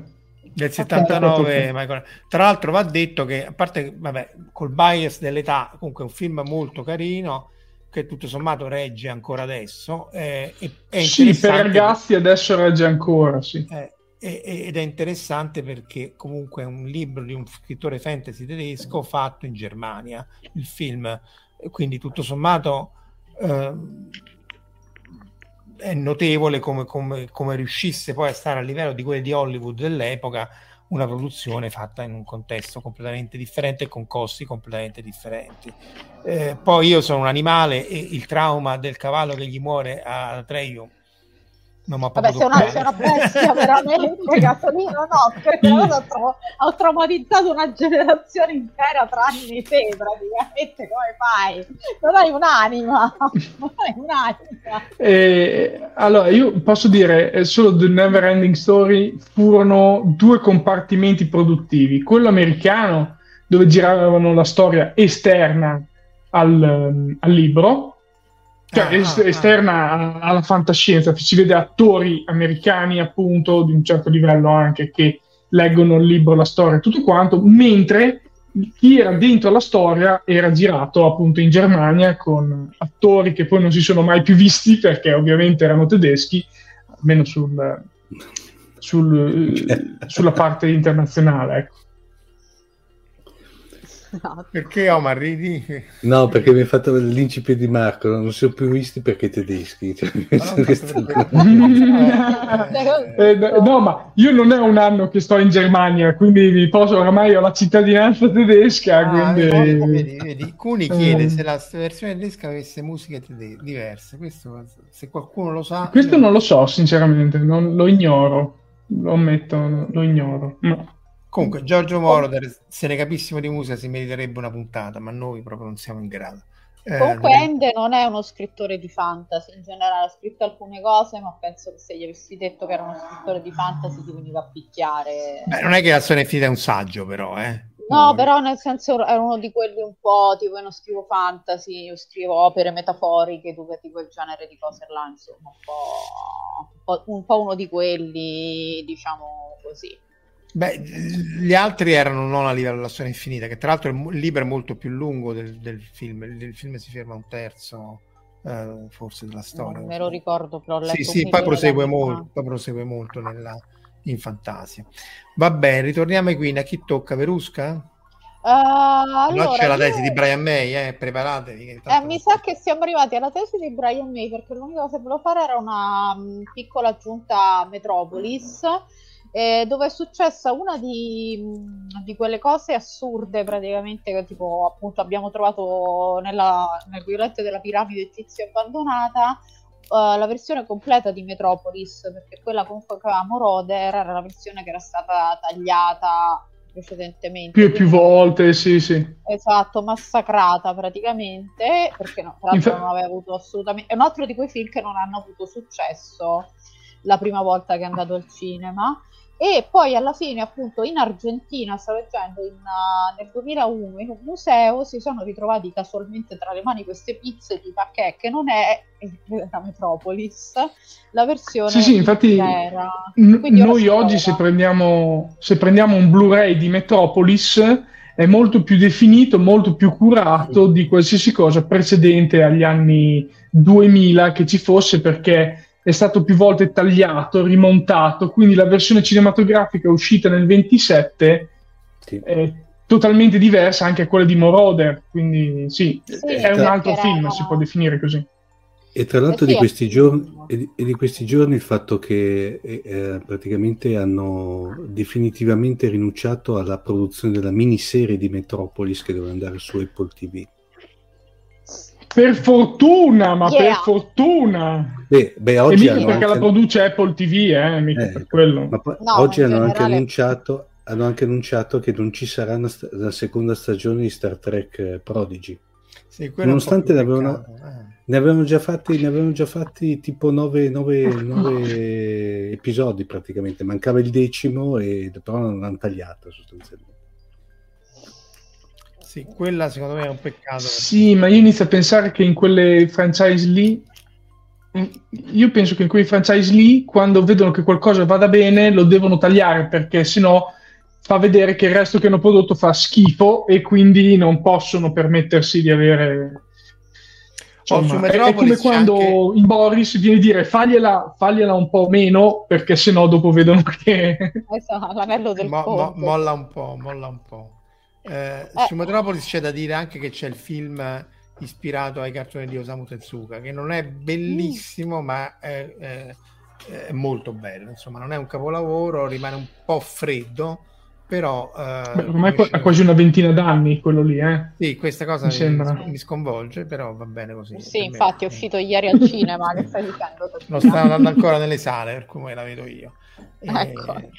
Del 79 okay. tra l'altro va detto che a parte vabbè col bias dell'età comunque è un film molto carino che tutto sommato regge ancora adesso eh, è, è sì per ragazzi adesso regge ancora sì. Eh, ed è interessante perché comunque è un libro di un scrittore fantasy tedesco fatto in Germania, il film, quindi tutto sommato eh, è notevole come, come, come, riuscisse poi a stare a livello di quelli di Hollywood dell'epoca una produzione fatta in un contesto completamente differente e con costi completamente differenti. Eh, poi io sono un animale e il trauma del cavallo che gli muore a Treio non Vabbè, sei una, sei una bestia veramente, Gasolino, no, perché ho, ho traumatizzato una generazione intera tranne te, praticamente, come fai? Non hai un'anima, non hai un'anima. Eh, allora, io posso dire, solo The Never Ending Story furono due compartimenti produttivi, quello americano, dove giravano la storia esterna al, al libro, cioè ah, est- ah, esterna ah. alla fantascienza, si vede attori americani appunto di un certo livello anche che leggono il libro, la storia e tutto quanto, mentre chi era dentro la storia era girato appunto in Germania con attori che poi non si sono mai più visti perché ovviamente erano tedeschi, almeno sul, sul, sulla parte internazionale. Ecco. No. Perché Omar ridi? No, perché mi hai fatto l'incipit di Marco, non si sono più visti perché i tedeschi. Cioè, eh, no, ma io non è un anno che sto in Germania, quindi mi posso, oramai ho la cittadinanza tedesca. Ah, quindi... vedi, vedi. Cuni chiede eh. se la versione tedesca avesse musiche tede- diverse. Questo, se qualcuno lo sa... Questo non lo so, sinceramente, non, lo ignoro. Lo ammetto, lo ignoro. No. Comunque, Giorgio Moroder, se ne capissimo di musica, si meriterebbe una puntata, ma noi proprio non siamo in grado. Eh, Comunque, Ende non è uno scrittore di fantasy in generale, ha scritto alcune cose, ma penso che se gli avessi detto che era uno scrittore di fantasy ti veniva a picchiare. Beh, non è che la storia è finita è un saggio, però, eh. No, no, però nel senso è uno di quelli un po' tipo io non scrivo fantasy, io scrivo opere metaforiche, dove tipo il genere di cose là, insomma, un po', un po', un po' uno di quelli, diciamo così. Beh, gli altri erano non a livello della storia infinita, che tra l'altro il libro è molto più lungo del, del film, il, film si ferma un terzo eh, forse della storia. Non me lo ricordo, però Sì, sì, poi prosegue, molto, poi prosegue molto nella, in fantasia. Va bene, ritorniamo Queen, a chi tocca? Verusca? Uh, allora, c'è la tesi io... di Brian May, eh? preparatevi. Eh, mi sa che siamo arrivati alla tesi di Brian May perché l'unica cosa che volevo fare era una um, piccola aggiunta a Metropolis eh, dove è successa una di, di, quelle cose assurde praticamente che tipo appunto abbiamo trovato nella, nel violetto della piramide egizia abbandonata uh, la versione completa di Metropolis perché quella comunque che avevamo Roder era la versione che era stata tagliata precedentemente. Più e più volte sì sì. Esatto massacrata praticamente perché no, tra l'altro Infa... non aveva avuto assolutamente è un altro di quei film che non hanno avuto successo la prima volta che è andato al cinema e poi alla fine appunto in Argentina, stavo leggendo, in, uh, nel 2001 in un museo si sono ritrovati casualmente tra le mani queste pizze di Paquet che non è la Metropolis, la versione sì, sì, infatti era. N- noi oggi se prendiamo, se prendiamo un Blu-ray di Metropolis è molto più definito, molto più curato di qualsiasi cosa precedente agli anni 2000 che ci fosse perché è stato più volte tagliato, rimontato, quindi la versione cinematografica uscita nel 27 sì. è totalmente diversa anche a quella di Moroder, quindi sì, sì è un altro film, si può definire così. E tra l'altro eh sì, di, questi giorni, e di, questi giorni, il fatto che eh, eh, praticamente hanno definitivamente rinunciato alla produzione della miniserie di Metropolis che doveva andare su Apple TV. Per fortuna, ma yeah. per fortuna. Beh, beh oggi e mica perché anche... la produce Apple TV, eh, mica eh, per quello. Ma poi, no, oggi hanno anche, annunciato, hanno anche annunciato che non ci sarà una st- la seconda stagione di Star Trek eh, Prodigy. Sì, Nonostante ne avevano, eh. ne avevano, già fatti, ne avevano già fatti tipo nove, nove, nove episodi praticamente. Mancava il decimo, e però non l'hanno tagliato sostanzialmente. Sì, quella secondo me è un peccato. Sì, ma io inizio a pensare che in quelle franchise lì, io penso che in quei franchise lì, quando vedono che qualcosa vada bene, lo devono tagliare perché sennò fa vedere che il resto che hanno prodotto fa schifo e quindi non possono permettersi di avere oh, Insomma, è, è, come quando anche... in Boris viene a dire fagliela, fagliela, un po' meno perché sennò dopo vedono che esatto, l'anello del mo, mo, molla un po', molla un po'. Eh, eh. Su Metropolis c'è da dire anche che c'è il film ispirato ai cartoni di Osamu Tezuka, che non è bellissimo, mm. ma è, è, è, molto bello. Insomma, non è un capolavoro, rimane un po' freddo, però... Eh, Beh, ormai ha quasi una ventina d'anni quello lì, eh? Sì, questa cosa mi, sembra. mi sconvolge, però va bene così. Sì, infatti è uscito ieri al cinema, che stai dicendo? Non sta andando ancora nelle sale, per come la vedo io. Ecco. E...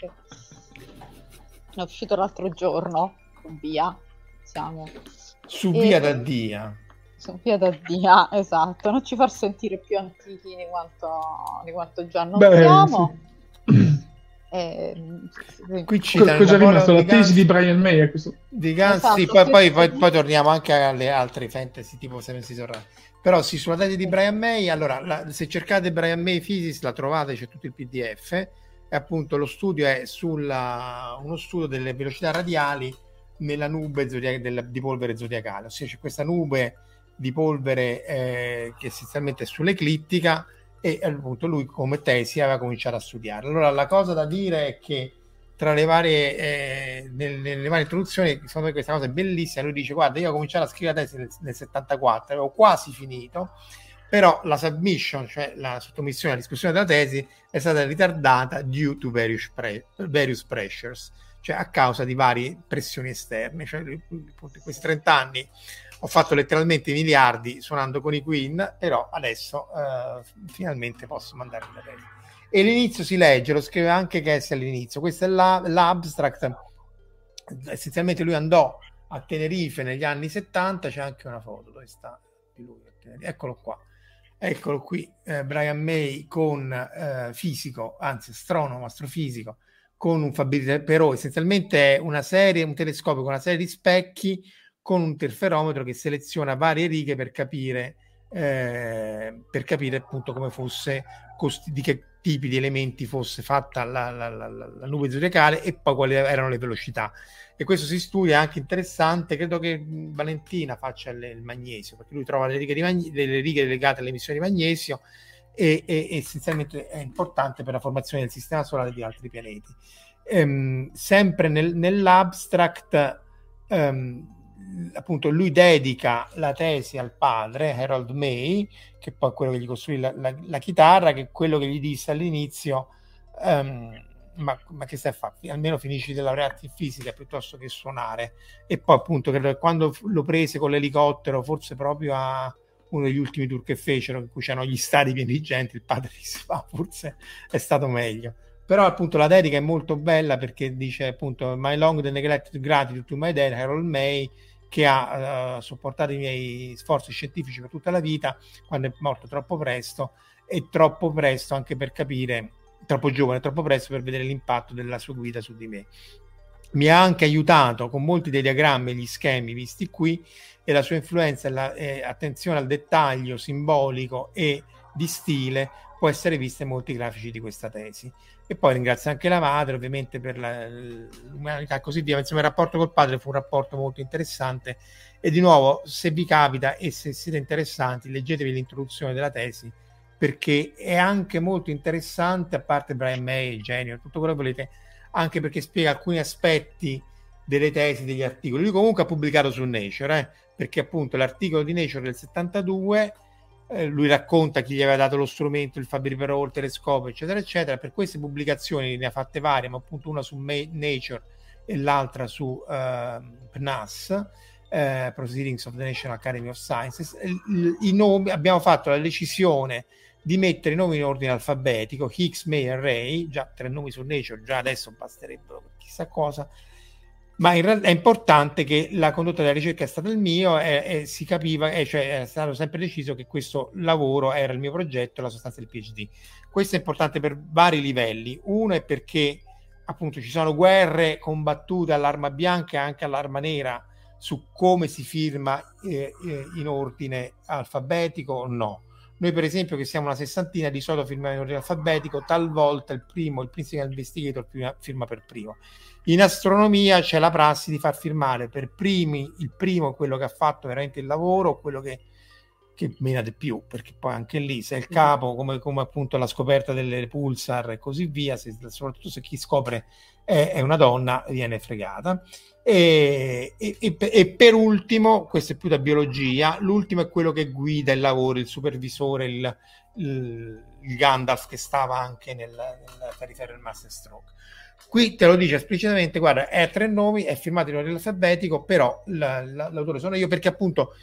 È uscito l'altro giorno via. Siamo. Su via e... da Dia. Su via da Dia, esatto. Non ci far sentire più antichi di quanto, di quanto già non Beh, siamo. Sì. Eh, Qui ci cosa è rimasto? La tesi di Brian May a questo... di Guns, esatto, sì, poi, poi, poi, poi, torniamo anche alle altre fantasy tipo Seven Seas of però sì, sulla tesi di Brian May allora la, se cercate Brian May Physics la trovate, c'è tutto il pdf e appunto lo studio è sulla uno studio delle velocità radiali nella nube zodiac- del, di polvere zodiacale, ossia c'è questa nube di polvere eh, che essenzialmente è sull'eclittica e appunto lui come tesi aveva cominciato a studiare. Allora la cosa da dire è che tra le varie, eh, nelle, nelle, varie introduzioni, secondo me questa cosa è bellissima, lui dice guarda io ho cominciato a scrivere la tesi nel, nel 74, avevo quasi finito, però la submission, cioè la sottomissione alla discussione della tesi, è stata ritardata due to various, pre- various pressures, cioè a causa di varie pressioni esterne. Cioè, in questi 30 anni ho fatto letteralmente miliardi suonando con i Queen, però adesso eh, finalmente posso mandare la tesi e l'inizio si legge, lo scrive anche Cassie all'inizio, questo è la, l'abstract, essenzialmente lui andò a Tenerife negli anni 70, c'è anche una foto, dove sta lui? Eccolo qua, eccolo qui, eh, Brian May con eh, fisico, anzi astronomo, astrofisico, con un Fabrizio però essenzialmente è una serie, un telescopio con una serie di specchi con un interferometro che seleziona varie righe per capire eh, per capire appunto come fosse costi- di che tipi di elementi fosse fatta la, la, la, la, nube zodiacale e poi quali erano le velocità. E questo si studia anche interessante. Credo che Valentina faccia il, il magnesio perché lui trova le righe, magne- delle righe legate alle emissioni di magnesio e, e, e, essenzialmente è importante per la formazione del sistema solare di altri pianeti. Ehm, sempre nel, nell'abstract. Um, appunto lui dedica la tesi al padre Harold May che poi è quello che gli costruì la, la, la chitarra che è quello che gli disse all'inizio um, ma, ma, che stai a fare? Almeno finisci di laurearti in fisica piuttosto che suonare. E poi, appunto, credo che quando lo prese con l'elicottero, forse proprio a uno degli ultimi tour che fecero, in cui c'erano gli stadi pieni di gente, il padre disse: ah, forse è stato meglio. Però, appunto, la dedica è molto bella perché dice appunto: My long and neglected gratitude to my dad, Harold May che ha uh, sopportato i miei sforzi scientifici per tutta la vita, quando è morto troppo presto e troppo presto anche per capire, troppo giovane, troppo presto per vedere l'impatto della sua guida su di me. Mi ha anche aiutato con molti dei diagrammi e gli schemi visti qui e la sua influenza e la, eh, attenzione al dettaglio simbolico e di stile può essere vista in molti grafici di questa tesi. E poi ringrazio anche la madre, ovviamente, per l'umanità e così via. Insomma, il rapporto col padre fu un rapporto molto interessante. E di nuovo, se vi capita e se siete interessanti, leggetevi l'introduzione della tesi, perché è anche molto interessante, a parte Brian May, genio, tutto quello che volete, anche perché spiega alcuni aspetti delle tesi, degli articoli. Lui comunque ha pubblicato su Nature, eh, perché appunto l'articolo di Nature del 72 eh, lui racconta chi gli aveva dato lo strumento, il Fabri il telescopio, eccetera, eccetera. Per queste pubblicazioni ne ha fatte varie, ma appunto una su Nature e l'altra su uh, PNAS, uh, Proceedings of the National Academy of Sciences. I, nomi, abbiamo fatto la decisione di mettere i nomi in ordine alfabetico, Higgs, May e Ray, già tre nomi su Nature, già adesso basterebbero chissà cosa, ma in realtà è importante che la condotta della ricerca è stata il mio e, e si capiva, e cioè è stato sempre deciso che questo lavoro era il mio progetto, la sostanza del PhD. Questo è importante per vari livelli. Uno è perché appunto ci sono guerre combattute all'arma bianca e anche all'arma nera su come si firma eh, eh, in ordine alfabetico o no. Noi, per esempio, che siamo una sessantina, di solito firmiamo in ordine alfabetico, talvolta il primo, il principal investigator firma per primo. In astronomia c'è la prassi di far firmare per primi il primo quello che ha fatto veramente il lavoro, quello che, che mena di più, perché poi anche lì se il capo, come, come appunto la scoperta delle pulsar e così via, se, soprattutto se chi scopre è, è una donna, viene fregata. E, e, e, per ultimo, questo è più da biologia, l'ultimo è quello che guida il lavoro, il supervisore, il, il, il Gandalf che stava anche nel, nel perifero del Master Stroke. Qui te lo dice esplicitamente, guarda, è a tre nomi, è firmato in ordine alfabetico, però la, la, l'autore sono io perché appunto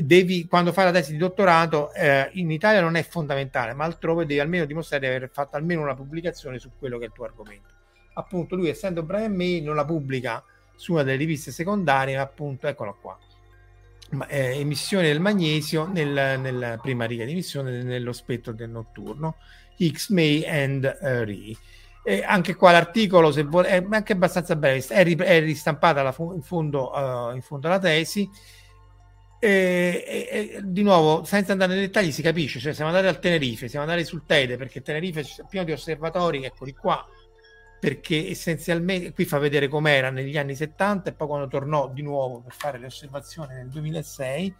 devi, quando fai la tesi di dottorato, eh, in Italia non è fondamentale, ma altrove devi almeno dimostrare di aver fatto almeno una pubblicazione su quello che è il tuo argomento. Appunto, lui essendo Brian May non la pubblica su una delle riviste secondarie, ma appunto, eccolo qua. Ma, eh, emissione del magnesio nel, nella prima riga di emissione nello spettro del notturno, X May and uh, Re e anche qua l'articolo se vuole, è anche abbastanza breve, è, ri, è ristampata la, in, fondo, uh, in fondo alla tesi. E, e, e, di nuovo, senza andare nei dettagli, si capisce: cioè, siamo andati al Tenerife, siamo andati sul Tede perché Tenerife c'è pieno di osservatori, eccoli qua. Perché essenzialmente qui fa vedere com'era negli anni 70 e poi quando tornò di nuovo per fare le osservazioni nel 2006,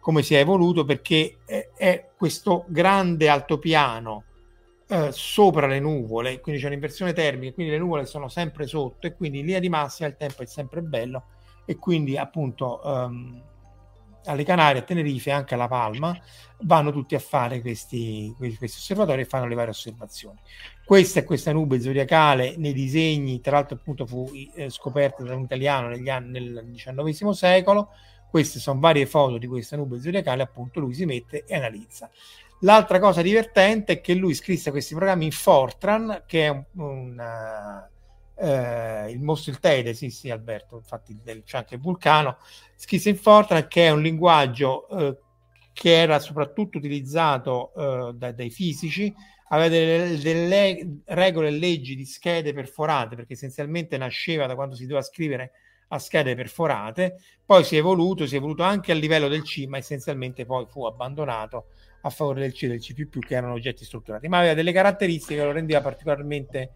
come si è evoluto perché è, è questo grande altopiano eh, sopra le nuvole, quindi c'è un'inversione termica, quindi le nuvole sono sempre sotto e quindi in linea di massima il tempo è sempre bello e quindi appunto ehm, alle Canarie, a Tenerife e anche alla Palma vanno tutti a fare questi, questi osservatori e fanno le varie osservazioni. Questa è questa nube zodiacale nei disegni, tra l'altro appunto fu eh, scoperta da un italiano negli anni, nel XIX secolo, queste sono varie foto di questa nube zodiacale, appunto lui si mette e analizza. L'altra cosa divertente è che lui scrisse questi programmi in Fortran, che è un, un eh, il mostro il Teide, sì sì Alberto, infatti c'è anche il vulcano, scrisse in Fortran che è un linguaggio eh, che era soprattutto utilizzato eh, da, dai fisici, aveva delle, delle regole e leggi di schede perforate, perché essenzialmente nasceva da quando si doveva scrivere a schede perforate, poi si è evoluto, si è evoluto anche a livello del C, ma essenzialmente poi fu abbandonato a favore del C e del C++, che erano oggetti strutturati, ma aveva delle caratteristiche che lo rendeva particolarmente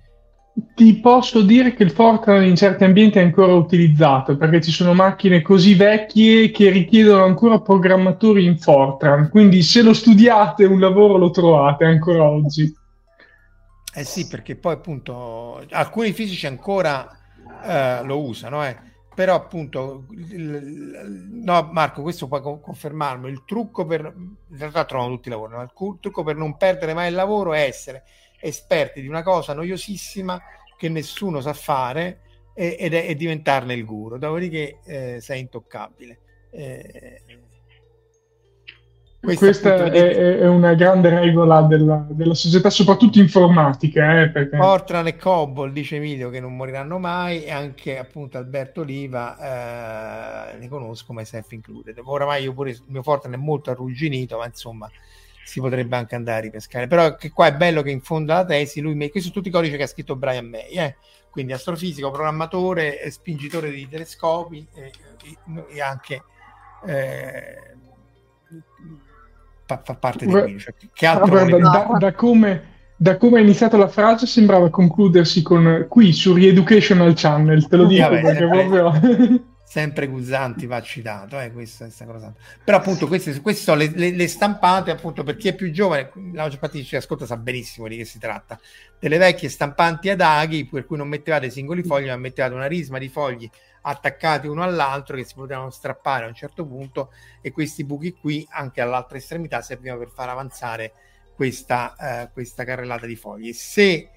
ti posso dire che il Fortran in certi ambienti è ancora utilizzato perché ci sono macchine così vecchie che richiedono ancora programmatori in Fortran. Quindi, se lo studiate, un lavoro lo trovate ancora oggi. Eh sì, perché poi appunto alcuni fisici ancora eh, lo usano, eh. però appunto, il, no Marco, questo puoi confermarlo, il trucco per, in realtà trovano tutti i lavori, no? il trucco per non perdere mai il lavoro è essere esperti di una cosa noiosissima che nessuno sa fare e, ed è, e diventarne il guru. Dopodiché eh, sei intoccabile. Eh, questa, questa è, è, una grande regola della, della società, soprattutto informatica. Eh, perché... Fortran e Cobol, dice Emilio, che non moriranno mai, e anche appunto Alberto Oliva, eh, ne conosco, ma self included. Oramai io pure, il mio Fortran è molto arrugginito, ma insomma si potrebbe anche andare a ripescare. Però che qua è bello che in fondo alla tesi lui, questi sono tutti i codici che ha scritto Brian May, eh? quindi astrofisico, programmatore, spingitore di telescopi e, e anche eh, fa, fa, parte di lui. Cioè, che altro guarda, da, da, come, da come è iniziata la frase sembrava concludersi con qui su Reeducational Channel, te lo dico Vabbè, perché proprio sempre Guzzanti va citato, eh, questa, questa cosa. Però appunto queste, queste sono le, le, le, stampate, appunto per chi è più giovane, la maggior parte chi ascolta sa benissimo di che si tratta, delle vecchie stampanti ad aghi per cui non mettevate singoli fogli, ma mettevate una risma di fogli attaccati uno all'altro che si potevano strappare a un certo punto e questi buchi qui anche all'altra estremità servivano per far avanzare questa, eh, questa carrellata di fogli. Se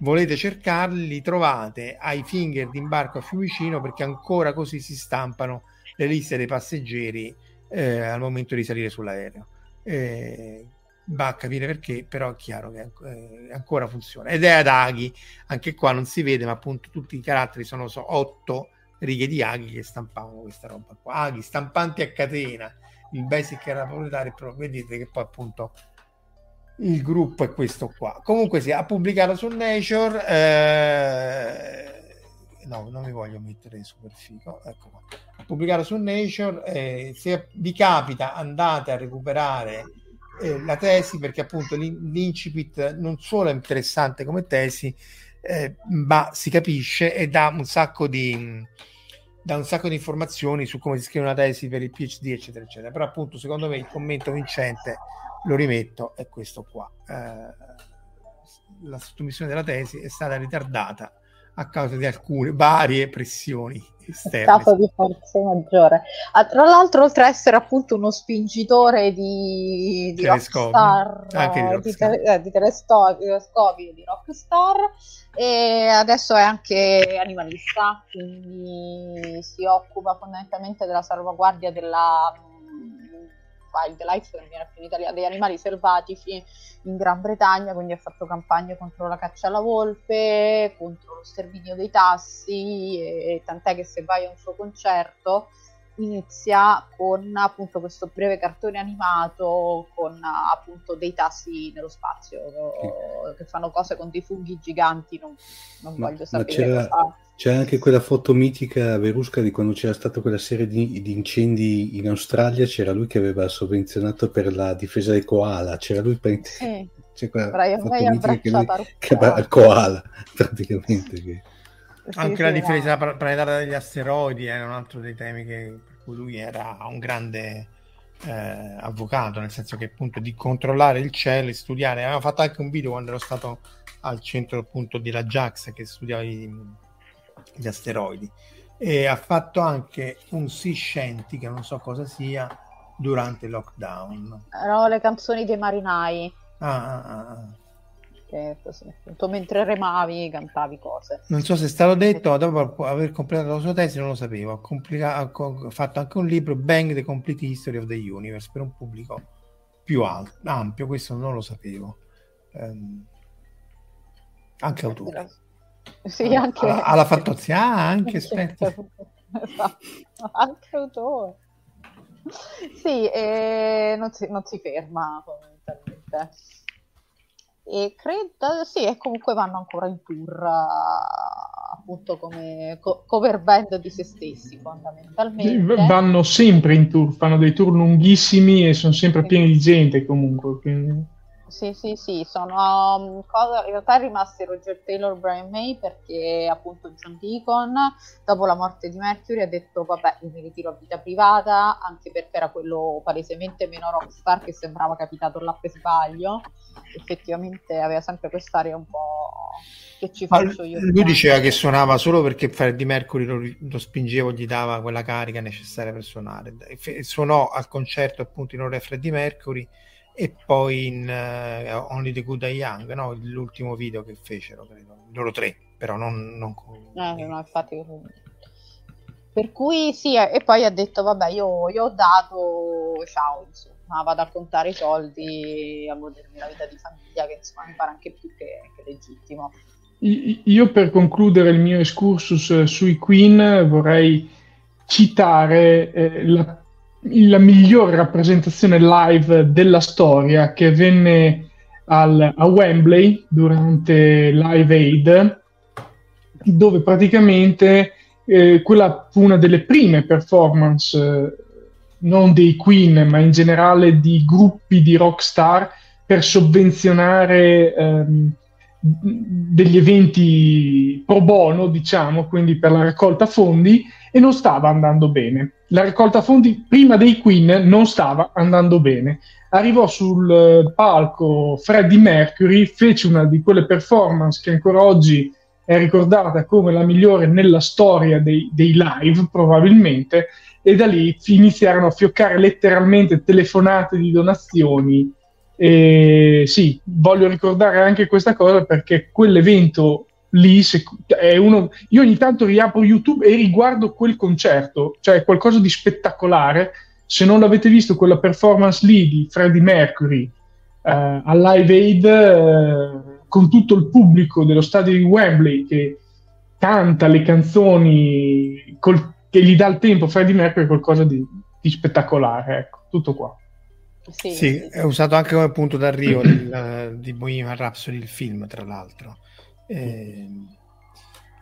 volete cercarli, li trovate ai finger d'imbarco a Fiumicino perché ancora così si stampano le liste dei passeggeri eh, al momento di salire sull'aereo. Eh, va a capire perché, però è chiaro che eh, ancora funziona. Ed è ad aghi, anche qua non si vede, ma appunto tutti i caratteri sono so, otto righe di aghi che stampavano questa roba qua. Aghi stampanti a catena, il basic era proprietario, però vedete che poi appunto il gruppo è questo qua. Comunque si ha pubblicato su Nature. Eh... No, non mi voglio mettere super figo. Ecco qua. Ha pubblicato su Nature. Eh, se vi capita, andate a recuperare eh, la tesi perché appunto l'incipit non solo è interessante come tesi, eh, ma si capisce e dà un sacco di da un sacco di informazioni su come si scrive una tesi per il PhD, eccetera, eccetera. Però appunto, secondo me il commento vincente lo rimetto, è questo qua. Eh, la sottomissione della tesi è stata ritardata a causa di alcune varie pressioni esterne. Stato di forza maggiore. Ah, tra l'altro, oltre a essere appunto uno spingitore di, di rockstar, anche di, rockstar. di, eh, di telescopi di rockstar, e adesso è anche animalista, quindi si occupa fondamentalmente della salvaguardia della wildlife, che viene più in Italia, degli animali selvatici in Gran Bretagna, quindi ha fatto campagne contro la caccia alla volpe, contro lo sterminio dei tassi, e, e tant'è che se vai a un suo concerto inizia con appunto questo breve cartone animato con appunto dei tassi nello spazio che fanno cose con dei funghi giganti non, non ma, voglio sapere c'era, c'è anche quella foto mitica Verusca di quando c'era stata quella serie di, di, incendi in Australia c'era lui che aveva sovvenzionato per la difesa dei koala c'era lui per... sì. c'è quella Brian foto mitica che, lui, che koala praticamente che... anche la difesa planetaria degli asteroidi era un altro dei temi che cui lui era un grande eh, avvocato, nel senso che appunto di controllare il cielo e studiare. Aveva fatto anche un video quando ero stato al centro appunto della JAX che studiava i, gli asteroidi e ha fatto anche un Sea Shanty che non so cosa sia durante il lockdown. Erano le canzoni dei marinai. Ah, ah, ah. ah. Che così, appunto, mentre remavi cantavi cose. Non so se è stato detto, dopo aver completato la sua tesi non lo sapevo. Ha, complica- ha fatto anche un libro, Bang the Complete History of the Universe, per un pubblico più alto, ampio, questo non lo sapevo. Um, anche autore. Sì, anche... Alla, Fantozzi, ah, anche aspetta. esatto. anche autore. Sì, e non si, non si ferma fondamentalmente. E credo, sì, e comunque vanno ancora in tour appunto come co- cover band di se stessi fondamentalmente. Vanno sempre in tour, fanno dei tour lunghissimi e sono sempre pieni di gente comunque. Quindi... Sì, sì, sì, sono um, cosa, in realtà è rimasto Roger Taylor Brian May perché appunto John Deacon dopo la morte di Mercury ha detto vabbè io mi ritiro a vita privata anche perché era quello palesemente meno rockstar che sembrava capitato là per sbaglio. Effettivamente aveva sempre quest'area un po' che ci faccio io. lui diceva che suonava solo perché Freddie Mercury lo, lo spingeva gli dava quella carica necessaria per suonare. Suonò al concerto appunto in ora Freddie Mercury e poi in uh, Only the Good and Young, no? l'ultimo video che fecero, credo. loro tre, però non, non con... Eh, no, infatti... Per cui sì, e poi ha detto, vabbè, io, io ho dato, ciao, insomma, vado a contare i soldi, a godermi la vita di famiglia, che insomma mi pare anche più che, che legittimo. Io per concludere il mio excursus eh, sui Queen vorrei citare eh, la la migliore rappresentazione live della storia che venne al, a Wembley durante Live Aid, dove praticamente eh, quella fu una delle prime performance, eh, non dei Queen, ma in generale di gruppi di rockstar per sovvenzionare ehm, degli eventi pro bono, diciamo, quindi per la raccolta fondi, e non stava andando bene la raccolta fondi prima dei Queen non stava andando bene. Arrivò sul eh, palco Freddie Mercury, fece una di quelle performance che ancora oggi è ricordata come la migliore nella storia dei, dei live, probabilmente, e da lì iniziarono a fioccare letteralmente telefonate di donazioni. E sì, voglio ricordare anche questa cosa perché quell'evento lì se, è uno, io ogni tanto riapro YouTube e riguardo quel concerto, cioè qualcosa di spettacolare. Se non l'avete visto, quella performance lì di Freddie Mercury eh, al Live Aid eh, con tutto il pubblico dello stadio di Wembley che canta le canzoni col, che gli dà il tempo Freddie Mercury è qualcosa di, di spettacolare, ecco, tutto qua. Sì, sì, è usato anche come punto d'arrivo del, di Bohemian Rhapsody il film, tra l'altro. Eh,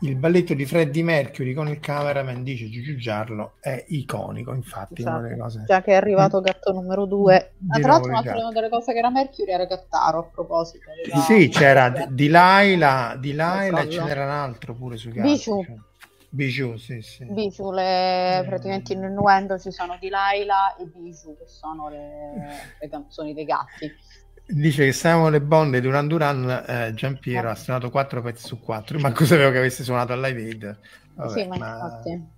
il balletto di Freddie Mercury con il cameraman dice Giugiu Giarlo è iconico infatti esatto. cose... già che è arrivato gatto numero due ah, tra l'altro una delle cose che era Mercury era Gattaro a proposito era... sì c'era di Laila e ce n'era un altro pure su gatti Bijou cioè. Bijou, sì, sì. Bijou, le, praticamente in innuendo ci sono di Laila e Bijou, che sono le, le canzoni dei gatti. Dice che Samuel e Bond e Duran Duran, eh, Giampiero ha suonato 4 pezzi su 4, ma cosa sapevo che avesse suonato al Live Aid? Vabbè, sì, ma, ma... infatti.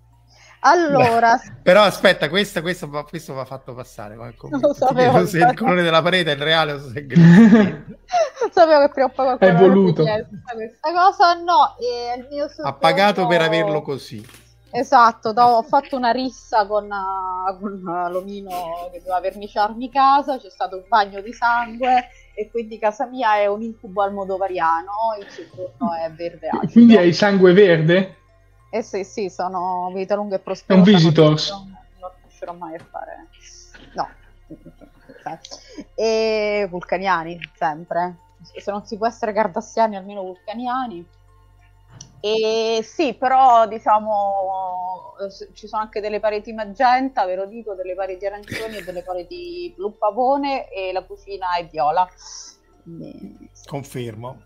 Allora, Beh, però aspetta, questo, questo, va, questo va fatto passare. Non lo sapevo, se il colore della parete è il reale o se è sapevo che prima o poi qualcuno è voluto. questa cosa. No, e il mio ha pagato per averlo così. Esatto, do, ho fatto una rissa con, uh, con uh, l'omino che doveva verniciarmi casa, c'è stato un bagno di sangue e quindi casa mia è un incubo almodovariano, il soggiorno è verde acido. Quindi hai sangue verde? Eh sì, sì, sono vita lunga e prosperosa. È un visitors. Non, non riuscirò mai a fare... No. E vulcaniani, sempre. Se non si può essere cardassiani, almeno vulcaniani e sì, però diciamo ci sono anche delle pareti magenta, ve lo dico, delle pareti arancioni e delle pareti blu pavone e la cucina è viola. Confermo.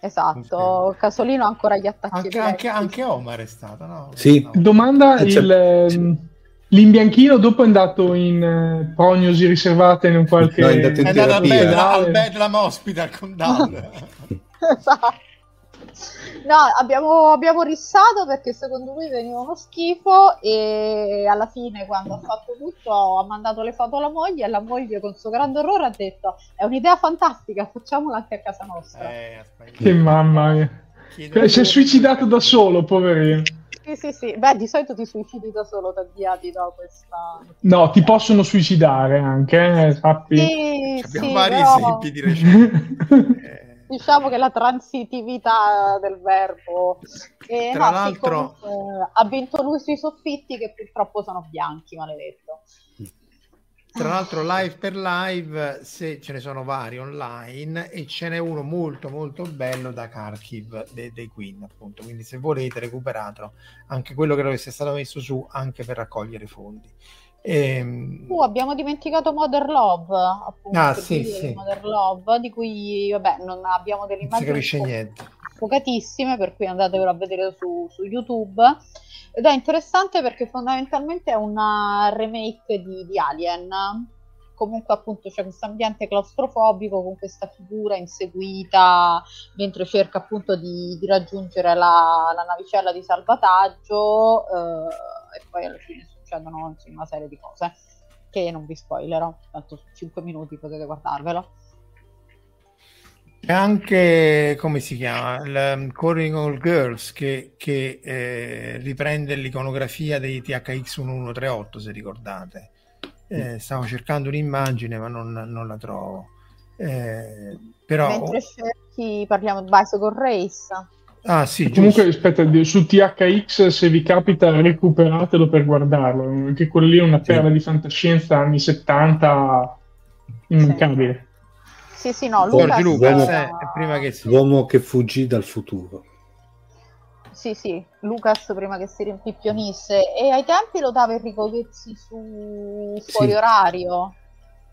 Esatto, Confermo. Casolino ha ancora gli attacchi. Anche, anche, anche, Omar è stato, no? Sì. No. Domanda, il, ehm, L'imbianchino dopo è andato in eh, prognosi riservate in un qualche... No, è andato in È andato al al Bedlam Hospital con Down. Esatto. No, abbiamo, abbiamo rissato perché secondo lui veniva uno schifo e alla fine quando ha fatto tutto ha mandato le foto alla moglie e la moglie con suo grande orrore ha detto è un'idea fantastica, facciamola anche a casa nostra. Eh. Che mamma mia. Chiedo- Eh, Si è suicidato da solo, poverino. Sì, sì, sì. Beh, di solito ti suicidi da solo, ti avviati da questa... No, ti possono suicidare anche, eh, sappi. Sì, Abbiamo sì, vari però esempi di recente. Eh, diciamo che la transitività del verbo... E, Tra no, sì, l'altro- comunque, ha vinto lui sui soffitti che purtroppo sono bianchi, maledetto. Tra l'altro, live per live, se ce ne sono vari online, e ce n'è uno molto molto bello da Kharkiv de- dei Queen, appunto. Quindi, se volete, recuperatelo anche quello che è stato messo su anche per raccogliere fondi. Ehm, Uh, abbiamo dimenticato Mother Love, appunto, Ah, sì, sì. di Mother Love, di cui vabbè, non abbiamo delle non si immagini capisce niente. focatissime, per cui andatevelo a vedere su, su YouTube. Ed è interessante perché fondamentalmente è una remake di, di Alien. Comunque, appunto, c'è questo ambiente claustrofobico con questa figura inseguita mentre cerca appunto di, di raggiungere la, la navicella di salvataggio. eh, e poi alla fine succedono insomma, una serie di cose che non vi spoilerò. Tanto 5 minuti potete guardarvelo. C'è anche, come si chiama, il um, Calling All Girls che, che, eh, riprende l'iconografia dei THX 1138, se ricordate. Eh, stavo cercando un'immagine, ma non, non la trovo. Eh, però, Mentre cerchi, parliamo di Bicycle Race. Ah sì, Comunque, giusto. aspetta, su THX se vi capita recuperatelo per guardarlo, che quello lì è una perla di fantascienza anni 70 immancabile. Sì, sì, no, Giorgio Lucas. Lucas, Uomo- eh, è prima che si... L'uomo che fuggì dal futuro. Sì, sì, Lucas prima che si rimpicchionisse. E ai tempi lo dava Enrico Ghezzi su fuori Sì. orario.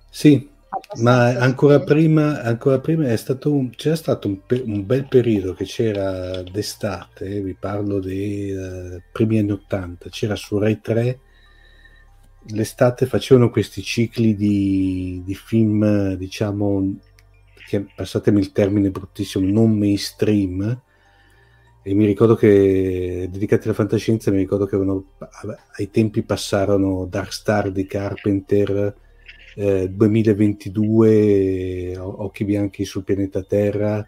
Sì, ma ancora prima, ancora prima stato un, c'era stato un, pe- un bel periodo che c'era d'estate, eh, vi parlo dei eh, primi anni 80, c'era su Rai 3 l'estate facevano questi cicli di, di film, diciamo, che, passatemi il termine bruttissimo, non mainstream, e mi ricordo che dedicati alla fantascienza mi ricordo che avevano, ai tempi passarono Dark Star di Carpenter eh, 2022 O- Occhi bianchi sul pianeta Terra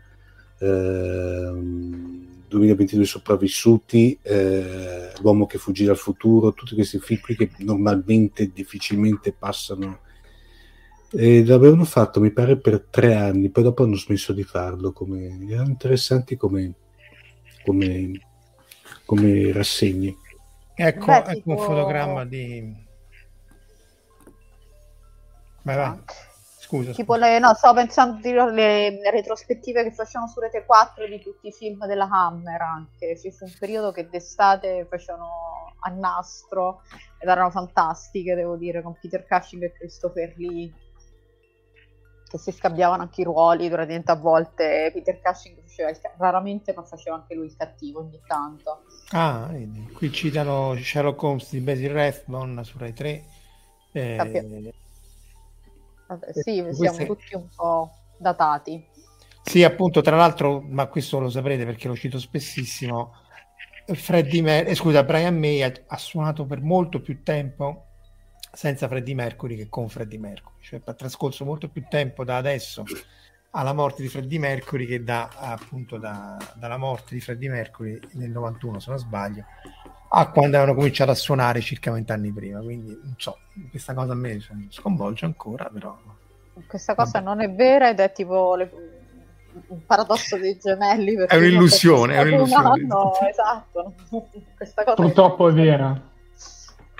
ehm, 2022 sopravvissuti eh, L'uomo che fuggì dal futuro tutti questi film qui che normalmente difficilmente passano e l'avevano fatto mi pare per tre anni poi dopo hanno smesso di farlo come, erano interessanti come come, come rassegne. Ecco, Beh, ecco tipo- un fotogramma di... Vai, vai. Scusa. Tipo le, no, stavo pensando di le, le retrospettive che facevano su Rete 4 di tutti i film della Hammer anche. Ci fu un periodo che d'estate facevano a nastro ed erano fantastiche, devo dire, con Peter Cushing e Christopher Lee che si scambiavano anche i ruoli praticamente a volte Peter Cushing faceva il, raramente ma faceva anche lui il cattivo ogni tanto Ah, vedi, qui citano Sherlock Holmes di Basil Rathbone su Rai 3. Eh, Vabbè, sì, Eh, siamo queste- tutti un po' datati. Sì, appunto, tra l'altro, ma questo lo saprete perché lo cito spessissimo, Freddie Mer- eh, scusa, Brian May ha, ha suonato per molto più tempo senza Freddie Mercury che con Freddie Mercury, cioè ha trascorso molto più tempo da adesso alla morte di Freddie Mercury che da appunto da- dalla morte di Freddie Mercury nel 91 se non sbaglio a quando avevano cominciato a suonare circa vent'anni prima quindi non so questa cosa a me sconvolge ancora però Questa cosa Vabbè. non è vera ed è tipo le- un paradosso dei gemelli. È un'illusione, è un'illusione. Un anno, esatto. Questa cosa Purtroppo è vera.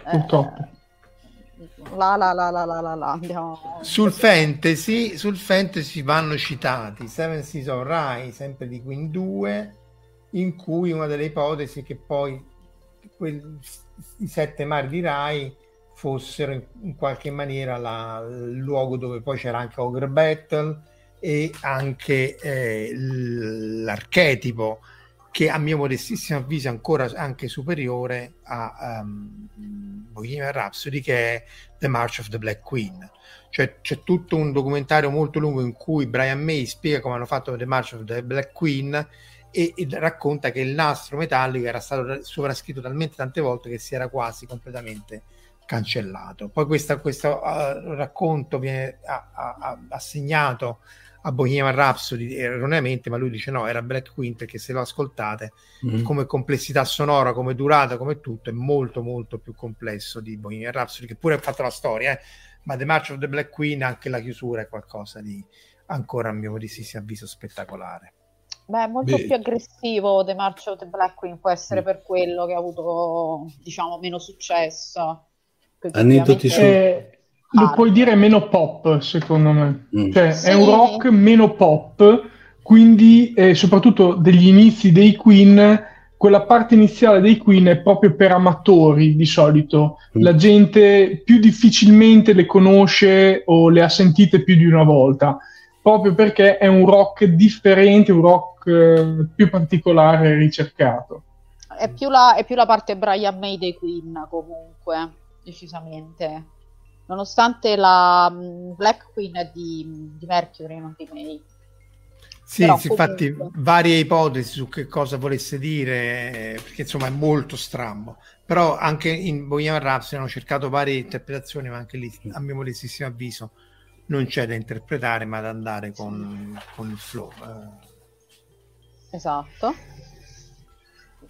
Eh, Purtroppo. La la la la la la la. Andiamo... Sul fantasy, sul fantasy vanno citati Seven Seas of Rye, sempre di Queen 2, in cui una delle ipotesi è che poi quel- i sette mari di Rai fossero in, qualche maniera la- il luogo dove poi c'era anche Ogre Battle e anche eh, l'archetipo che a mio modestissimo avviso è ancora anche superiore a um, Bohemian Rhapsody che è The March of the Black Queen. Cioè c'è tutto un documentario molto lungo in cui Brian May spiega come hanno fatto The March of the Black Queen e, e racconta che il nastro metallico era stato sovrascritto talmente tante volte che si era quasi completamente cancellato poi questa, questo uh, racconto viene a, a, a, assegnato a Bohemian Rhapsody erroneamente, ma lui dice no, era Black Queen perché se lo ascoltate mm-hmm. come complessità sonora, come durata, come tutto, è molto molto più complesso di Bohemian Rhapsody, che pure ha fatto la storia, eh? ma The March of the Black Queen, anche la chiusura è qualcosa di ancora a mio modestissimo avviso spettacolare. Beh, è molto Beh. più aggressivo The March of the Black Queen, può essere mm. per quello che ha avuto, diciamo, meno successo. Aneddoti su... Eh, lo puoi dire meno pop, secondo me. Mm. Cioè, sì. è un rock meno pop, quindi eh, soprattutto degli inizi dei Queen, quella parte iniziale dei Queen è proprio per amatori di solito. Mm. La gente più difficilmente le conosce o le ha sentite più di una volta, proprio perché è un rock differente, un rock eh, più particolare e ricercato. È più, la, è più la parte Brian May dei Queen, comunque, decisamente nonostante la um, Black Queen di, di Mercury, non di May. Sì, Però, sì infatti varie ipotesi su che cosa volesse dire, perché insomma è molto strambo. Però anche in Bohemian Rhapsody hanno cercato varie interpretazioni, ma anche lì, a mio modestissimo avviso, non c'è da interpretare, ma da andare con, con il flow. Eh. Esatto.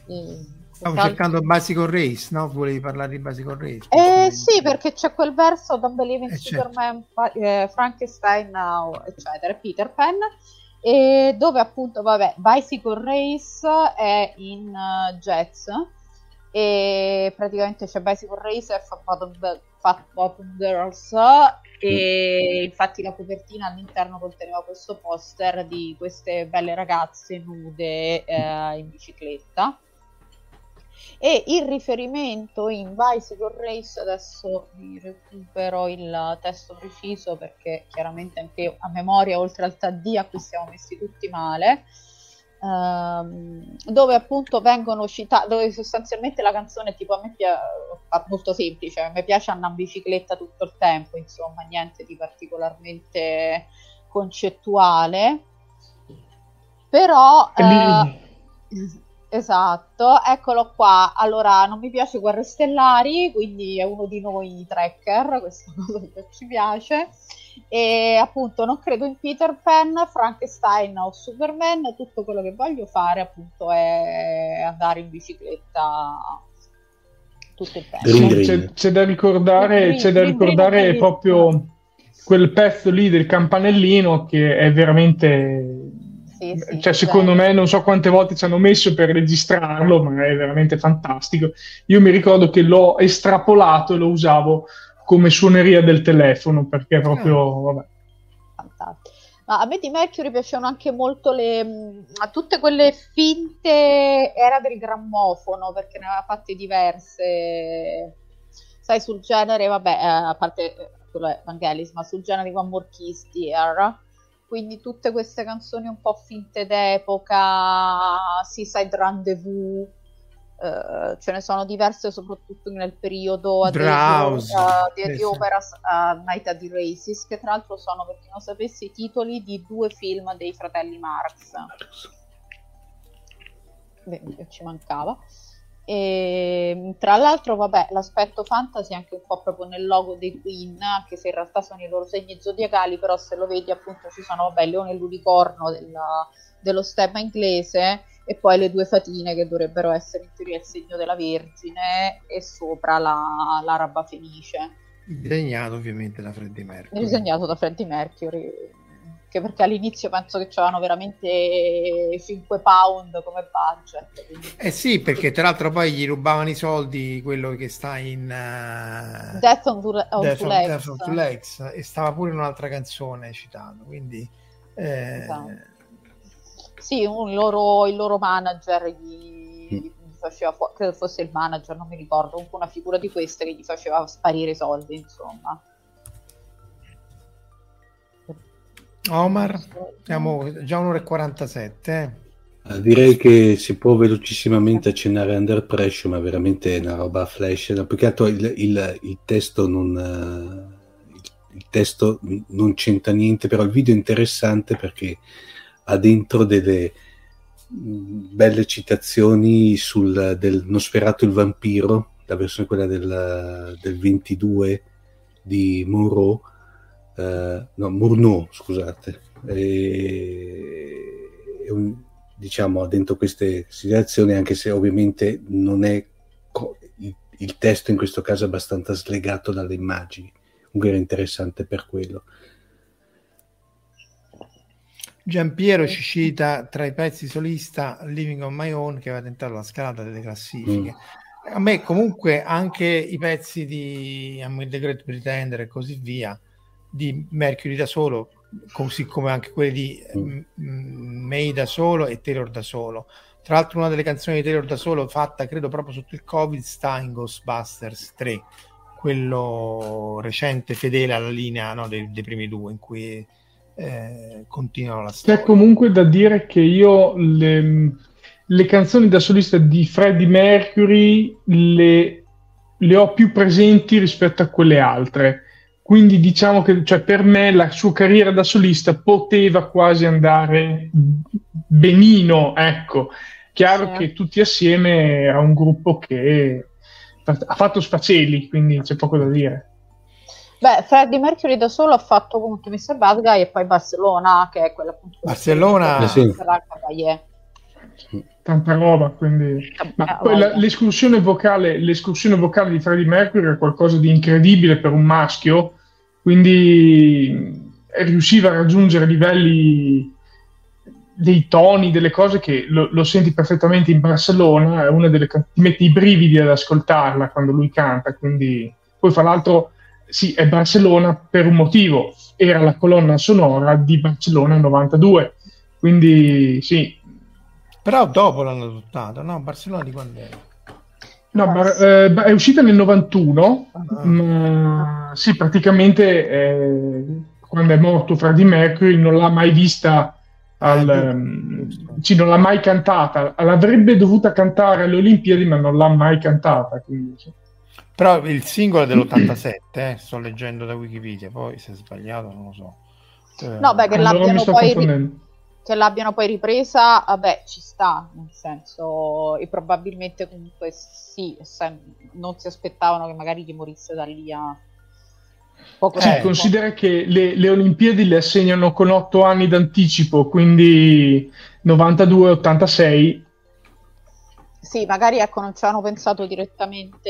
E Stavo cercando Basic Race, no? Volevi parlare di Basic Race? Eh, sì, perché c'è quel verso Don't Believe in eh. Superman, certo. eh, Frankenstein, now, eccetera, Peter Pan, e dove appunto, vabbè, Bicycle Race è in uh, jazz e praticamente c'è Bicycle Race e Fat Bottom, Fat Bottom Girls e mm. infatti la copertina all'interno conteneva questo poster di queste belle ragazze nude eh, in bicicletta e il riferimento in Bicycle Race adesso vi recupero il testo preciso perché chiaramente anche a memoria oltre al TAD a cui siamo messi tutti male dove appunto vengono citate dove sostanzialmente la canzone tipo a me piace molto semplice a me piace andare in bicicletta tutto il tempo insomma niente di particolarmente concettuale però eh, Esatto, eccolo qua. Allora, non mi piace Guerre Stellari, quindi è uno di noi tracker, questa cosa che ci piace. E appunto non credo in Peter Pan, Frankenstein o Superman, tutto quello che voglio fare appunto è andare in bicicletta tutto il tempo. C'è, c'è, da ricordare, c'è da ricordare proprio quel pezzo lì del campanellino che è veramente sì, sì, cioè, secondo me non so quante volte ci hanno messo per registrarlo, ma è veramente fantastico. Io mi ricordo che l'ho estrapolato e lo usavo come suoneria del telefono perché proprio, vabbè. Fantastico. A me di Mercury piacevano anche molto le, mm, tutte quelle finte era del grammofono perché ne aveva fatte diverse sai sul genere vabbè eh, a parte eh, quello è Vangelis ma sul genere di One More Kiss Dear quindi tutte queste canzoni un po' finte d'epoca, Seaside Rendezvous, uh, ce ne sono diverse soprattutto nel periodo di, uh, di, di opera uh, Night at the Races, che tra l'altro sono, per chi non sapesse, i titoli di due film dei fratelli Marx. Beh, ci mancava. E, ehm, tra l'altro, vabbè, l'aspetto fantasy è anche un po' proprio nel logo dei Queen, anche se in realtà sono i loro segni zodiacali, però se lo vedi appunto ci sono, vabbè, leone e l'unicorno della, dello stemma inglese e poi le due fatine che dovrebbero essere in teoria il segno della Vergine e sopra la, l'araba fenice. Disegnato ovviamente da Freddie Mercury. Disegnato da Freddie Mercury anche perché all'inizio penso che c'erano veramente 5 pound come budget. Quindi... Eh sì, perché tra l'altro poi gli rubavano i soldi quello che sta in uh... Death on, Two, on Death, Two Legs. Death on Two Legs e stava pure in un'altra canzone citando, quindi... Eh... Esatto. Sì, un loro, il loro manager gli, gli faceva, fu- credo fosse il manager, non mi ricordo, comunque una figura di queste che gli faceva sparire i soldi, insomma. Omar, siamo già un'ora e 47. Eh? Uh, direi che si può velocissimamente accennare Under Pressure, ma veramente è una roba flash. No, più che altro il, il, il testo non. Il, il testo non c'entra niente, però il video è interessante perché ha dentro delle mm, belle citazioni sul del Nosferatu il vampiro, la versione quella del, del 22 di Monroe, uh, no, Murnau, scusate. E, è un, diciamo, dentro queste situazioni, anche se ovviamente non è co- il, il, testo in questo caso è abbastanza slegato dalle immagini. Comunque era interessante per quello. Giampiero ci cita tra i pezzi solista Living on My Own che aveva tentato la scalata delle classifiche. Mm. A me comunque anche i pezzi di I'm the Great Pretender e così via di Mercury da solo così come anche quelli di mm. May da solo e Taylor da solo. Tra l'altro una delle canzoni di Taylor da solo fatta credo proprio sotto il Covid sta in Ghostbusters 3, quello recente fedele alla linea no, dei, dei, primi due in cui eh, continuano la storia. C'è comunque da dire che io le, le canzoni da solista di Freddie Mercury le, le ho più presenti rispetto a quelle altre quindi diciamo che cioè, per me la sua carriera da solista poteva quasi andare benino, ecco. Chiaro sì. che tutti assieme era un gruppo che ha fatto sfaceli, quindi c'è poco da dire. Beh, Freddie Mercury da solo ha fatto appunto Mr. Bad Guy e poi Barcellona, che è quella appunto Barcellona, eh, sì. tanta roba, quindi... Ma poi la, l'escursione, vocale, l'escursione vocale di Freddie Mercury è qualcosa di incredibile per un maschio, quindi riusciva a raggiungere livelli dei toni, delle cose che lo, lo senti perfettamente in Barcellona, è una delle ti mette i brividi ad ascoltarla quando lui canta, quindi poi fra l'altro sì, è Barcellona per un motivo, era la colonna sonora di Barcellona 92, quindi sì, però dopo l'hanno adottato, no? Barcellona di quando era? No, ma, eh, è uscita nel 91, ah. ma sì, praticamente eh, quando è morto Freddie Mercury non l'ha mai vista, al, um, sì, non l'ha mai cantata, l'avrebbe dovuta cantare alle Olimpiadi ma non l'ha mai cantata. Quindi, sì. Però il singolo è dell'87, eh, sto leggendo da Wikipedia, poi se è sbagliato non lo so. Eh, no, beh, che l'abbiano poi che l'abbiano poi ripresa, vabbè, ci sta, nel senso, e probabilmente comunque sì, non si aspettavano che magari gli morisse da lì a poco tempo. Considera che le, le, Olimpiadi le assegnano con otto anni d'anticipo, quindi 92-86. Sì, magari ecco, non ci hanno pensato direttamente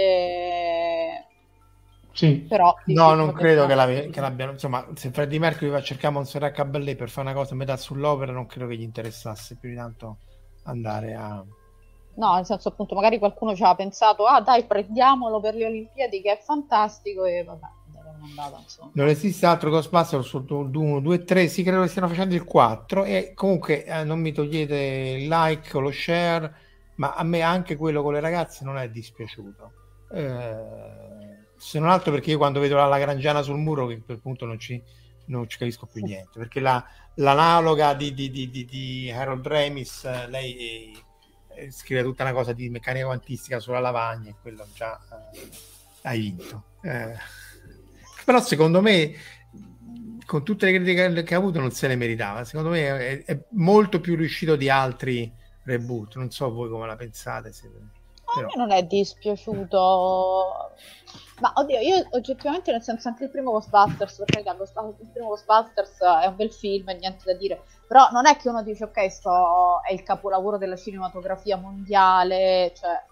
sì. Però, no, non credo che, l'abbia, che, l'abbiano. Insomma, se Freddie Mercury va a cercare Montserrat Caballé per fare una cosa a metà sull'opera, non credo che gli interessasse più di tanto andare a. No, nel senso, appunto, magari qualcuno ci ha pensato, ah dai, prendiamolo per le Olimpiadi, che è fantastico, e vabbè. Andata, non esiste altro Ghostbusters sul 1, 2, 3, sì credo che stiano facendo il 4 e comunque eh, non mi togliete il like o lo share ma a me anche quello con le ragazze non è dispiaciuto eh, se non altro perché io quando vedo la Lagrangiana sul muro, che per punto non ci, non ci capisco più niente, perché la, l'analoga di, di, di, di, Harold Remis, lei eh, scrive tutta una cosa di meccanica quantistica sulla lavagna e quello già eh, hai vinto. Eh, però secondo me, con tutte le critiche che ha avuto, non se le meritava. Secondo me è, è molto più riuscito di altri reboot. Non so voi come la pensate. Se... A me non è dispiaciuto ma oddio, io oggettivamente, nel senso, anche il primo Ghostbusters, per carità, il primo Ghostbusters è un bel film, niente da dire. Però non è che uno dice, ok, sto, è il capolavoro della cinematografia mondiale, cioè,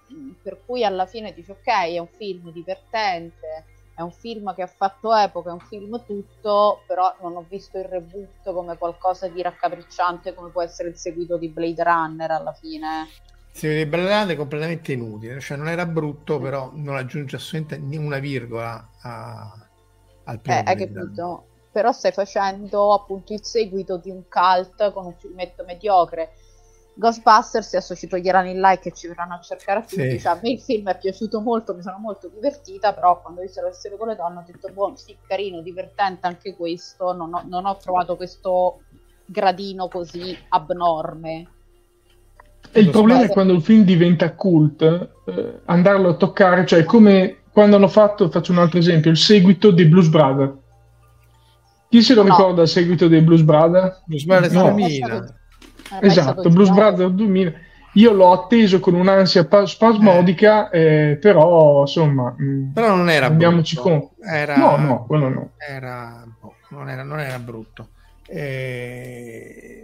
per cui alla fine dice, ok, è un film divertente, è un film che ha fatto epoca, è un film tutto, però non ho visto il reboot come qualcosa di raccapricciante come può essere il seguito di Blade Runner alla fine. Si vede Bellante completamente inutile, cioè non era brutto, però non aggiunge assolutamente una virgola a, al primo. Eh, hai capito? Però stai facendo appunto il seguito di un cult con un filmetto mediocre. Ghostbusters, adesso ci toglieranno il like e ci verranno a cercare a tutti. Sì. Cioè, a me il film è piaciuto molto, mi sono molto divertita, però quando ho visto la versione con le donne ho detto, buono, sì, carino, divertente anche questo, non ho, non ho trovato questo gradino così abnorme E il problema è quando il film diventa cult, eh, andarlo a toccare, cioè come quando hanno fatto, faccio un altro esempio, il seguito di Blues Brothers. Chi se lo no. ricorda il seguito dei Blues Brothers? Blues Brothers no. 2000. Esatto, Blues Brothers 2000. Io l'ho atteso con un'ansia spasmodica, eh. Eh, però insomma... Mm, però non era andiamoci brutto. Con... Era... No, no, quello no. Era... Boh, non, era, non era brutto. Eh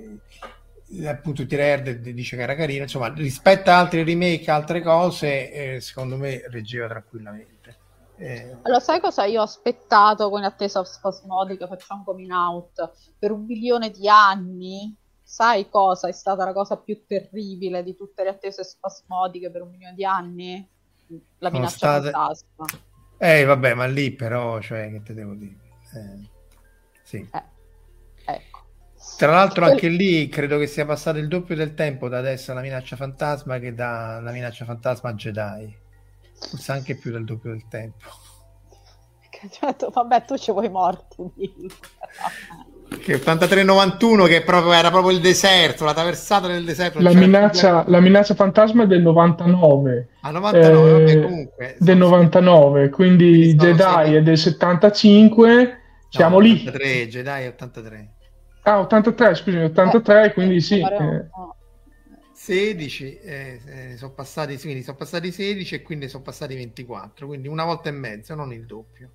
appunto Tirerd dice che era carino insomma rispetto a altri remake altre cose eh, secondo me reggeva tranquillamente. Eh... allora sai cosa? Io ho aspettato con attesa spasmodica facciamo coming out per un milione di anni. Sai cosa? È stata la cosa più terribile di tutte le attese spasmodiche per un milione di anni? La minaccia state... fantasma. Eh vabbè ma lì però cioè che te devo dire? Eh, sì. Eh, tra l'altro anche lì credo che sia passato il doppio del tempo da adesso alla minaccia fantasma che dalla minaccia fantasma a Jedi. Forse anche più del doppio del tempo. Certo, vabbè, tu ci vuoi morti. che 83-91 che proprio, era proprio il deserto, la traversata del deserto. La minaccia, la minaccia, fantasma è del 99. Ah, 99, eh, vabbè, comunque. Del 99, quindi Jedi è del 75, siamo 83, lì. Jedi 83. Ah, 83, scusami, 83, eh, quindi sì. Eh. 16, eh, eh, sono passati, quindi sono passati 16 e quindi sono passati 24, quindi una volta e mezzo, non il doppio.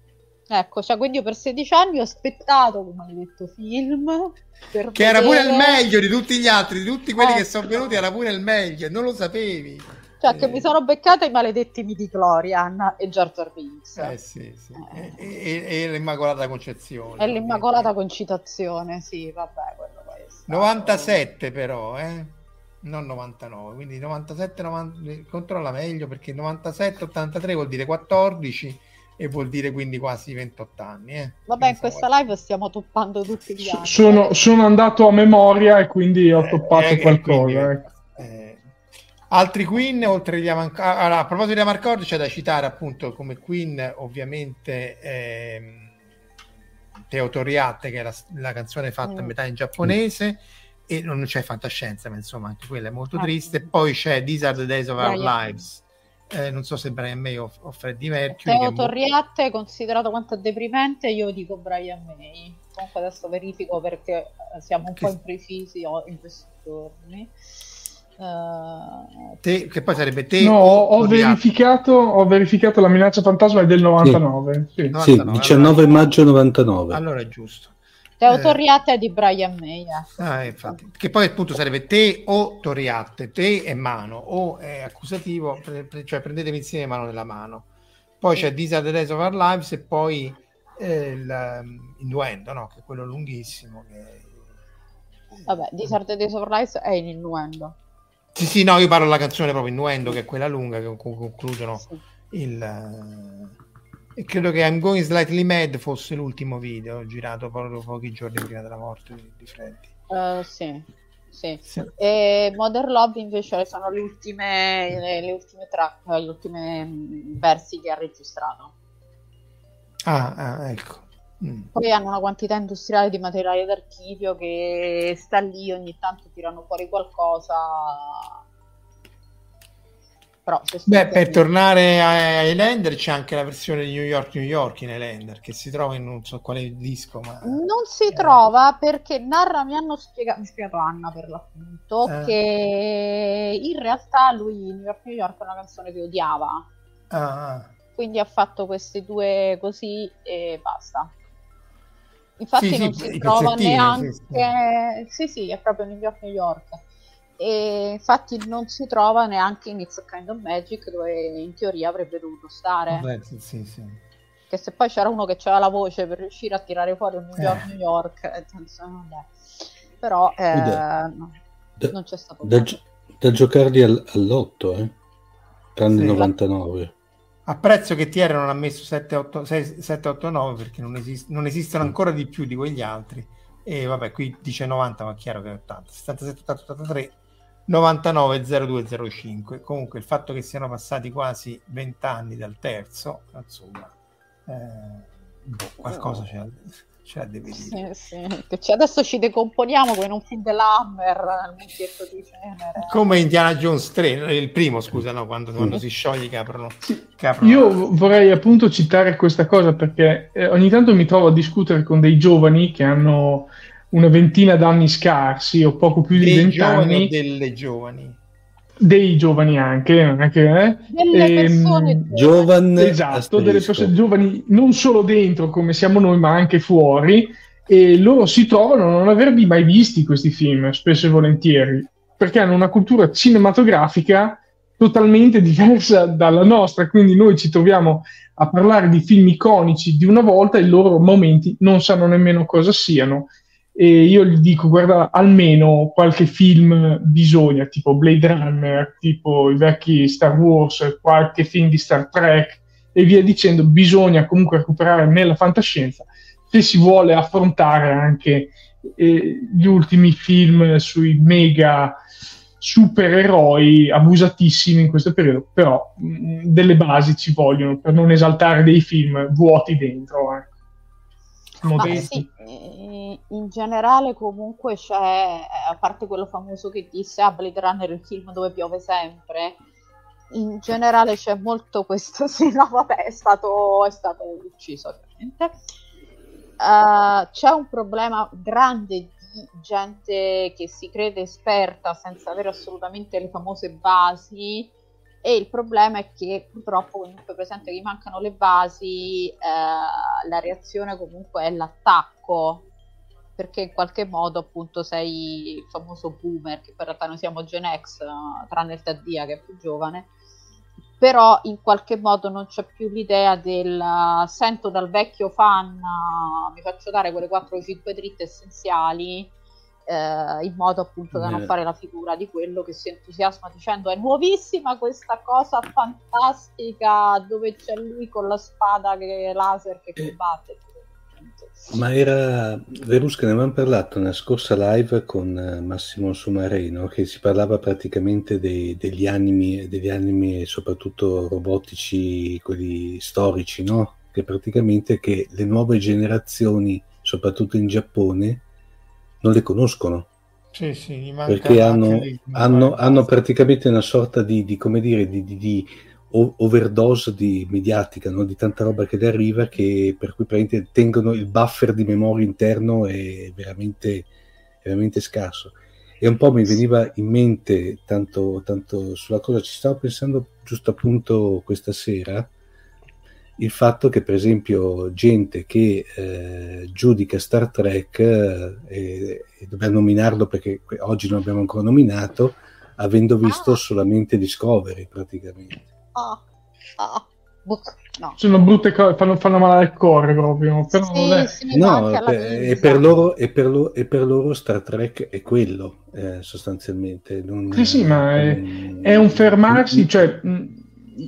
Ecco, cioè, quindi io per 16 anni ho aspettato come hai detto film. che vedere... era pure il meglio di tutti gli altri, di tutti quelli che ecco. sono venuti era pure il meglio, non lo sapevi. Cioè, che mi sono beccato i maledetti midi Glorian e Jar Jar Binks. Eh sì, sì. Eh. E, e, e, l'Immacolata Concezione. E l'Immacolata Concitazione, sì, vabbè, quello poi è stato... 97 però, eh? Non 99, quindi 97, 90... controlla meglio perché 97, 83 vuol dire 14 e vuol dire quindi quasi 28 anni. Eh? Vabbè, in questa live stiamo toppando tutti gli anni. Sono, sono andato a memoria e quindi ho eh, toppato eh, qualcosa. Quindi, ecco. Altri Queen, oltre agli Avancordi, allora, a proposito di Avancordi, c'è da citare appunto come Queen, ovviamente, ehm, Teotoriatte, che è la, la canzone fatta mm. a metà in giapponese, e non c'è fantascienza, ma insomma, anche quella è molto ah. triste. Poi c'è These Are the Days of Our Lives. Eh, non so se Brian May o, o Freddie Mercury. Teo Torriatte, molto... considerato quanto deprimente, io dico Brian May. Comunque adesso verifico perché siamo un che... po' imprecisi in questi giorni. Uh, te, che poi sarebbe te no, ho verificato, ho verificato la minaccia fantasma è del 99 sì, sì. 99, sì 19 allora, maggio 99 allora è giusto Teo eh. Torriatte di Brian May ah, infatti. che poi appunto sarebbe te o Torriatte te e mano o è accusativo cioè prendetemi insieme mano nella mano poi sì. c'è These are the days of our lives e poi eh, il um, innuendo no? che è quello lunghissimo che... vabbè These are the days of our lives è in innuendo sì, sì, no, io parlo della canzone proprio Innuendo, che è quella lunga, che concludono sì. il... Uh, e credo che I'm Going Slightly Mad fosse l'ultimo video girato proprio pochi giorni prima della morte di, di Freddy. Uh, sì, sì. sì. E Modern Love invece sono le ultime, le, le ultime track, le ultime mm, versi che ha registrato. Ah, ah ecco. Mm. Poi hanno una quantità industriale di materiale d'archivio che sta lì, ogni tanto tirano fuori qualcosa. Però, Beh, per tornare a Highlander c'è anche la versione di New York New York in Highlander che si trova in non so quale disco. Ma... Non si eh. trova perché Narra mi hanno spiegato, mi spiegato Anna per l'appunto, eh. che in realtà lui New York New York è una canzone che odiava. Ah. ah. Quindi ha fatto queste due così e basta. Infatti sì, non sì, si trova neanche... Sì, sì, è proprio New York, New York. E infatti non si trova neanche in It's a Kind of Magic dove in teoria avrebbe dovuto stare. Beh, sì, sì. Che se poi c'era uno che aveva la voce per riuscire a tirare fuori un New York, eh. New York, eh, vabbè. però eh, no, da, non c'è stato. Da, da giocarli al, all'otto, eh? tranne sì, 99. Apprezzo che TR non ha messo 7, 8, 6, 7, 8, 9 perché non, esist- non esistono ancora di più di quegli altri. E vabbè, qui dice 90, ma è chiaro che è 80. 77, 80, 83, 99, 02, 05. Comunque il fatto che siano passati quasi 20 anni dal terzo, insomma, eh, boh, qualcosa c'è, c'è devi dire. Sì, sì. Che c'è, adesso ci decomponiamo come in un film dell'Hammer nel mucchietto di cenere. Come Indiana Jones 3, il primo scusa, no? quando, quando si scioglie che aprono, che aprono Io vorrei appunto citare questa cosa perché eh, ogni tanto mi trovo a discutere con dei giovani che hanno una ventina d'anni scarsi o poco più di vent'anni. delle giovani dei giovani anche, anche eh? delle ehm, persone giovani, esatto, delle persone giovani non solo dentro come siamo noi, ma anche fuori. E loro si trovano a non averli mai visti questi film, spesso e volentieri, perché hanno una cultura cinematografica totalmente diversa dalla nostra. Quindi noi ci troviamo a parlare di film iconici di una volta e i loro momenti non sanno nemmeno cosa siano e io gli dico guarda almeno qualche film bisogna tipo Blade Runner tipo i vecchi Star Wars qualche film di Star Trek e via dicendo bisogna comunque recuperare nella fantascienza se si vuole affrontare anche eh, gli ultimi film sui mega supereroi abusatissimi in questo periodo però mh, mm, delle basi ci vogliono per non esaltare dei film vuoti dentro eh modesti. Sì, in generale comunque c'è, a parte quello famoso che disse ah, Blade Runner il film dove piove sempre, in generale c'è molto questo, sì no vabbè è stato, è stato ucciso ovviamente. Uh, c'è un problema grande di gente che si crede esperta senza avere assolutamente le famose basi e il problema è che purtroppo comunque presente che mancano le basi eh, la reazione comunque è l'attacco perché in qualche modo appunto sei il famoso boomer che in realtà noi siamo Gen X tranne il Taddia che è più giovane però in qualche modo non c'è più l'idea del sento dal vecchio fan mi faccio dare quelle 4 o 5 dritte essenziali eh, in modo appunto da non eh. fare la figura di quello che si entusiasma dicendo è nuovissima questa cosa fantastica dove c'è lui con la spada che laser che eh. combatte. Ma era Verusca, ne avevamo parlato nella scorsa live con eh, Massimo Sumareno che si parlava praticamente dei, degli animi, degli animi soprattutto robotici, quelli storici, no? Che praticamente che le nuove generazioni, soprattutto in Giappone, non le conoscono. Sì, sì, perché hanno, hanno, hanno, praticamente una sorta di, di come dire, di, di, di overdose di mediatica, no? di tanta roba che le arriva, che, per cui praticamente tengono il buffer di memoria interno è veramente, veramente scarso. E un po' mi veniva in mente, tanto, tanto sulla cosa, ci stavo pensando giusto appunto questa sera, il fatto che per esempio gente che eh, giudica Star Trek eh, e, e, dobbiamo nominarlo perché oggi non abbiamo ancora nominato avendo visto ah. solamente Discovery praticamente oh. Oh. No. sono brutte cose fanno, fanno, male al cuore proprio però sì, sì, no e, per loro, e, per lo, e, per loro, Star Trek è quello eh, sostanzialmente non, sì sì ma è, um, è un fermarsi cioè mh,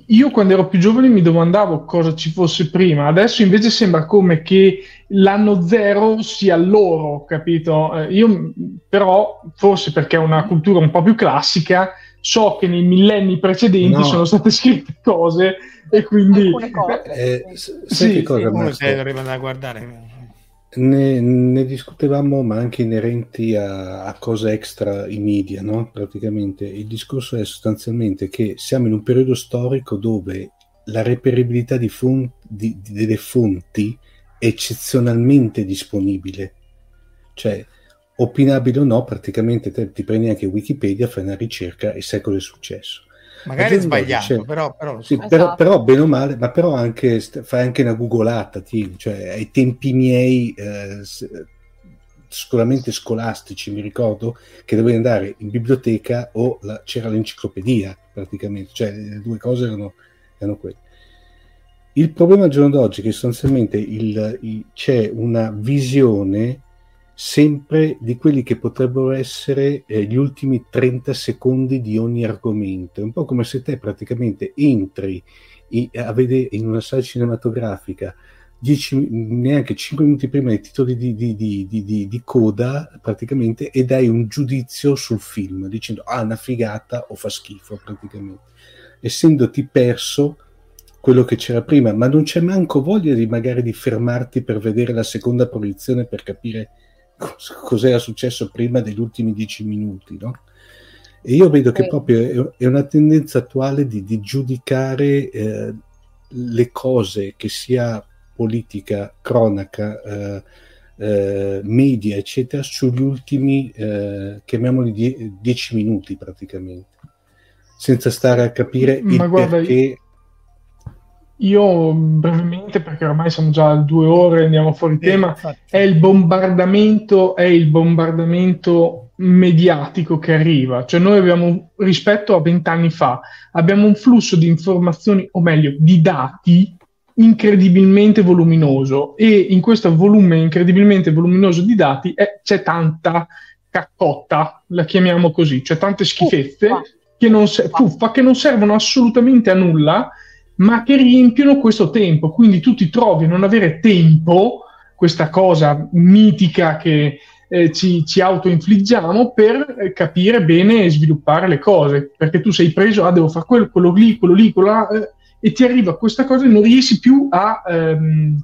io quando ero più giovane mi domandavo cosa ci fosse prima, adesso invece sembra come che l'anno zero sia loro, capito? Eh, io però, forse perché è una cultura un po' più classica, so che nei millenni precedenti no. sono state scritte cose e quindi... Cose, eh, sì. sai che cosa? Sì, sì, dovrebbe a guardare ne, ne, discutevamo, ma anche inerenti a, a cose extra i media, no? Praticamente il discorso è sostanzialmente che siamo in un periodo storico dove la reperibilità di font, di, di, delle fonti è eccezionalmente disponibile. Cioè, opinabile o no, praticamente te, ti prendi anche Wikipedia, fai una ricerca e sai cosa è successo. Magari è sbagliato, dice, però, però, sì, esatto. però, però, bene o male, ma però anche fai anche una googolata, ti, cioè ai tempi miei eh, sicuramente scolastici, mi ricordo che dovevi andare in biblioteca o la, c'era l'enciclopedia praticamente, cioè le due cose erano, erano quelle. Il problema al giorno d'oggi è che sostanzialmente il, il, c'è una visione sempre di quelli che potrebbero essere eh, gli ultimi 30 secondi di ogni argomento. È un po' come se te praticamente entri in, a vedere in una sala cinematografica 10, neanche 5 minuti prima dei titoli di, di, di, di, coda praticamente e dai un giudizio sul film dicendo ah una figata o fa schifo praticamente essendoti perso quello che c'era prima, ma non c'è manco voglia di magari di fermarti per vedere la seconda proiezione per capire cos'era successo prima degli ultimi dieci minuti, no? E io vedo che proprio è una tendenza attuale di, di giudicare eh, le cose, che sia politica, cronaca, eh, eh, media, eccetera, sugli ultimi, eh, chiamiamoli die- dieci minuti praticamente, senza stare a capire Ma il guarda, perché. Io brevemente, perché ormai siamo già a due ore, andiamo fuori Sì, tema, infatti. è il bombardamento, è il bombardamento mediatico che arriva. Cioè noi abbiamo, rispetto a vent'anni fa, abbiamo un flusso di informazioni, o meglio, di dati incredibilmente voluminoso e in questo volume incredibilmente voluminoso di dati eh, c'è tanta caccotta, la chiamiamo così, c'è tante schifezze Uffa. che non, se- fuffa, che non servono assolutamente a nulla, ma che riempiono questo tempo. Quindi tu ti trovi a non avere tempo, questa cosa mitica che eh, ci, ci autoinfliggiamo, per eh, capire bene e sviluppare le cose. Perché tu sei preso, ah, devo fare quello, quello lì, quello lì, quello là, eh, e ti arriva questa cosa e non riesci più a, ehm,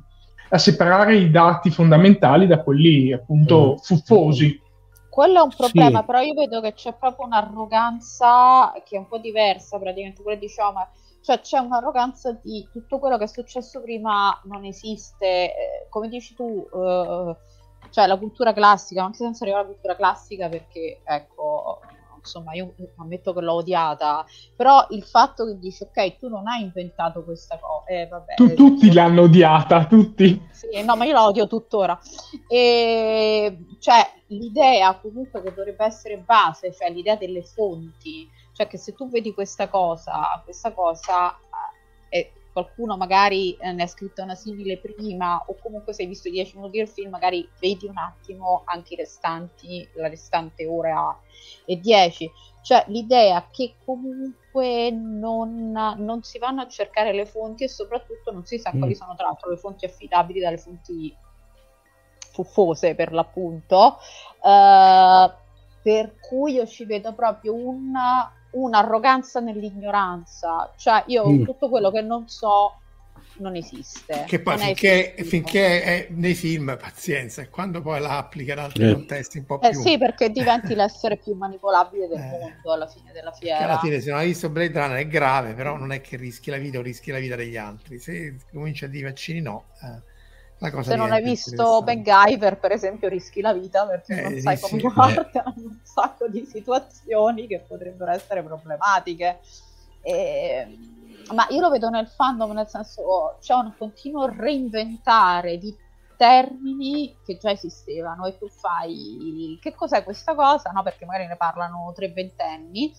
a separare i dati fondamentali da quelli appunto Mm. fuffosi. Quello è un problema, Sì. però io vedo che c'è proprio un'arroganza che è un po' diversa, praticamente quella diciamo, cioè c'è un'arroganza di tutto quello che è successo prima non esiste, eh, come dici tu, eh, cioè la cultura classica, anche senza arrivare alla cultura classica perché ecco, insomma io ammetto che l'ho odiata, però il fatto che dici ok, tu non hai inventato questa cosa, eh, vabbè, Tu- tutti l'hanno odiata, tutti. sì, no, ma io la odio tuttora. E, cioè, l'idea comunque che dovrebbe essere base, cioè l'idea delle fonti, cioè che se tu vedi questa cosa, questa cosa, eh, e qualcuno magari eh, ne ha scritto una simile prima, o comunque se hai visto 10 minuti del film, magari vedi un attimo anche i restanti, la restante ora e 10. Cioè l'idea che comunque non, non si vanno a cercare le fonti e soprattutto non si sa Mm. quali sono tra l'altro le fonti affidabili dalle fonti fuffose per l'appunto. Eh, per cui io ci vedo proprio una, un'arroganza nell'ignoranza. Cioè io Mm. tutto quello che non so non esiste. Che poi finché, finché è nei film, pazienza, e quando poi la applica in altri Eh. contesti un po' Eh più... sì, perché diventi l'essere più manipolabile del Eh. mondo alla fine della Che fiera. alla fine se non hai visto Blade Runner è grave, però non è che rischi la vita o rischi la vita degli altri. Se cominci a dire vaccini no, eh, Se non hai visto interessante. MacGyver, per esempio, rischi la vita perché Eh, non sì, sai sì, come eh. guardano un sacco di situazioni che potrebbero essere problematiche. E- Ma io lo vedo nel fandom, nel senso c'è un continuo reinventare di termini che già esistevano e tu fai che cos'è questa cosa? No, perché magari ne parlano tre ventenni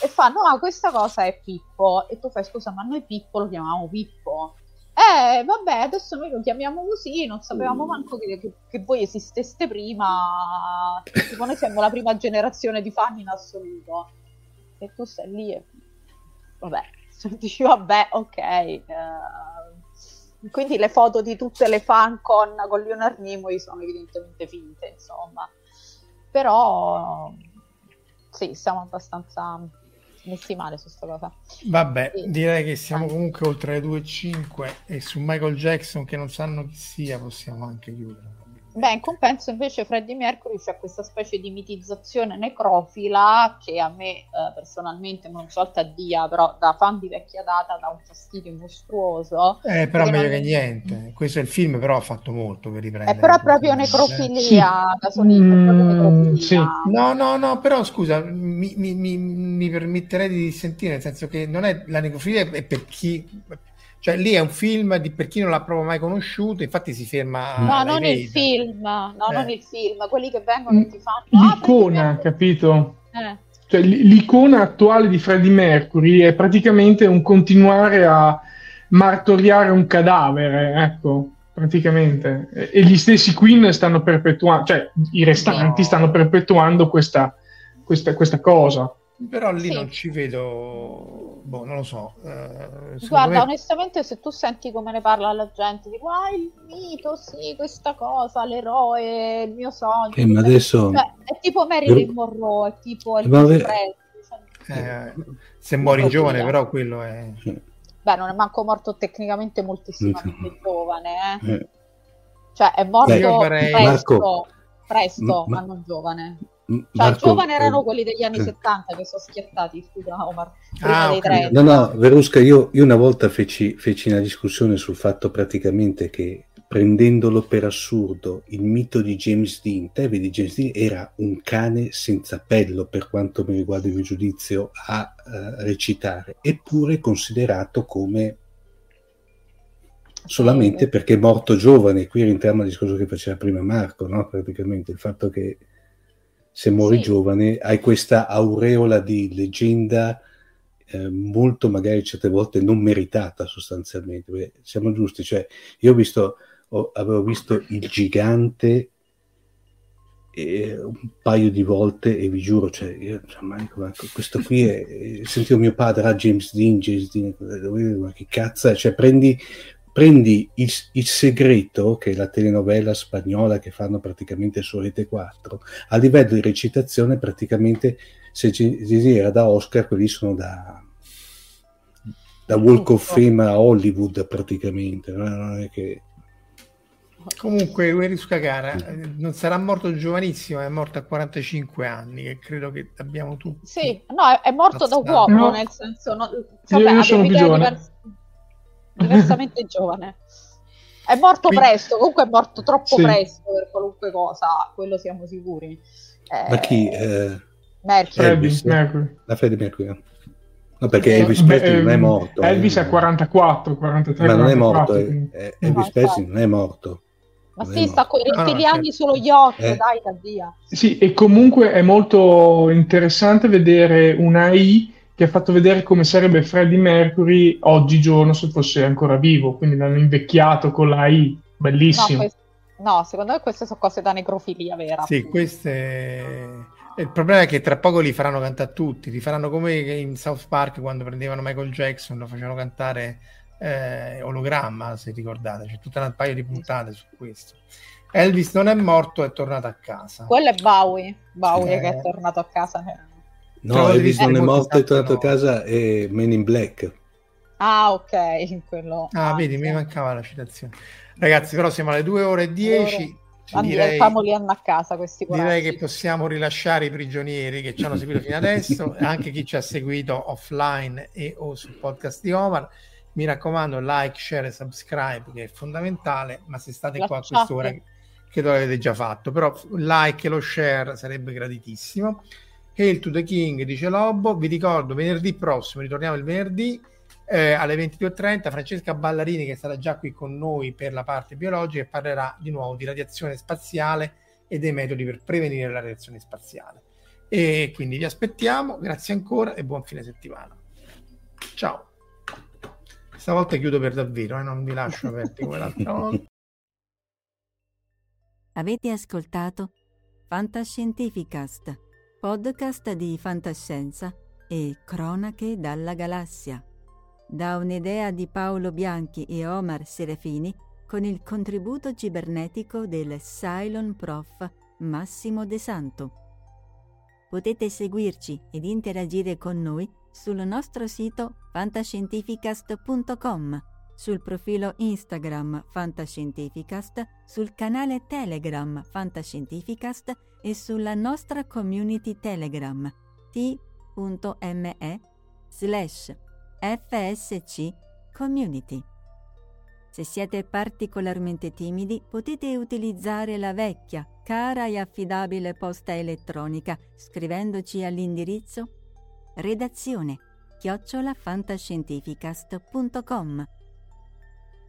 e fanno ah questa cosa è Pippo e tu fai scusa ma noi Pippo lo chiamiamo Pippo eh, vabbè, adesso noi lo chiamiamo così, non sapevamo manco che, che- che voi esisteste prima. Tipo, noi siamo la prima generazione di fan in assoluto. E tu stai lì e... Vabbè, dici, vabbè, ok. eh, Quindi le foto di tutte le fan con, con Leonard Nimoy sono evidentemente finte, insomma. Però, sì, siamo abbastanza messi male su sta cosa. Vabbè, Sì. direi che siamo comunque oltre le 2.05 e su Michael Jackson che non sanno chi sia possiamo anche chiudere. Beh, in compenso invece Freddie Mercury c'è questa specie di mitizzazione necrofila che a me eh, personalmente non so a dia, però da fan di vecchia data dà un fastidio mostruoso. Eh, però meglio non- che niente. Questo è il film, però ha fatto molto per riprendere. È però proprio Eh. necrofilia, Gasolino, è proprio Mm, necrofilia. No, no, no, però scusa, mi, mi- mi- mi permetterei di dissentire, nel senso che non è la necrofilia è per chi... Cioè lì è un film di, per chi non l'ha proprio mai conosciuto, infatti si ferma... No, non il film, no, Eh. non il film, quelli che vengono e ti fanno... "Ah, L'icona, Mercury". capito? Eh. Cioè, l'icona attuale di Freddie Mercury è praticamente un continuare a martoriare un cadavere, ecco, praticamente. E, e gli stessi Queen stanno perpetuando, cioè i restanti No. stanno perpetuando questa, questa, questa cosa. Però lì Sì. non ci vedo, boh, non lo so. eh, Guarda, me- onestamente, se tu senti come ne parla la gente, tipo, ah, il mito, sì, questa cosa, l'eroe, il mio sogno. Eh, ma adesso Cioè, è tipo Marilyn Monroe, è tipo il Ma Presley, cioè, eh, se muori giovane, però quello è... Beh, non è manco morto tecnicamente moltissimamente giovane, eh. Eh. Cioè, è morto Io farei- presto, Marco, presto, ma- ma non giovane. Cioè, Marco, giovani erano eh, quelli degli anni eh. 70 che sono schiattati, scusa Omar, prima Ah, dei. 30. No, no, Verusca, io, io una volta feci, feci una discussione sul fatto praticamente che prendendolo per assurdo il mito di James Dean, te vedi James Dean era un cane senza pello per quanto mi riguarda il mio giudizio a eh, recitare, eppure considerato come solamente perché è morto giovane, qui rientriamo al discorso che faceva prima Marco, no? praticamente il fatto che se muori Sì. giovane hai questa aureola di leggenda eh, molto magari certe volte non meritata sostanzialmente, Perché siamo giusti, cioè io ho visto, ho- avevo visto il gigante eh, un paio di volte e vi giuro, cioè, io, cioè, ma ecco, ma questo qui è, eh, sentivo mio padre, ah, James Dean, James Dean, ma che cazzo? Cioè, prendi, prendi il, il segreto, che è la telenovela spagnola che fanno praticamente su Rete 4, a livello di recitazione praticamente se ci era da Oscar, quelli sono da, da Walk of Giusto. Fame a Hollywood praticamente, no? non è che... Comunque, Guerrisca cara, eh, non sarà morto giovanissimo, è morto a 45 anni, che credo che abbiamo tutti. Sì, no, è, è morto da uomo, No. nel senso... No, Io- vabbè, io sono più giovane. divers- diversamente giovane. È morto Quindi- presto, comunque è morto troppo Sì. presto per qualunque cosa, quello siamo sicuri. Eh, Ma chi? Eh, Mercury. Elvis. Mercury. la Freddie Mercury. No, perché Elvis Presley non è morto. Elvis eh. ha 44, 43, Ma non è 44, morto, eh, eh, No, Elvis Presley non è morto. Ma sì, è sta con i rettiliani Ah, sullo yacht, Eh. dai, da via. Sì, e comunque è molto interessante vedere una AI che ha fatto vedere come sarebbe Freddie Mercury oggigiorno se fosse ancora vivo, quindi l'hanno invecchiato con la No, bellissimo. quest- no, secondo me queste sono cose da necrofilia vera. Sì, queste... Il problema è che tra poco li faranno cantare tutti, li faranno come in South Park quando prendevano Michael Jackson, lo facevano cantare eh, ologramma, se ricordate, c'è tutta una paio di puntate su questo. Elvis non è morto, è tornato a casa. Quello è Bowie, Bowie Eh. che è tornato a casa. No, Trovo Elvis dei non è morto, è tornato a casa e Men in Black. Ah, ok, quello. Ah, vedi, mi mancava la citazione. Ragazzi, però siamo alle 2 ore e 10. Direi, Andiamoli a casa questi direi corazzi. che possiamo rilasciare i prigionieri che ci hanno seguito fino adesso, anche chi ci ha seguito offline e o sul podcast di Omar. Mi raccomando, like, share e subscribe, che è fondamentale, ma se state qua a quest'ora, che lo avete già fatto, però like e lo share sarebbe graditissimo. Hail to the King, dice Lobbo. Vi ricordo, venerdì prossimo, ritorniamo il venerdì eh, alle 22.30. Francesca Ballarini, che stata già qui con noi per la parte biologica, parlerà di nuovo di radiazione spaziale e dei metodi per prevenire la radiazione spaziale. E quindi vi aspettiamo. Grazie ancora e buon fine settimana. Ciao. Stavolta chiudo per davvero, eh, non vi lascio aperti come l'altra volta. Avete ascoltato Fantascientificast, podcast di fantascienza e cronache dalla galassia. Da un'idea di Paolo Bianchi e Omar Serafini con il contributo cibernetico del Cylon Prof Massimo De Santo. Potete seguirci ed interagire con noi sul nostro sito fantascientificast.com, sul profilo Instagram Fantascientificast, sul canale Telegram Fantascientificast e sulla nostra community Telegram t.me slash fsc community. Se siete particolarmente timidi potete utilizzare la vecchia, cara e affidabile posta elettronica scrivendoci all'indirizzo redazione chiocciolafantascientificast.com.